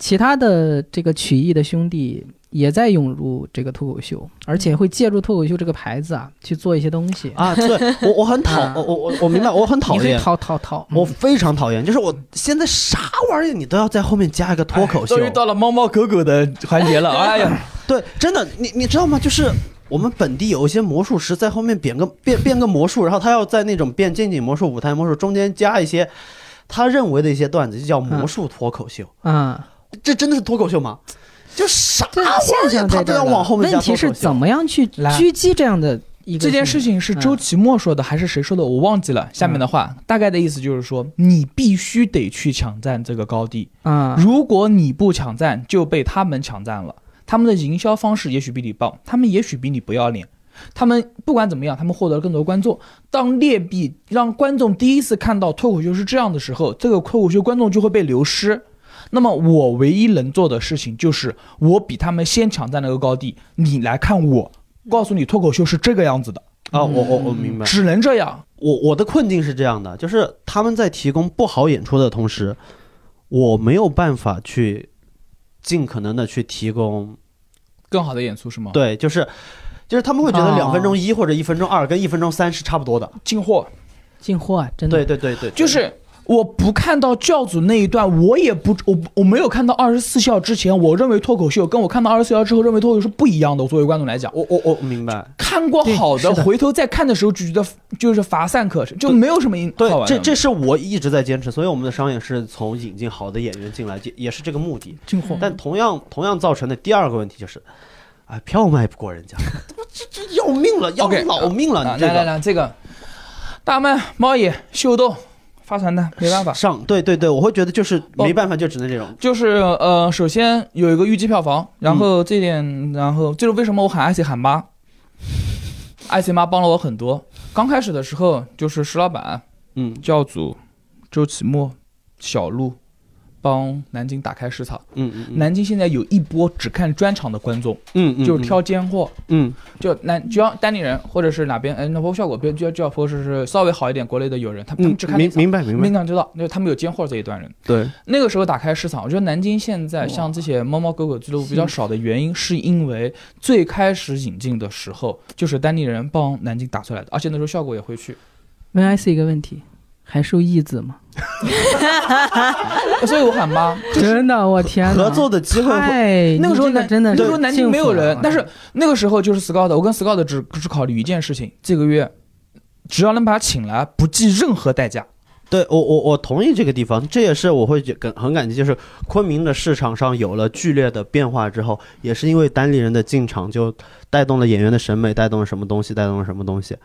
S3: 其他的这个曲艺的兄弟也在涌入这个脱口秀，而且会借助脱口秀这个牌子啊去做一些东西
S2: 啊。对 我我很讨我我我明白我很讨厌
S3: 讨讨讨，
S2: 我非常讨厌，就是我现在啥玩意儿你都要在后面加一个脱口秀。
S4: 终于到了猫猫狗狗的环节了，哎呀，
S2: 对，真的，你你知道吗？就是我们本地有一些魔术师在后面变个变变个魔术，然后他要在那种变近景魔术、舞台魔术中间加一些他认为的一些段子，就叫魔术脱口秀
S3: 嗯。
S2: 这真的是脱口秀吗？就啥
S3: 现象在这
S2: 往后面
S3: 问题是怎么样去狙击这样的一个？
S4: 这件事情是周奇墨说的还是谁说的？我忘记了。下面的话大概的意思就是说，你必须得去抢占这个高地
S3: 啊！
S4: 如果你不抢占，就被他们抢占了。他们的营销方式也许比你棒，他们也许比你不要脸。他们不管怎么样，他们获得了更多观众。当劣币让观众第一次看到脱口秀是这样的时候，这个脱口秀观众就会被流失。那么我唯一能做的事情就是，我比他们先抢占那个高地，你来看我，告诉你脱口秀是这个样子的
S2: 啊！我我我明白，
S4: 只能这样。
S2: 我我的困境是这样的，就是他们在提供不好演出的同时，我没有办法去尽可能的去提供
S4: 更好的演出，是吗？
S2: 对，就是就是他们会觉得两分钟一或者一分钟二跟一分钟三是差不多的，
S4: 进货，
S3: 进货啊！真的，
S2: 对对对对，
S4: 就是。我不看到教主那一段，我也不我我没有看到二十四孝之前，我认为脱口秀跟我看到二十四孝之后认为脱口秀是不一样的。作为观众来讲，
S2: 我我我明白。
S4: 看过好的，回头再看的时候就觉得就是乏善可陈，就没有什么
S2: 对，这这是我一直在坚持，所以我们的商业是从引进好的演员进来，也是这个目的。
S3: 进货。
S2: 但同样同样造成的第二个问题就是，哎，票卖不过人家，这这要命了，要老命了！
S4: 来来来，这个大麦猫爷秀逗。发传单没办法
S2: 上，对对对，我会觉得就是没办法，就只能这种。
S4: 就是呃，首先有一个预计票房，然后这点，然后就是为什么我喊 IC 喊妈，IC 妈帮了我很多。刚开始的时候就是石老板，
S2: 嗯，
S4: 教主，周启墨，小鹿。帮南京打开市场，
S2: 嗯嗯，
S4: 南京现在有一波只看专场的观众，
S2: 嗯嗯，
S4: 就是挑尖货，
S2: 嗯，
S4: 就南只要单立人或者是哪边，哎，那波效果比就要就要说是是稍微好一点，国内的友人，他他们只看
S2: 明明白明白，
S4: 明常知道，因为他们有尖货这一段人，
S2: 对，
S4: 那个时候打开市场，我觉得南京现在像这些猫猫狗狗俱乐部比较少的原因，是因为最开始引进的时候就是单立人帮南京打出来的，而且那时候效果也会去。
S3: 问 I C 一个问题。还收义子吗？
S4: 所以我喊妈，
S3: 真的，我天，
S2: 合作的机会
S3: 太
S4: 那个时候
S3: 南真的，
S4: 那时候南京没有人，但是那个时候就是 Scott，我跟 Scott 只只考虑一件事情，这个月只要能把他请来，不计任何代价。
S2: 对我我我同意这个地方，这也是我会感很感激，就是昆明的市场上有了剧烈的变化之后，也是因为单立人的进场，就带动了演员的审美，带动了什么东西，带动了什么东西。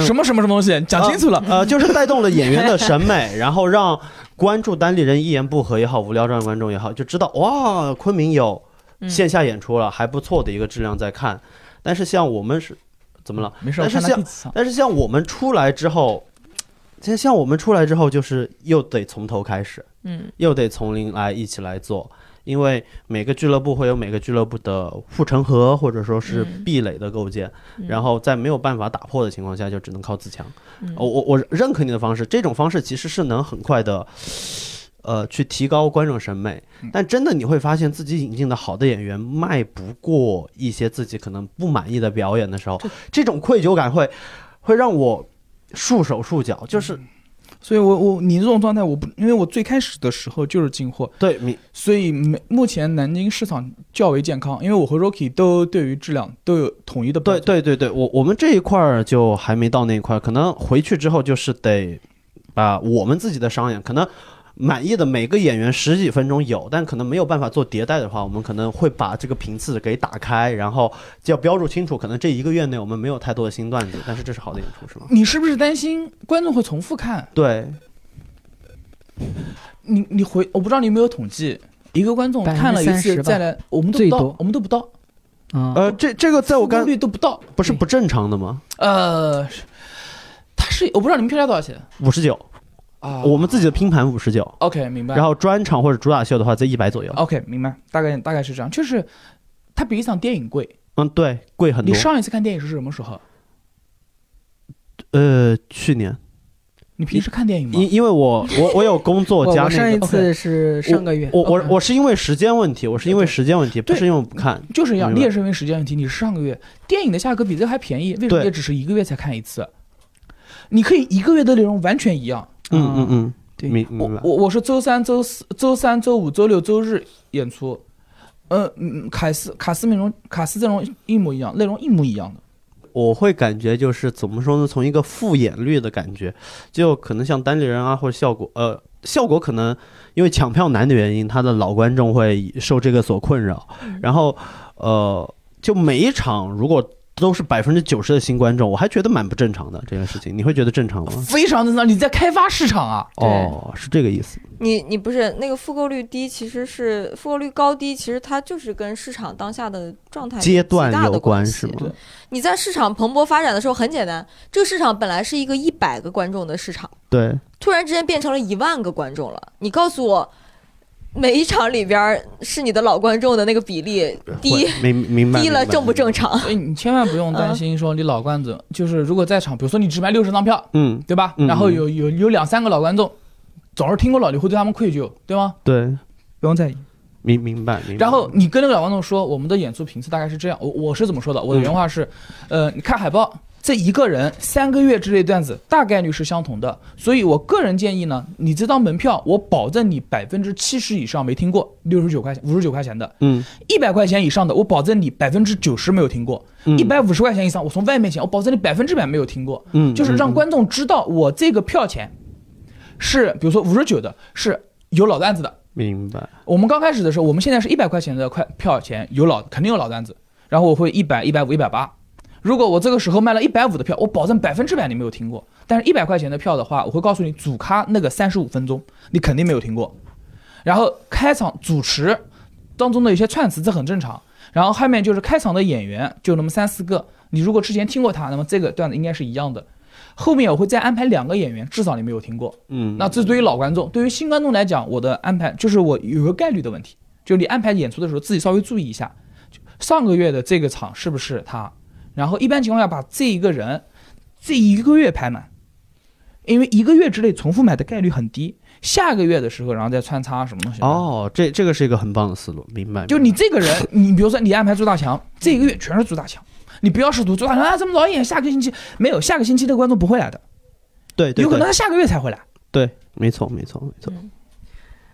S4: 什么什么什么东西？讲清楚了。
S2: 呃，就是带动了演员的审美，然后让关注单立人一言不合也好，无聊站观众也好，就知道哇，昆明有线下演出了，还不错的一个质量在看。但是像我们是怎么了？
S4: 没事。
S2: 但是像但是像我们出来之后，像像我们出来之后，就是又得从头开始，
S5: 嗯，
S2: 又得从零来一起来做。因为每个俱乐部会有每个俱乐部的护城河或者说是壁垒的构建，然后在没有办法打破的情况下，就只能靠自强。我我我认可你的方式，这种方式其实是能很快的，呃，去提高观众审美。但真的你会发现自己引进的好的演员卖不过一些自己可能不满意的表演的时候，这种愧疚感会会让我束手束脚，就是。
S4: 所以，我我你这种状态，我不，因为我最开始的时候就是进货，
S2: 对，
S4: 所以目目前南京市场较为健康，因为我和 Rocky 都对于质量都有统一的。
S2: 对对对对，我我们这一块儿就还没到那一块儿，可能回去之后就是得把我们自己的商演可能。满意的每个演员十几分钟有，但可能没有办法做迭代的话，我们可能会把这个频次给打开，然后就要标注清楚，可能这一个月内我们没有太多的新段子，但是这是好的演出，是吗？
S4: 你是不是担心观众会重复看？
S2: 对，
S4: 你你回，我不知道你有没有统计，一个观众看了一次再来，我们都不到，我们都不到。
S2: 呃，这这个在我刚
S4: 率都不到，
S2: 不是不正常的吗？
S4: 呃，他是我不知道你们票价多少钱，
S2: 五十九啊，我们自己的拼盘五十九。
S4: OK，明白。
S2: 然后专场或者主打秀的话在一百左右。
S4: OK，明白，大概大概是这样，就是它比一场电影贵。
S2: 嗯，对，贵很多。
S4: 你上一次看电影是什么时候？
S2: 呃，去年。
S4: 你平时看电影吗？
S2: 因因为我我我有工作 加那个。
S3: 上一次是上个月。
S2: 我我我是因为时间问题，我是因为时间问题，不是因为不看。
S4: 就是一样，你也是因为时间问题。你是上个月电影的价格比这还便宜，为什么也只是一个月才看一次？你可以一个月的内容完全一样。
S2: 嗯嗯嗯，
S3: 对。
S4: 我我我是周三、周四、周三、周五、周六、周日演出。嗯嗯，凯斯卡斯内容卡斯阵容一模一样，内容一模一样的。
S2: 我会感觉就是怎么说呢？从一个复演率的感觉，就可能像单立人啊，或者效果，呃，效果可能因为抢票难的原因，他的老观众会受这个所困扰。然后，呃，就每一场如果。都是百分之九十的新观众，我还觉得蛮不正常的这件事情，你会觉得正常吗？
S4: 非常正常，你在开发市场啊。
S2: 哦，是这个意思。
S5: 你你不是那个复购率低，其实是复购率高低，其实它就是跟市场当下的状态
S2: 阶段有
S5: 关，
S2: 是吗？
S5: 你在市场蓬勃发展的时候很简单，这个市场本来是一个一百个观众的市场，
S2: 对，
S5: 突然之间变成了一万个观众了，你告诉我。每一场里边是你的老观众的那个比例低，
S2: 明明白
S5: 低了正不正常？
S4: 所以你千万不用担心说你老观众就是如果在场，比如说你只卖六十张票，
S2: 嗯，
S4: 对吧？然后有有有两三个老观众，总是听过老，你会对他们愧疚，对吗？
S2: 对，
S4: 不用在意，
S2: 明明白明
S4: 白。然后你跟那个老观众说，我们的演出频次大概是这样，我我是怎么说的？我的原话是，呃，你看海报。这一个人三个月之内段子大概率是相同的，所以我个人建议呢，你这张门票我保证你百分之七十以上没听过，六十九块钱、五十九块钱的，
S2: 嗯，
S4: 一百块钱以上的我保证你百分之九十没有听过，一百五十块钱以上我从外面请，我保证你百分之百没有听过，
S2: 嗯，
S4: 就是让观众知道我这个票钱是，比如说五十九的是有老段子的，
S2: 明白。
S4: 我们刚开始的时候，我们现在是一百块钱的快票钱有老肯定有老段子，然后我会一百、一百五、一百八。如果我这个时候卖了一百五的票，我保证百分之百你没有听过。但是，一百块钱的票的话，我会告诉你主咖那个三十五分钟，你肯定没有听过。然后开场主持当中的一些串词，这很正常。然后后面就是开场的演员，就那么三四个。你如果之前听过他，那么这个段子应该是一样的。后面我会再安排两个演员，至少你没有听过。
S2: 嗯，
S4: 那这对于老观众，对于新观众来讲，我的安排就是我有个概率的问题，就你安排演出的时候自己稍微注意一下，上个月的这个场是不是他。然后一般情况下把这一个人这一个月排满，因为一个月之内重复买的概率很低。下个月的时候，然后再穿插什么东西？
S2: 哦，这这个是一个很棒的思路，明白。
S4: 就你这个人，你比如说你安排朱大强，这一个月全是朱大强，你不要试图朱大强啊这么早演，下个星期没有，下个星期的观众不会来的。
S2: 对，
S4: 有可能他下个月才会来。
S2: 对，没错，没错，没错。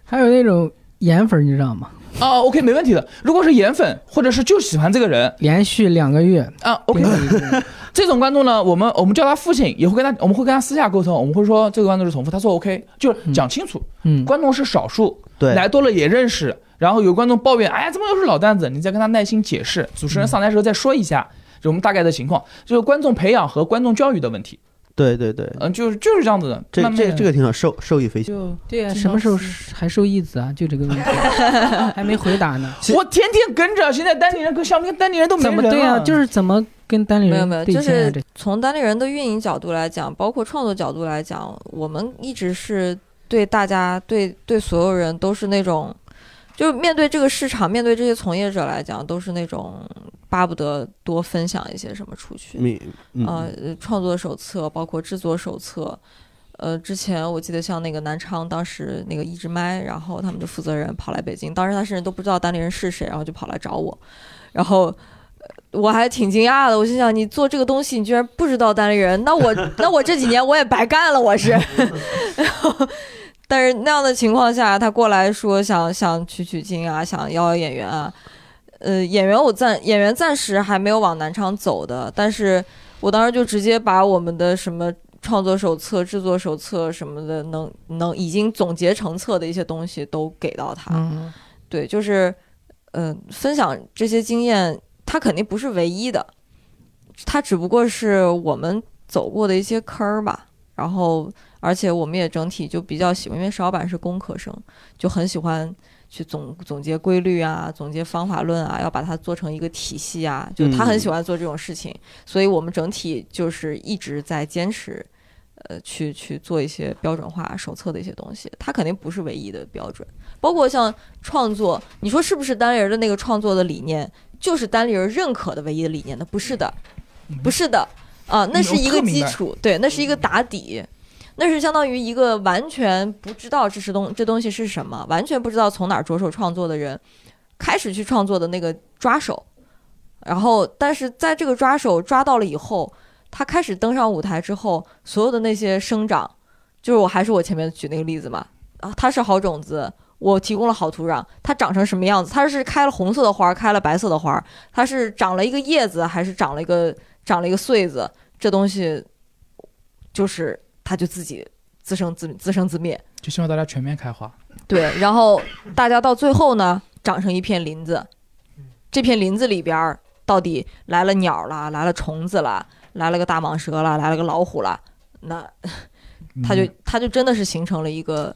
S3: 还有那种颜粉，你知道吗？
S4: 啊，OK，没问题的。如果是颜粉，或者是就喜欢这个人，
S3: 连续两个月
S4: 啊，OK，这种观众呢，我们我们叫他父亲，也会跟他，我们会跟他私下沟通，我们会说这个观众是重复，他说 OK，就是讲清楚。
S3: 嗯，
S4: 观众是少数，
S2: 对，
S4: 来多了也认识。然后有观众抱怨，哎呀，怎么又是老段子？你再跟他耐心解释，主持人上台时候再说一下，就我们大概的情况，就是观众培养和观众教育的问题。
S2: 对对对，
S4: 嗯，就是就是这样子的，
S2: 这这这个挺好，受受益匪浅。
S3: 就对呀，什么时候还受益子啊？就这个问题 还没回答呢。
S4: 我天天跟着，现在单立人跟小明单立人都没人
S3: 了。对呀，就是怎么跟单立人？
S5: 没有没有，就是从单立人的运营角度来讲，包括创作角度来讲，我们一直是对大家对对所有人都是那种。就面对这个市场，面对这些从业者来讲，都是那种巴不得多分享一些什么出去。呃，创作手册，包括制作手册。呃，之前我记得像那个南昌，当时那个一支麦，然后他们的负责人跑来北京，当时他甚至都不知道单立人是谁，然后就跑来找我，然后我还挺惊讶的，我心想你做这个东西，你居然不知道单立人，那我 那我这几年我也白干了，我是。然后但是那样的情况下，他过来说想想取取经啊，想邀演员啊，呃，演员我暂演员暂时还没有往南昌走的，但是我当时就直接把我们的什么创作手册、制作手册什么的，能能已经总结成册的一些东西都给到他。对，就是嗯，分享这些经验，他肯定不是唯一的，他只不过是我们走过的一些坑儿吧，然后。而且我们也整体就比较喜欢，因为石老板是工科生，就很喜欢去总总结规律啊，总结方法论啊，要把它做成一个体系啊，就他很喜欢做这种事情，所以我们整体就是一直在坚持，呃，去去做一些标准化手册的一些东西。它肯定不是唯一的标准，包括像创作，你说是不是单立人的那个创作的理念就是单立人认可的唯一的理念呢？不是的，不是的。啊，那是一个基础，对，那是一个打底，那是相当于一个完全不知道这是东这东西是什么，完全不知道从哪儿着手创作的人，开始去创作的那个抓手，然后，但是在这个抓手抓到了以后，他开始登上舞台之后，所有的那些生长，就是我还是我前面举那个例子嘛，啊，它是好种子，我提供了好土壤，它长成什么样子？它是开了红色的花，开了白色的花，它是长了一个叶子，还是长了一个？长了一个穗子，这东西就是它就自己自生自自生自灭，
S4: 就希望大家全面开花。
S5: 对，然后大家到最后呢，长成一片林子，这片林子里边到底来了鸟了，来了虫子了，来了个大蟒蛇了，来了个老虎了，那 他就他就真的是形成了一个。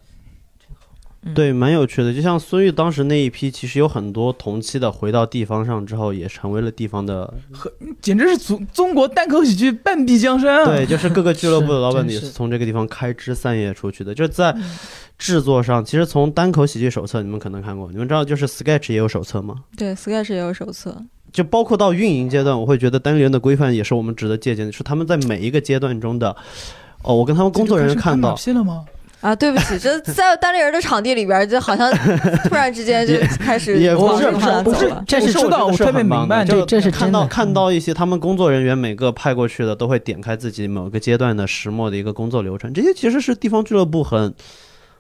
S2: 对，蛮有趣的。就像孙玉当时那一批，其实有很多同期的回到地方上之后，也成为了地方的，
S4: 简直是中中国单口喜剧半壁江山啊！
S2: 对，就是各个俱乐部的老板也是从这个地方开枝散叶出去的。就是在制作上，其实从单口喜剧手册，你们可能看过，你们知道就是 Sketch 也有手册吗？
S5: 对，Sketch 也有手册。
S2: 就包括到运营阶段，我会觉得单立人的规范也是我们值得借鉴的，是他们在每一个阶段中的。哦，我跟他们工作人员看到。
S4: 了吗？
S5: 啊，对不起，这 在单立人的场地里边，就好像 突然之间就开始
S2: 也不是
S4: 不是，这是知道我特别明白，
S2: 就
S3: 这是
S2: 看到看到一些他们工作人员每个派过去的都会点开自己某个阶段的石墨的一个工作流程，这些其实是地方俱乐部很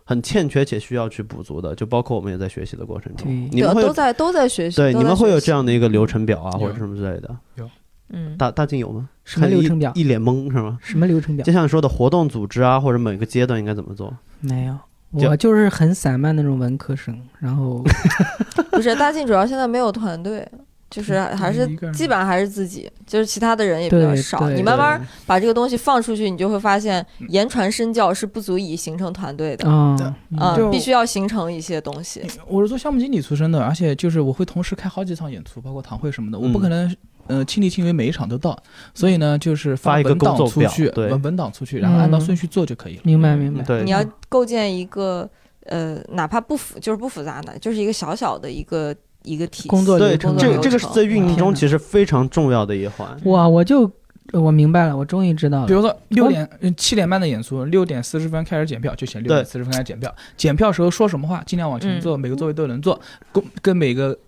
S2: 很欠缺且需要去补足的，就包括我们也在学习的过程中，你们会
S5: 都在都在学习，
S2: 对，你们会有这样的一个流程表啊或者什么之类的，
S4: 有。
S5: 嗯，
S2: 大大靖有吗？
S3: 什么流程表？
S2: 一脸懵是吗？
S3: 什么流程表？
S2: 就像你说的活动组织啊，或者每个阶段应该怎么做？
S3: 没有，我就是很散漫那种文科生。然后
S5: 不是大靖，主要现在没有团队，就是还是基本上还是自己，就是其他的人也比较少。你慢慢把这个东西放出去，你就会发现言传身教是不足以形成团队的。嗯，必须要形成一些东西。
S4: 我是做项目经理出身的，而且就是我会同时开好几场演出，包括堂会什么的，我不可能。嗯，亲力亲为，每一场都到，所以呢，就是
S2: 发一个
S4: 档出去，
S2: 对，
S4: 文档出去，然后按照顺序做就可以了。
S3: 明白，明白。
S2: 对，
S5: 你要构建一个，呃，哪怕不复，就是不复杂的，就是一个小小的一个一个体
S3: 工作
S2: 对，这个这个是在运营中其实非常重要的一环。
S3: 哇，我就我明白了，我终于知道了。
S4: 比如说六点七点半的演出，六点四十分开始检票，就写六点四十分开始检票。检票时候说什么话，尽量往前坐，每个座位都能坐，跟跟每个。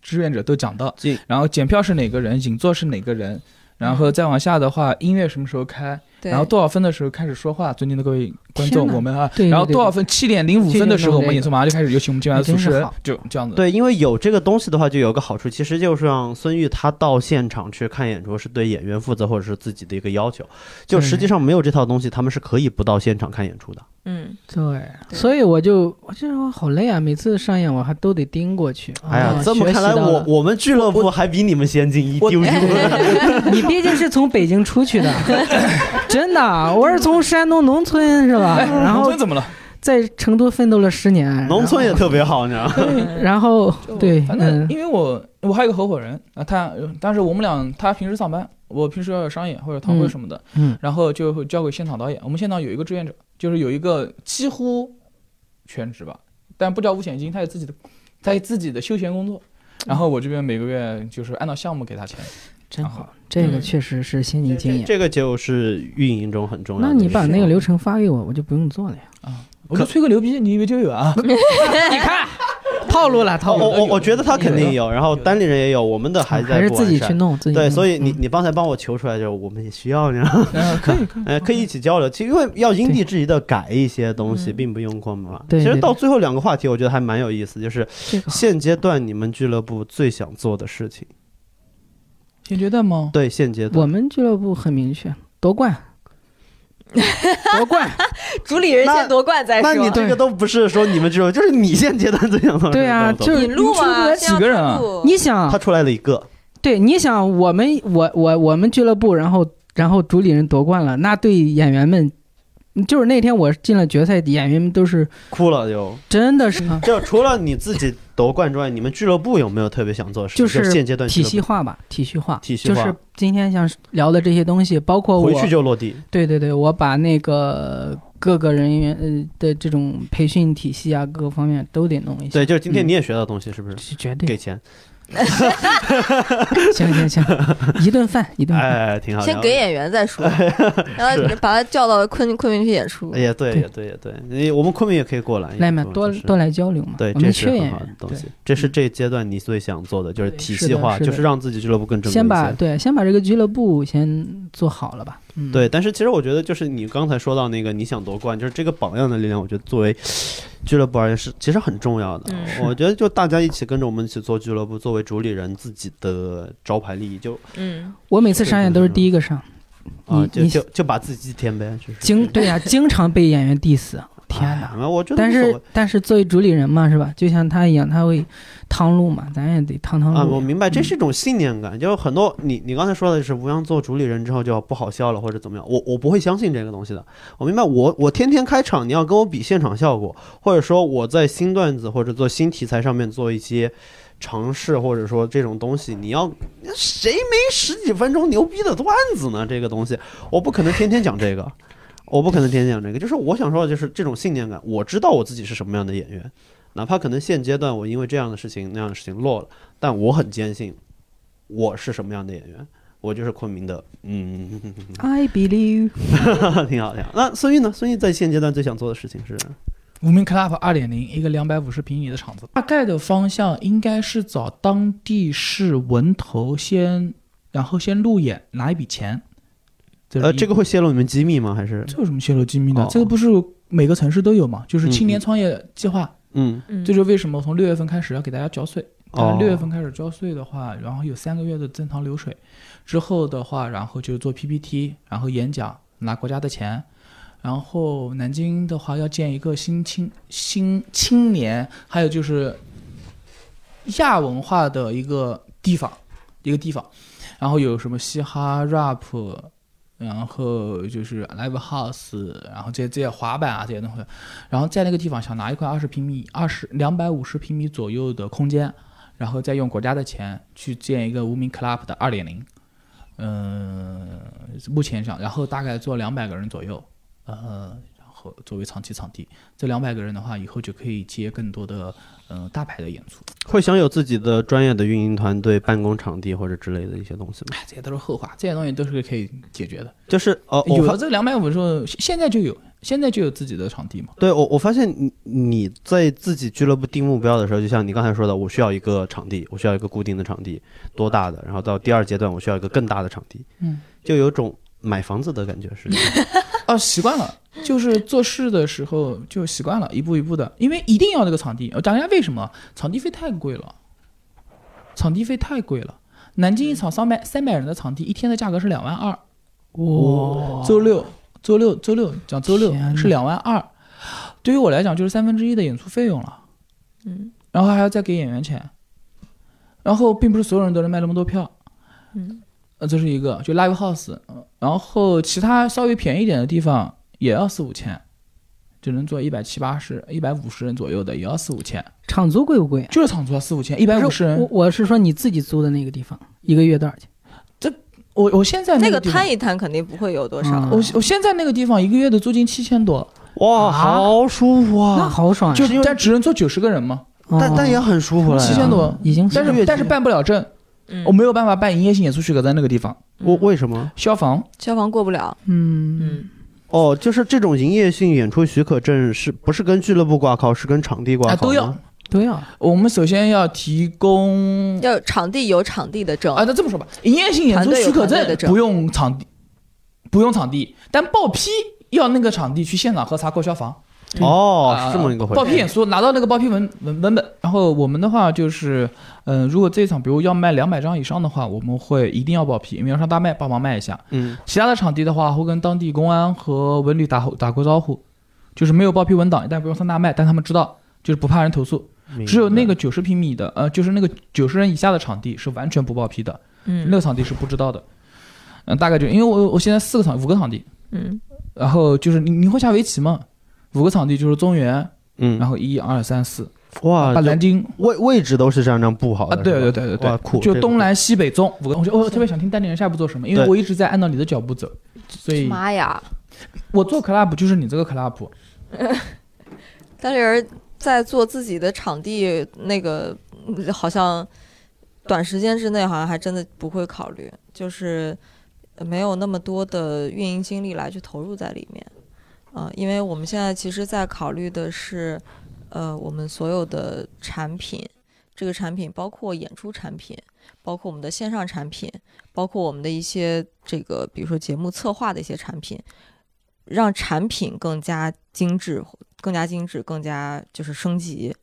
S4: 志愿者都讲到，然后检票是哪个人，引座是哪个人，然后再往下的话，音乐什么时候开？然后多少分的时候开始说话？尊敬的各位观众，我们啊，然后多少分？七点零五分的时候，我们演出马上就开始，有请我们今晚的主持人，就这样子。
S2: 对，因为有这个东西的话，就有个好处，其实就是让孙玉他到现场去看演出，是对演员负责，或者是自己的一个要求。就实际上没有这套东西，他们是可以不到现场看演出的。
S5: 嗯，
S3: 对，所以我就我就说好累啊，每次上演我还都得盯过去。
S2: 哎呀，这么看来，我我们俱乐部还比你们先进一丢丢。
S3: 你毕竟是从北京出去的，真的，我是从山东农村是吧？然后
S4: 怎么了？
S3: 在成都奋斗了十年，
S2: 农村也特别好，你知道吗？
S3: 然后对，
S4: 反正因为我我还有个合伙人啊，他但是我们俩他平时上班，我平时要有商演或者堂会什么的，嗯，然后就会交给现场导演。我们现场有一个志愿者。就是有一个几乎全职吧，但不交五险一金，他有自己的，他有自己的休闲工作。然后我这边每个月就是按照项目给他钱，
S3: 真好，这个确实是先进经验。
S2: 这个就是运营中很重要的。
S3: 那你把那个流程发给我，我就不用做了呀。
S4: 啊，我就吹个牛逼，你以为就有啊？你看。套路了，套路。
S2: 我我我觉得他肯定有，然后单立人也有，我们的还在
S3: 还是自己去弄。
S2: 对，所以你你刚才帮我求出来，就我们也需要你。
S4: 可以，
S2: 呃，可以一起交流。其实因为要因地制宜的改一些东西，并不用过嘛。其实到最后两个话题，我觉得还蛮有意思，就是现阶段你们俱乐部最想做的事情。
S4: 现阶段吗？
S2: 对，现阶段。
S3: 我们俱乐部很明确，夺冠。夺冠，
S5: 主理人先夺冠再说。
S2: 那你这个都不是说你们这种，就是你现阶段怎样的？
S3: 对啊，就是
S5: 你录
S4: 啊，几个人啊？
S3: 你想
S2: 他出来了一个，
S3: 对，你想我们我我我们俱乐部，然后然后主理人夺冠了，那对演员们就是那天我进了决赛，演员们都是
S2: 哭了，就
S3: 真的是。
S2: 就除了你自己夺冠之外，你们俱乐部有没有特别想做的事？
S3: 就是
S2: 现阶段
S3: 体系化吧，体系化，
S2: 体系化。
S3: 就是今天想聊的这些东西，包括
S2: 回去就落地。
S3: 对对对，我把那个各个人员呃的这种培训体系啊，各个方面都得弄一下。
S2: 对，就是今天你也学到东西，是不是？
S3: 绝对
S2: 给钱。
S3: 行行行，一顿饭一顿饭，
S2: 哎，挺好。
S5: 先给演员再说，然后把他叫到昆昆明去演出。
S2: 也对，也对，也对。我们昆明也可以过来，
S3: 来嘛，多多来交流嘛。
S2: 对，这是很好的东西。这是这阶段你最想做的，就是体系化，就是让自己俱乐部更正。
S3: 先把对，先把这个俱乐部先做好了吧。
S2: 对，但是其实我觉得，就是你刚才说到那个你想夺冠，就是这个榜样的力量，我觉得作为俱乐部而言是其实很重要的。我觉得就大家一起跟着我们一起做俱乐部，作为主理人自己的招牌利益就
S5: 嗯，
S3: 我每次上演都是第一个上，
S2: 啊，就就就把自己填呗，就是
S3: 经对呀，经常被演员 diss。天哪！
S2: 我觉得，
S3: 但是但是作为主理人嘛，是吧？就像他一样，他会趟路嘛，咱也得趟趟路。
S2: 啊，我明白，这是一种信念感。就是很多你你刚才说的是吴阳做主理人之后就要不好笑了或者怎么样，我我不会相信这个东西的。我明白，我我天天开场，你要跟我比现场效果，或者说我在新段子或者做新题材上面做一些尝试，或者说这种东西，你要谁没十几分钟牛逼的段子呢？这个东西我不可能天天讲这个。我不可能天天讲这个，就是我想说的，就是这种信念感。我知道我自己是什么样的演员，哪怕可能现阶段我因为这样的事情那样的事情落了，但我很坚信我是什么样的演员，我就是昆明的。嗯
S3: ，I believe，
S2: 挺好挺好。那孙玉呢？孙玉在现阶段最想做的事情是
S4: 无名 club 二点零，一个两百五十平米的场子。大概的方向应该是找当地市文投先，然后先路演拿一笔钱。
S2: 呃，这个会泄露你们机密吗？还是
S4: 这有什么泄露机密的？这个不是每个城市都有嘛？就是青年创业计划。
S2: 嗯，
S4: 这就是为什么从六月份开始要给大家交税。哦。六月份开始交税的话，然后有三个月的正常流水，之后的话，然后就做 PPT，然后演讲拿国家的钱，然后南京的话要建一个新青新青年，还有就是亚文化的一个地方，一个地方，然后有什么嘻哈 rap。然后就是 live house，然后这些这些滑板啊这些东西，然后在那个地方想拿一块二十平米、二十两百五十平米左右的空间，然后再用国家的钱去建一个无名 club 的二点零，嗯，目前想，然后大概做两百个人左右，呃。和作为长期场地，这两百个人的话，以后就可以接更多的嗯大牌的演出。
S2: 会享有自己的专业的运营团队、办公场地或者之类的一些东西吗？
S4: 哎，这些都是后话，这些东西都是可以解决的。
S2: 就是哦，
S4: 有了这两百五十，现在就有，现在就有自己的场地嘛。
S2: 对，我我发现你你在自己俱乐部定目标的时候，就像你刚才说的，我需要一个场地，我需要一个固定的场地，多大的？然后到第二阶段，我需要一个更大的场地。
S4: 嗯，
S2: 就有种买房子的感觉是。
S4: 哦，习惯了。就是做事的时候就习惯了，一步一步的，因为一定要那个场地。我讲一下为什么，场地费太贵了，场地费太贵了。南京一场三百三百人的场地，一天的价格是两万二。
S3: 哇！
S4: 周六周六周六讲周六是两万二，对于我来讲就是三分之一的演出费用了。
S5: 嗯。
S4: 然后还要再给演员钱，然后并不是所有人都能卖那么多票。
S5: 嗯。
S4: 呃，这是一个，就 live house，然后其他稍微便宜一点的地方。也要四五千，只能坐一百七八十、一百五十人左右的，也要四五千。
S3: 场租贵不贵？
S4: 就是场租啊，四五千，一百五十人。
S3: 我我是说你自己租的那个地方，一个月多少钱？
S4: 这我我现在
S5: 那
S4: 个
S5: 摊一摊肯定不会有多少。
S4: 我我现在那个地方一个月的租金七千多，
S2: 哇，好舒服啊！
S3: 那好爽，
S4: 就但只能坐九十个人嘛，
S2: 但但也很舒服了，
S4: 七千多
S3: 已经，
S4: 但是但是办不了证，我没有办法办营业性演出许可在那个地方。
S2: 我为什么？
S4: 消防
S5: 消防过不了。
S3: 嗯
S5: 嗯。
S2: 哦，就是这种营业性演出许可证是不是跟俱乐部挂靠，是跟场地挂靠？
S4: 都要，
S3: 都要。
S4: 我们首先要提供，
S5: 要场地有场地的证
S4: 啊。那这么说吧，营业性演出许可证不用场地，不用场地，但报批要那个场地去现场核查过消防。
S2: 哦，是这么一个回
S4: 事。报批演出拿到那个报批文文文本，然后我们的话就是，嗯，如果这一场比如要卖两百张以上的话，我们会一定要报批，因为要上大麦帮忙卖一下。
S2: 嗯，
S4: 其他的场地的话会跟当地公安和文旅打打过招呼，就是没有报批文档，但不用上大麦，但他们知道，就是不怕人投诉。只有那个九十平米的，呃，就是那个九十人以下的场地是完全不报批的。
S5: 嗯，
S4: 那个场地是不知道的。嗯，大概就因为我我现在四个场五个场地。
S5: 嗯。
S4: 然后就是你你会下围棋吗？五个场地就是中原，
S2: 嗯，
S4: 然后一二三四，
S2: 哇，
S4: 把南京
S2: 位位置都是这样这样布好的
S4: 啊，对对对对对，
S2: 酷，
S4: 就东南西北中五个。我我特别想听丹尼人下一步做什么，因为我一直在按照你的脚步走，所以
S5: 妈呀，
S4: 我做 club 就是你这个 club。
S5: 丹尼人在做自己的场地，那个好像短时间之内好像还真的不会考虑，就是没有那么多的运营精力来去投入在里面。呃，因为我们现在其实在考虑的是，呃，我们所有的产品，这个产品包括演出产品，包括我们的线上产品，包括我们的一些这个，比如说节目策划的一些产品，让产品更加精致，更加精致，更加就是升级。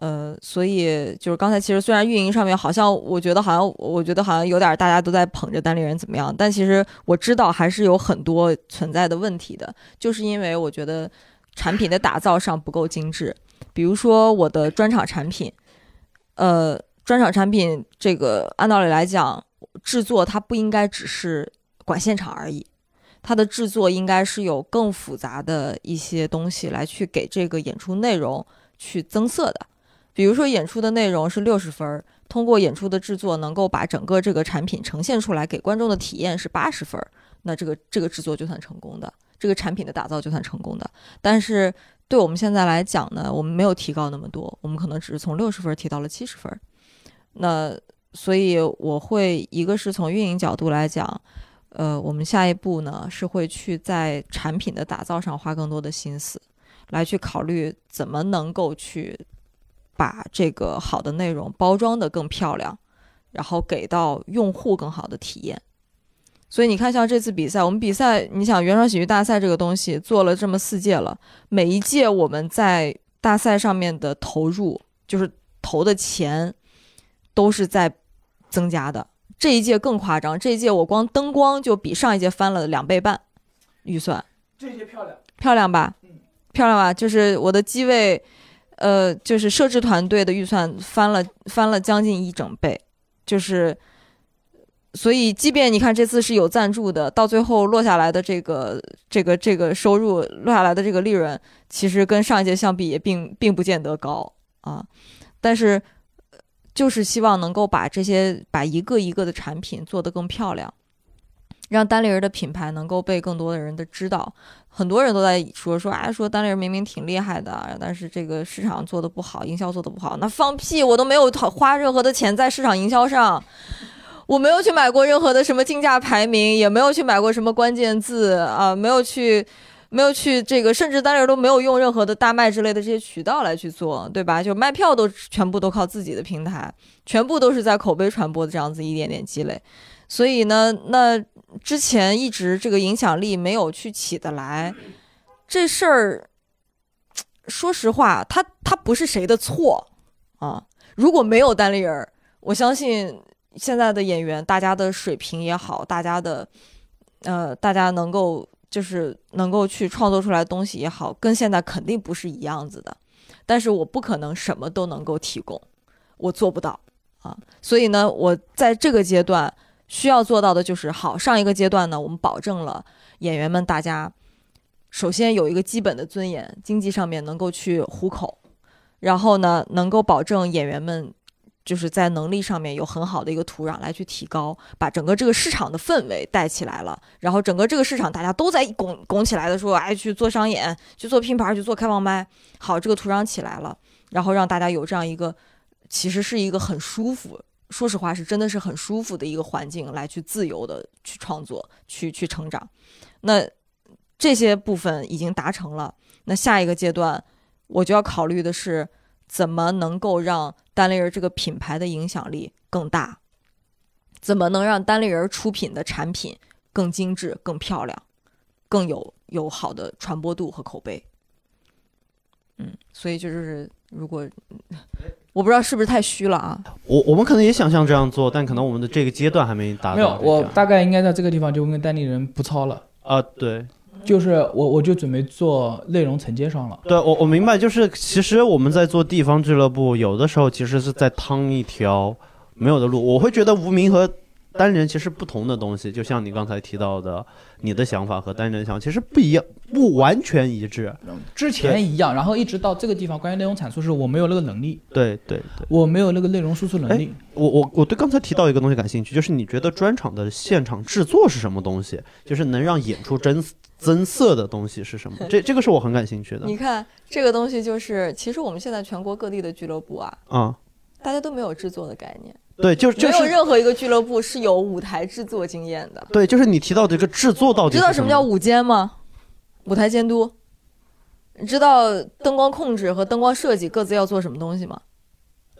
S5: 呃，所以就是刚才其实虽然运营上面好像我觉得好像我觉得好像有点大家都在捧着单立人怎么样，但其实我知道还是有很多存在的问题的，就是因为我觉得产品的打造上不够精致。比如说我的专场产品，呃，专场产品这个按道理来讲，制作它不应该只是管现场而已，它的制作应该是有更复杂的一些东西来去给这个演出内容去增色的。比如说演出的内容是六十分，通过演出的制作能够把整个这个产品呈现出来，给观众的体验是八十分，那这个这个制作就算成功的，这个产品的打造就算成功的。但是对我们现在来讲呢，我们没有提高那么多，我们可能只是从六十分提到了七十分。那所以我会一个是从运营角度来讲，呃，我们下一步呢是会去在产品的打造上花更多的心思，来去考虑怎么能够去。把这个好的内容包装的更漂亮，然后给到用户更好的体验。所以你看，像这次比赛，我们比赛，你想原创喜剧大赛这个东西做了这么四届了，每一届我们在大赛上面的投入，就是投的钱，都是在增加的。这一届更夸张，这一届我光灯光就比上一届翻了两倍半预算。
S4: 这一届漂亮，
S5: 漂亮吧？嗯，漂亮吧？就是我的机位。呃，就是设置团队的预算翻了翻了将近一整倍，就是，所以即便你看这次是有赞助的，到最后落下来的这个这个这个收入落下来的这个利润，其实跟上一届相比也并并不见得高啊。但是，就是希望能够把这些把一个一个的产品做得更漂亮。让单立人的品牌能够被更多的人的知道，很多人都在说说，哎，说单立人明明挺厉害的，但是这个市场做的不好，营销做的不好。那放屁，我都没有花任何的钱在市场营销上，我没有去买过任何的什么竞价排名，也没有去买过什么关键字啊，没有去，没有去这个，甚至单人都没有用任何的大麦之类的这些渠道来去做，对吧？就卖票都全部都靠自己的平台，全部都是在口碑传播的这样子一点点积累。所以呢，那之前一直这个影响力没有去起得来，这事儿，说实话，他他不是谁的错啊。如果没有单立人，我相信现在的演员，大家的水平也好，大家的，呃，大家能够就是能够去创作出来东西也好，跟现在肯定不是一样子的。但是我不可能什么都能够提供，我做不到啊。所以呢，我在这个阶段。需要做到的就是好。上一个阶段呢，我们保证了演员们大家首先有一个基本的尊严，经济上面能够去糊口，然后呢，能够保证演员们就是在能力上面有很好的一个土壤来去提高，把整个这个市场的氛围带起来了。然后整个这个市场大家都在拱拱起来的时候，哎，去做商演，去做拼盘，去做开放麦。好，这个土壤起来了，然后让大家有这样一个，其实是一个很舒服。说实话，是真的是很舒服的一个环境，来去自由的去创作，去去成长。那这些部分已经达成了，那下一个阶段，我就要考虑的是，怎么能够让单立人这个品牌的影响力更大？怎么能让单立人出品的产品更精致、更漂亮、更有有好的传播度和口碑？嗯，所以就是如果。我不知道是不是太虚了啊？
S2: 我我们可能也想像这样做，但可能我们的这个阶段还没达到。
S4: 没有，我大概应该在这个地方就跟代理人不操了
S2: 啊。对，
S4: 就是我我就准备做内容承接上了。
S2: 对，我我明白，就是其实我们在做地方俱乐部，有的时候其实是在趟一条没有的路。我会觉得无名和单人其实不同的东西，就像你刚才提到的，你的想法和单人想法其实不一样，不完全一致。
S4: 之前一样，然后一直到这个地方，关于内容产出是我没有那个能力。
S2: 对对对，
S4: 我没有那个内容输出能力。
S2: 我我我对刚才提到一个东西感兴趣，就是你觉得专场的现场制作是什么东西？就是能让演出增增色的东西是什么？这这个是我很感兴趣的。
S5: 你看这个东西，就是其实我们现在全国各地的俱乐部啊，
S2: 啊，
S5: 大家都没有制作的概念。
S2: 对，就就
S5: 没有任何一个俱乐部是有舞台制作经验的。
S2: 对，就是你提到这个制作到底
S5: 知道什么叫舞监吗？舞台监督。你知道灯光控制和灯光设计各自要做什么东西吗？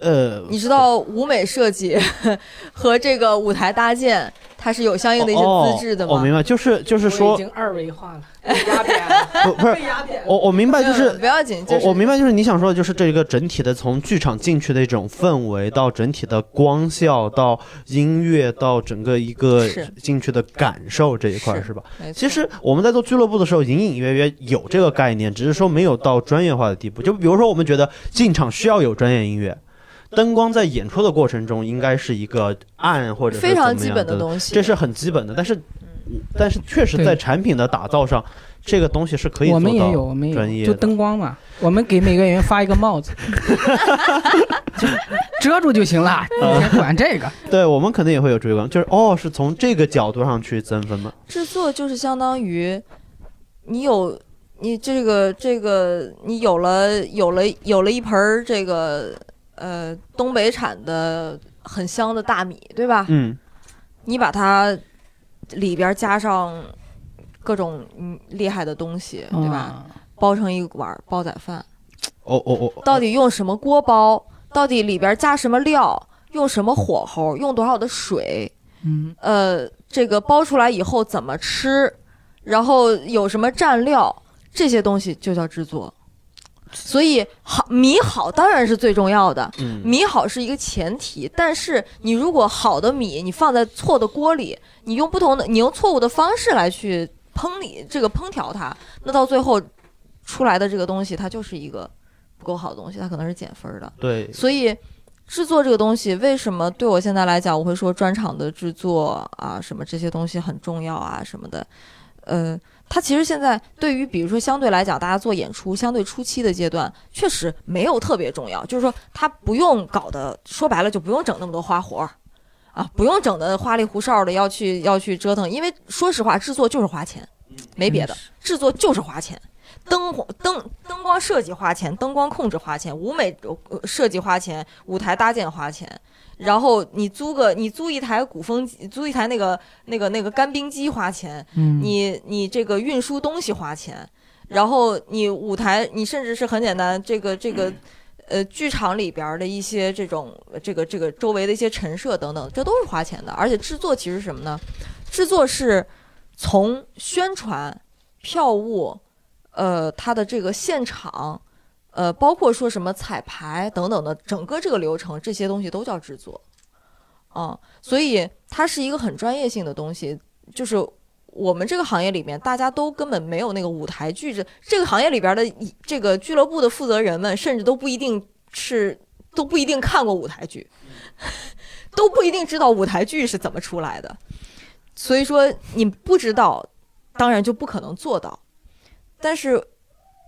S2: 呃，
S5: 你知道舞美设计 和这个舞台搭建，它是有相应的一些资质的吗？
S2: 我明白，就是就是说
S3: 已经二维化了，
S2: 不不是，我我明白，就是
S5: 不要紧，
S2: 我我明白，就是你想说的，就是这一个整体的从剧场进去的一种氛围，到整体的光效，到音乐，到整个一个进去的感受这一块，是吧？其实我们在做俱乐部的时候，隐隐约约有这个概念，只是说没有到专业化的地步。就比如说，我们觉得进场需要有专业音乐。灯光在演出的过程中应该是一个暗或者
S5: 非常基本的东西，
S2: 这是很基本的。但是，但是确实在产品的打造上，这个东西是可以
S3: 我们也有，我们
S2: 专业
S3: 就灯光嘛，我们给每个演员发一个帽子，遮住就行了，管这个。
S2: 对我们肯定也会有追光，就是哦，是从这个角度上去增分嘛？
S5: 制作就是相当于你有你这个这个你有了有了有了一盆儿这个。呃，东北产的很香的大米，对吧？
S2: 嗯，
S5: 你把它里边加上各种嗯厉害的东西，对吧？包成一碗煲仔饭。
S2: 哦哦哦！
S5: 到底用什么锅包？到底里边加什么料？用什么火候？用多少的水？
S3: 嗯，
S5: 呃，这个包出来以后怎么吃？然后有什么蘸料？这些东西就叫制作。所以好米好当然是最重要的，米好是一个前提。但是你如果好的米你放在错的锅里，你用不同的你用错误的方式来去烹理这个烹调它，那到最后出来的这个东西它就是一个不够好的东西，它可能是减分的。
S2: 对，
S5: 所以制作这个东西为什么对我现在来讲，我会说专场的制作啊什么这些东西很重要啊什么的，呃。它其实现在对于，比如说相对来讲，大家做演出相对初期的阶段，确实没有特别重要。就是说，它不用搞的，说白了就不用整那么多花活儿，啊，不用整的花里胡哨的要去要去折腾。因为说实话，制作就是花钱，没别的，制作就是花钱。灯灯灯光设计花钱，灯光控制花钱，舞美设计花钱，舞台搭建花钱。然后你租个，你租一台鼓风机，租一台那个那个那个干冰机花钱，你你这个运输东西花钱，然后你舞台，你甚至是很简单，这个这个，呃，剧场里边的一些这种这个这个周围的一些陈设等等，这都是花钱的。而且制作其实什么呢？制作是从宣传、票务，呃，它的这个现场。呃，包括说什么彩排等等的，整个这个流程，这些东西都叫制作，啊，所以它是一个很专业性的东西。就是我们这个行业里面，大家都根本没有那个舞台剧这这个行业里边的这个俱乐部的负责人们，甚至都不一定是都不一定看过舞台剧，都不一定知道舞台剧是怎么出来的。所以说，你不知道，当然就不可能做到，但是。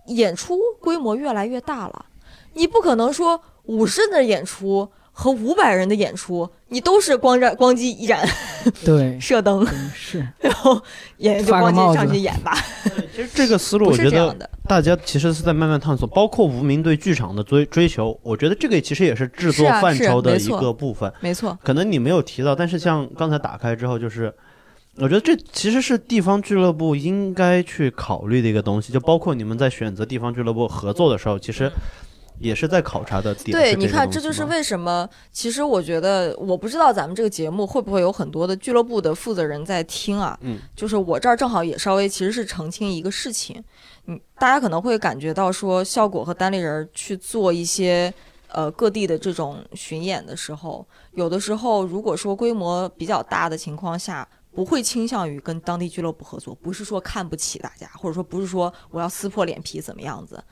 S5: 演出规模越来越大了，你不可能说五十人的演出和五百人的演出，你都是光燃 光机一盏，
S3: 对，
S5: 射灯。
S3: 是，
S5: 然后演员就光机上去演吧。
S2: 其实这个思路，我觉得大家其实是在慢慢探索，包括无名对剧场的追追求，我觉得这个其实也是制作范畴的一个部分。
S5: 没错，
S2: 可能你没有提到，但是像刚才打开之后，就是。我觉得这其实是地方俱乐部应该去考虑的一个东西，就包括你们在选择地方俱乐部合作的时候，其实也是在考察的点。
S5: 对，你看，这就是为什么。其实我觉得，我不知道咱们这个节目会不会有很多的俱乐部的负责人在听啊。
S2: 嗯。
S5: 就是我这儿正好也稍微其实是澄清一个事情，嗯，大家可能会感觉到说，效果和单立人去做一些呃各地的这种巡演的时候，有的时候如果说规模比较大的情况下。不会倾向于跟当地俱乐部合作，不是说看不起大家，或者说不是说我要撕破脸皮怎么样子，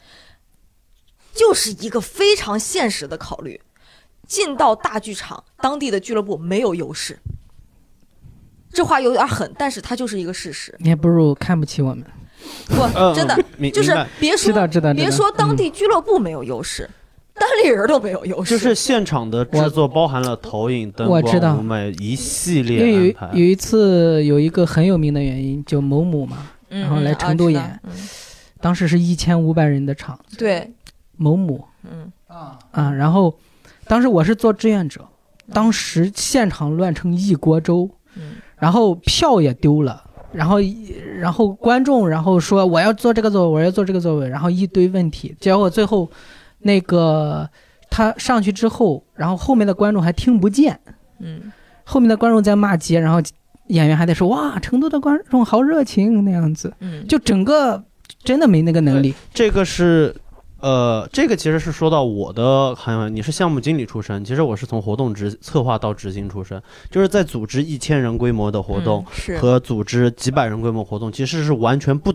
S5: 就是一个非常现实的考虑。进到大剧场，当地的俱乐部没有优势，这话有点狠，但是它就是一个事实。
S3: 你还不如看不起我们。
S5: 不，真的就是别说别说当地俱乐部没有优势，单立人都没有优势。
S2: 就是现场的制作包含了投影、灯光、舞美一系列
S3: 安排。有有一次有一个很有名的原因，就某某嘛，然后来成都演，当时是一千五百人的场。
S5: 对，
S3: 某某，嗯。啊啊，然后当时我是做志愿者，当时现场乱成一锅粥，然后票也丢了。然后，然后观众，然后说我要做这个座位，我要做这个座位，然后一堆问题，结果最后，那个他上去之后，然后后面的观众还听不见，
S5: 嗯，
S3: 后面的观众在骂街，然后演员还得说哇，成都的观众好热情那样子，
S5: 嗯，
S3: 就整个真的没那个能力，
S2: 这个是。呃，这个其实是说到我的好像，你是项目经理出身，其实我是从活动执策划到执行出身，就是在组织一千人规模的活动和组织几百人规模活动，其实是完全不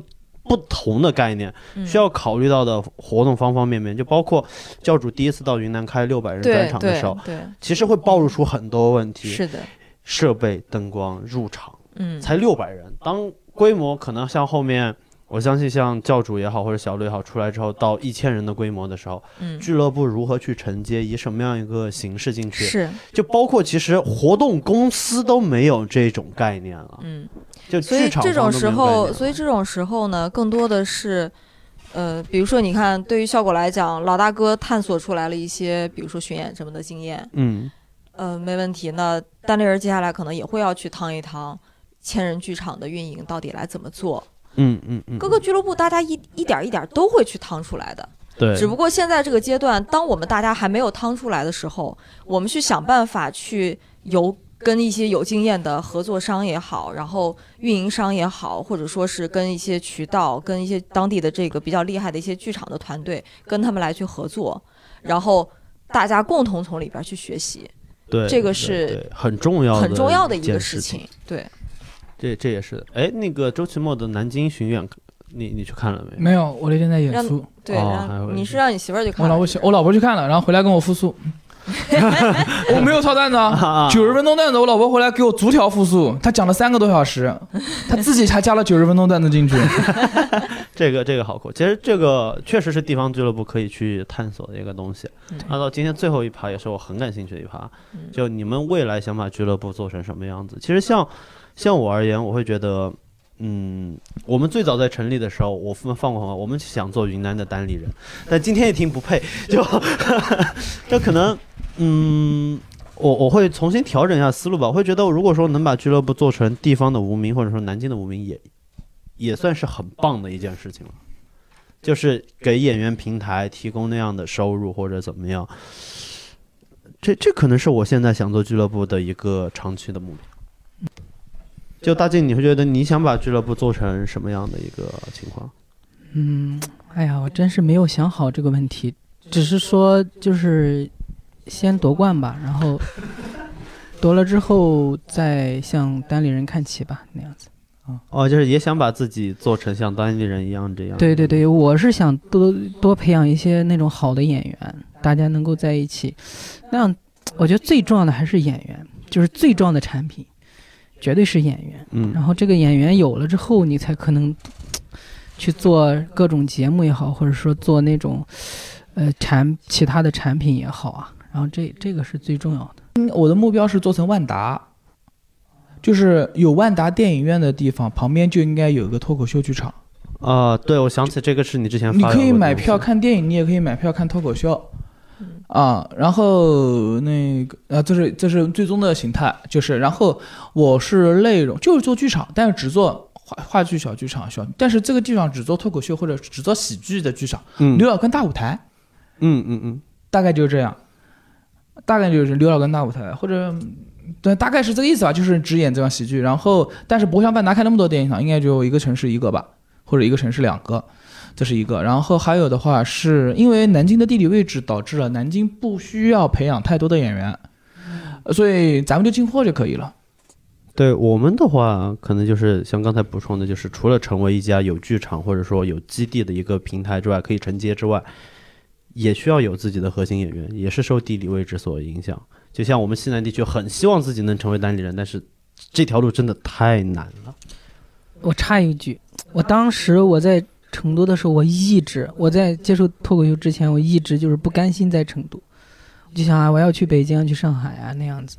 S2: 不同的概念，需要考虑到的活动方方面面，就包括教主第一次到云南开六百人专场的时候，
S5: 对，
S2: 其实会暴露出很多问题，
S5: 是的，
S2: 设备、灯光、入场，
S5: 嗯，
S2: 才六百人，当规模可能像后面。我相信，像教主也好，或者小鹿也好，出来之后到一千人的规模的时候，
S5: 嗯，
S2: 俱乐部如何去承接，以什么样一个形式进去？
S5: 是，
S2: 就包括其实活动公司都没有这种概念了，
S5: 嗯，
S2: 就
S5: 所以这种时候，所以这种时候呢，更多的是，呃，比如说你看，对于效果来讲，老大哥探索出来了一些，比如说巡演什么的经验，
S2: 嗯，
S5: 呃，没问题。那单立人接下来可能也会要去趟一趟千人剧场的运营到底来怎么做。
S2: 嗯嗯嗯，
S5: 各个俱乐部大家一一点一点都会去趟出来的，
S2: 对。
S5: 只不过现在这个阶段，当我们大家还没有趟出来的时候，我们去想办法去由跟一些有经验的合作商也好，然后运营商也好，或者说是跟一些渠道、跟一些当地的这个比较厉害的一些剧场的团队，跟他们来去合作，然后大家共同从里边去学习。
S2: 对，
S5: 这个是
S2: 很重要
S5: 很重要的一个
S2: 事
S5: 情。对。
S2: 这这也是，哎，那个周奇墨的南京巡演，你你去看了没？
S4: 没有，我那天在演出。
S5: 对，你是让你媳妇儿去看？
S4: 我老婆去，我老婆去看了，然后回来跟我复述。我没有抄段子，九十分钟段子，我老婆回来给我逐条复述，她讲了三个多小时，她自己才加了九十分钟段子进去。
S2: 这个这个好酷，其实这个确实是地方俱乐部可以去探索的一个东西。那到今天最后一趴，也是我很感兴趣的一趴，就你们未来想把俱乐部做成什么样子？其实像。像我而言，我会觉得，嗯，我们最早在成立的时候，我们放过话，我们想做云南的单立人，但今天一听不配，就，就可能，嗯，我我会重新调整一下思路吧。我会觉得，如果说能把俱乐部做成地方的无名，或者说南京的无名，也也算是很棒的一件事情了。就是给演员平台提供那样的收入或者怎么样，这这可能是我现在想做俱乐部的一个长期的目标。就大靖，你会觉得你想把俱乐部做成什么样的一个情况？
S3: 嗯，哎呀，我真是没有想好这个问题，只是说就是先夺冠吧，然后 夺了之后再向单立人看齐吧，那样子。
S2: 啊，哦，就是也想把自己做成像单立人一样这样。
S3: 对对对，我是想多多培养一些那种好的演员，大家能够在一起，那样我觉得最重要的还是演员，就是最重要的产品。绝对是演员，
S2: 嗯，
S3: 然后这个演员有了之后，你才可能 去做各种节目也好，或者说做那种呃产其他的产品也好啊，然后这这个是最重要的。
S4: 嗯，我的目标是做成万达，就是有万达电影院的地方旁边就应该有个脱口秀剧场。
S2: 啊，对，我想起这个是你之前
S4: 你可以买票看电影，你也可以买票看脱口秀。啊，然后那个啊，这是这是最终的形态，就是然后我是内容就是做剧场，但是只做话话剧小剧场小，但是这个剧场只做脱口秀或者只做喜剧的剧场，
S2: 嗯，
S4: 刘老根大舞台，
S2: 嗯嗯嗯，
S4: 大概就是这样，大概就是刘老根大舞台或者对，大概是这个意思吧，就是只演这样喜剧，然后但是不像万达开那么多电影场，应该就一个城市一个吧，或者一个城市两个。这是一个，然后还有的话，是因为南京的地理位置导致了南京不需要培养太多的演员，所以咱们就进货就可以了。
S2: 对我们的话，可能就是像刚才补充的，就是除了成为一家有剧场或者说有基地的一个平台之外，可以承接之外，也需要有自己的核心演员，也是受地理位置所影响。就像我们西南地区很希望自己能成为单立人，但是这条路真的太难了。
S3: 我插一句，我当时我在成都的时候，我一直我在接受脱口秀之前，我一直就是不甘心在成都，就想啊，我要去北京、去上海啊那样子。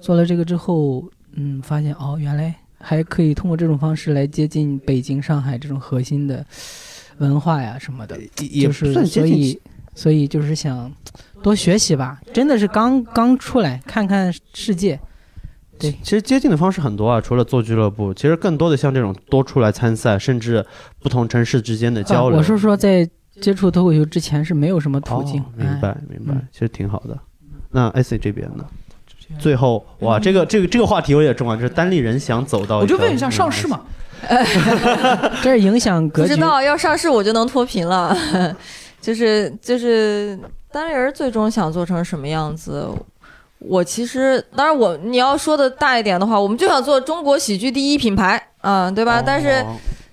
S3: 做了这个之后，嗯，发现哦，原来还可以通过这种方式来接近北京、上海这种核心的文化呀什么的，就是所以所以就是想多学习吧，真的是刚刚出来看看世界。对，
S2: 其实接近的方式很多啊，除了做俱乐部，其实更多的像这种多出来参赛，甚至不同城市之间的交流。
S3: 我是说，在接触脱口秀之前是没有什么途径。
S2: 明白，明白，其实挺好的。那 IC 这边呢？最后，哇，这个这个这个话题有点重啊，就是单立人想走到，
S4: 我就问一下，上市嘛？
S3: 这是影响格
S5: 局。不知道要上市，我就能脱贫了。就是就是单立人最终想做成什么样子？我其实，当然我你要说的大一点的话，我们就想做中国喜剧第一品牌，嗯，对吧？但是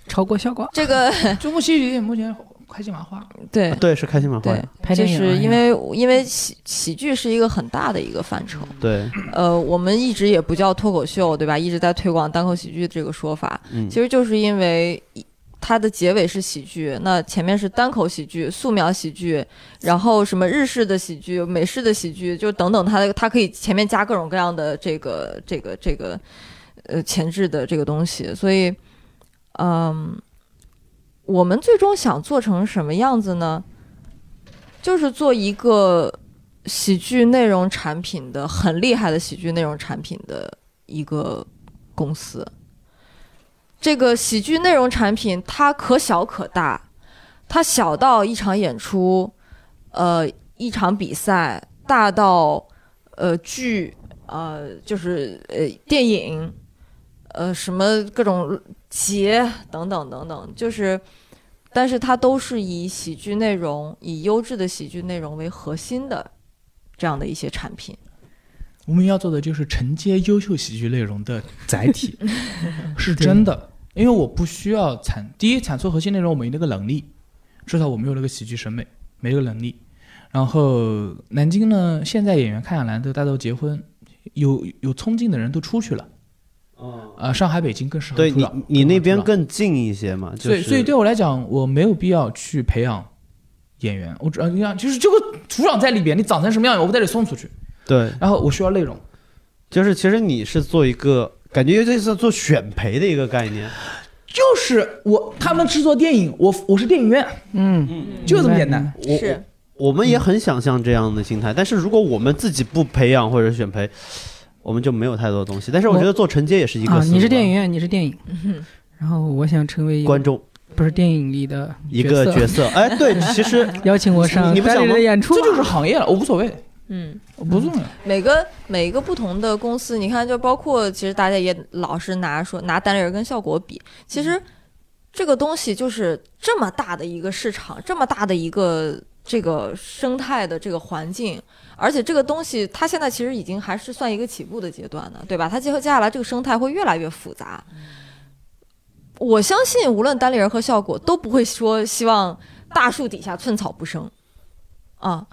S3: 超过效果，
S5: 这个
S4: 中国喜剧目前开心麻花，
S5: 对
S2: 对是开心麻花，
S3: 对，
S5: 就是因为因为喜喜剧是一个很大的一个范畴，
S2: 对，
S5: 呃，我们一直也不叫脱口秀，对吧？一直在推广单口喜剧这个说法，其实就是因为。它的结尾是喜剧，那前面是单口喜剧、素描喜剧，然后什么日式的喜剧、美式的喜剧，就等等，它它可以前面加各种各样的这个这个这个呃前置的这个东西，所以，嗯，我们最终想做成什么样子呢？就是做一个喜剧内容产品的很厉害的喜剧内容产品的一个公司。这个喜剧内容产品，它可小可大，它小到一场演出，呃，一场比赛；大到呃剧，呃，就是呃电影，呃什么各种节等等等等，就是，但是它都是以喜剧内容、以优质的喜剧内容为核心的这样的一些产品。
S4: 我们要做的就是承接优秀喜剧内容的载体，是真的。因为我不需要产第一产出核心内容，我没那个能力，至少我没有那个喜剧审美，没这个能力。然后南京呢，现在演员看下来都大都结婚，有有冲劲的人都出去了。哦。啊，上海、北京更适合。
S2: 对你，你那边更近一些嘛？
S4: 所以，所以对我来讲，我没有必要去培养演员。我主要你看，就是这个土壤在里边，你长成什么样，我不得送出去。
S2: 对。
S4: 然后我需要内容，
S2: 就是其实你是做一个。感觉这是做选培的一个概念，
S4: 就是我他们制作电影，我我是电影院，嗯。嗯，就这么简单。
S5: 是，
S2: 我们也很想象这样的心态，但是如果我们自己不培养或者选培，我们就没有太多东西。但是我觉得做承接也是一个。
S3: 你是电影院，你是电影，然后我想成为
S2: 观众，
S3: 不是电影里的
S2: 一个角色。哎，对，其实
S3: 邀请我上
S2: 你不想
S3: 的演出，
S4: 这就是行业了，我无所谓。
S5: 嗯，
S4: 不重要。
S5: 每个每一个不同的公司，你看，就包括其实大家也老是拿说拿单立人跟效果比，其实这个东西就是这么大的一个市场，这么大的一个这个生态的这个环境，而且这个东西它现在其实已经还是算一个起步的阶段呢，对吧？它接接下来这个生态会越来越复杂。我相信，无论单立人和效果都不会说希望大树底下寸草不生，啊。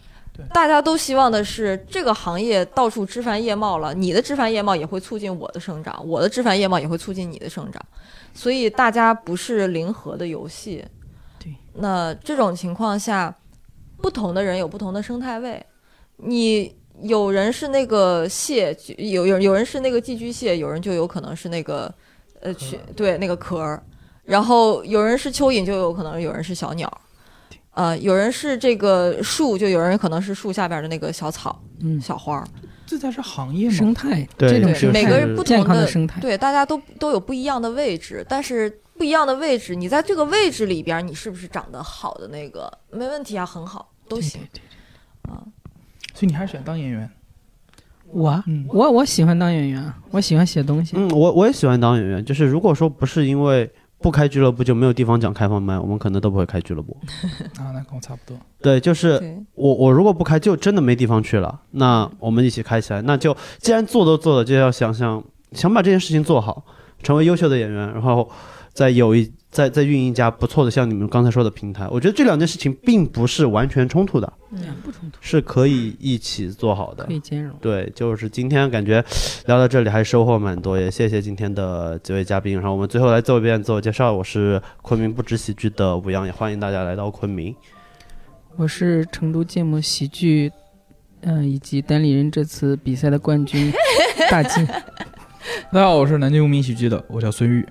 S5: 大家都希望的是这个行业到处枝繁叶茂了，你的枝繁叶茂也会促进我的生长，我的枝繁叶茂也会促进你的生长，所以大家不是零和的游戏。
S3: 对，
S5: 那这种情况下，不同的人有不同的生态位。你有人是那个蟹，有有有人是那个寄居蟹，有人就有可能是那个呃，去对那个壳儿，然后有人是蚯蚓，就有可能有人是小鸟。呃，有人是这个树，就有人可能是树下边的那个小草、嗯，小花儿，
S4: 这才是行业
S3: 生态。
S2: 对，
S5: 每个人不同
S3: 的生态，
S5: 对，大家都都有不一样的位置，但是不一样的位置，你在这个位置里边，你是不是长得好的那个？没问题啊，很好，都行。啊，
S4: 所以你还是选当演员？
S3: 我，我我喜欢当演员，我喜欢写东西。
S2: 嗯，我我也喜欢当演员，就是如果说不是因为。不开俱乐部就没有地方讲开放麦，我们可能都不会开俱乐部。
S4: 啊，那跟我差不多。
S2: 对，就是我我如果不开，就真的没地方去了。那我们一起开起来，那就既然做都做了，就要想想想把这件事情做好，成为优秀的演员，然后在有一在在运营一家不错的像你们刚才说的平台，我觉得这两件事情并不是完全冲突的，
S3: 嗯，不冲突，
S2: 是可以一起做好的，
S3: 可以兼容。
S2: 对，就是今天感觉聊到这里还收获蛮多，也谢谢今天的几位嘉宾。然后我们最后来做一遍自我介绍，我是昆明不止喜剧的吴阳，也欢迎大家来到昆明。
S3: 我是成都芥末喜剧，嗯，以及单立人这次比赛的冠军大金。
S4: 大家好，我是南京无名喜剧的，我叫孙玉。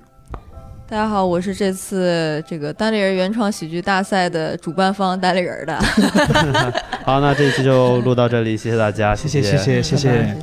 S5: 大家好，我是这次这个单立人原创喜剧大赛的主办方单立人的。
S2: 好，那这一期就录到这里，谢谢大家，
S4: 谢谢，谢谢，谢谢。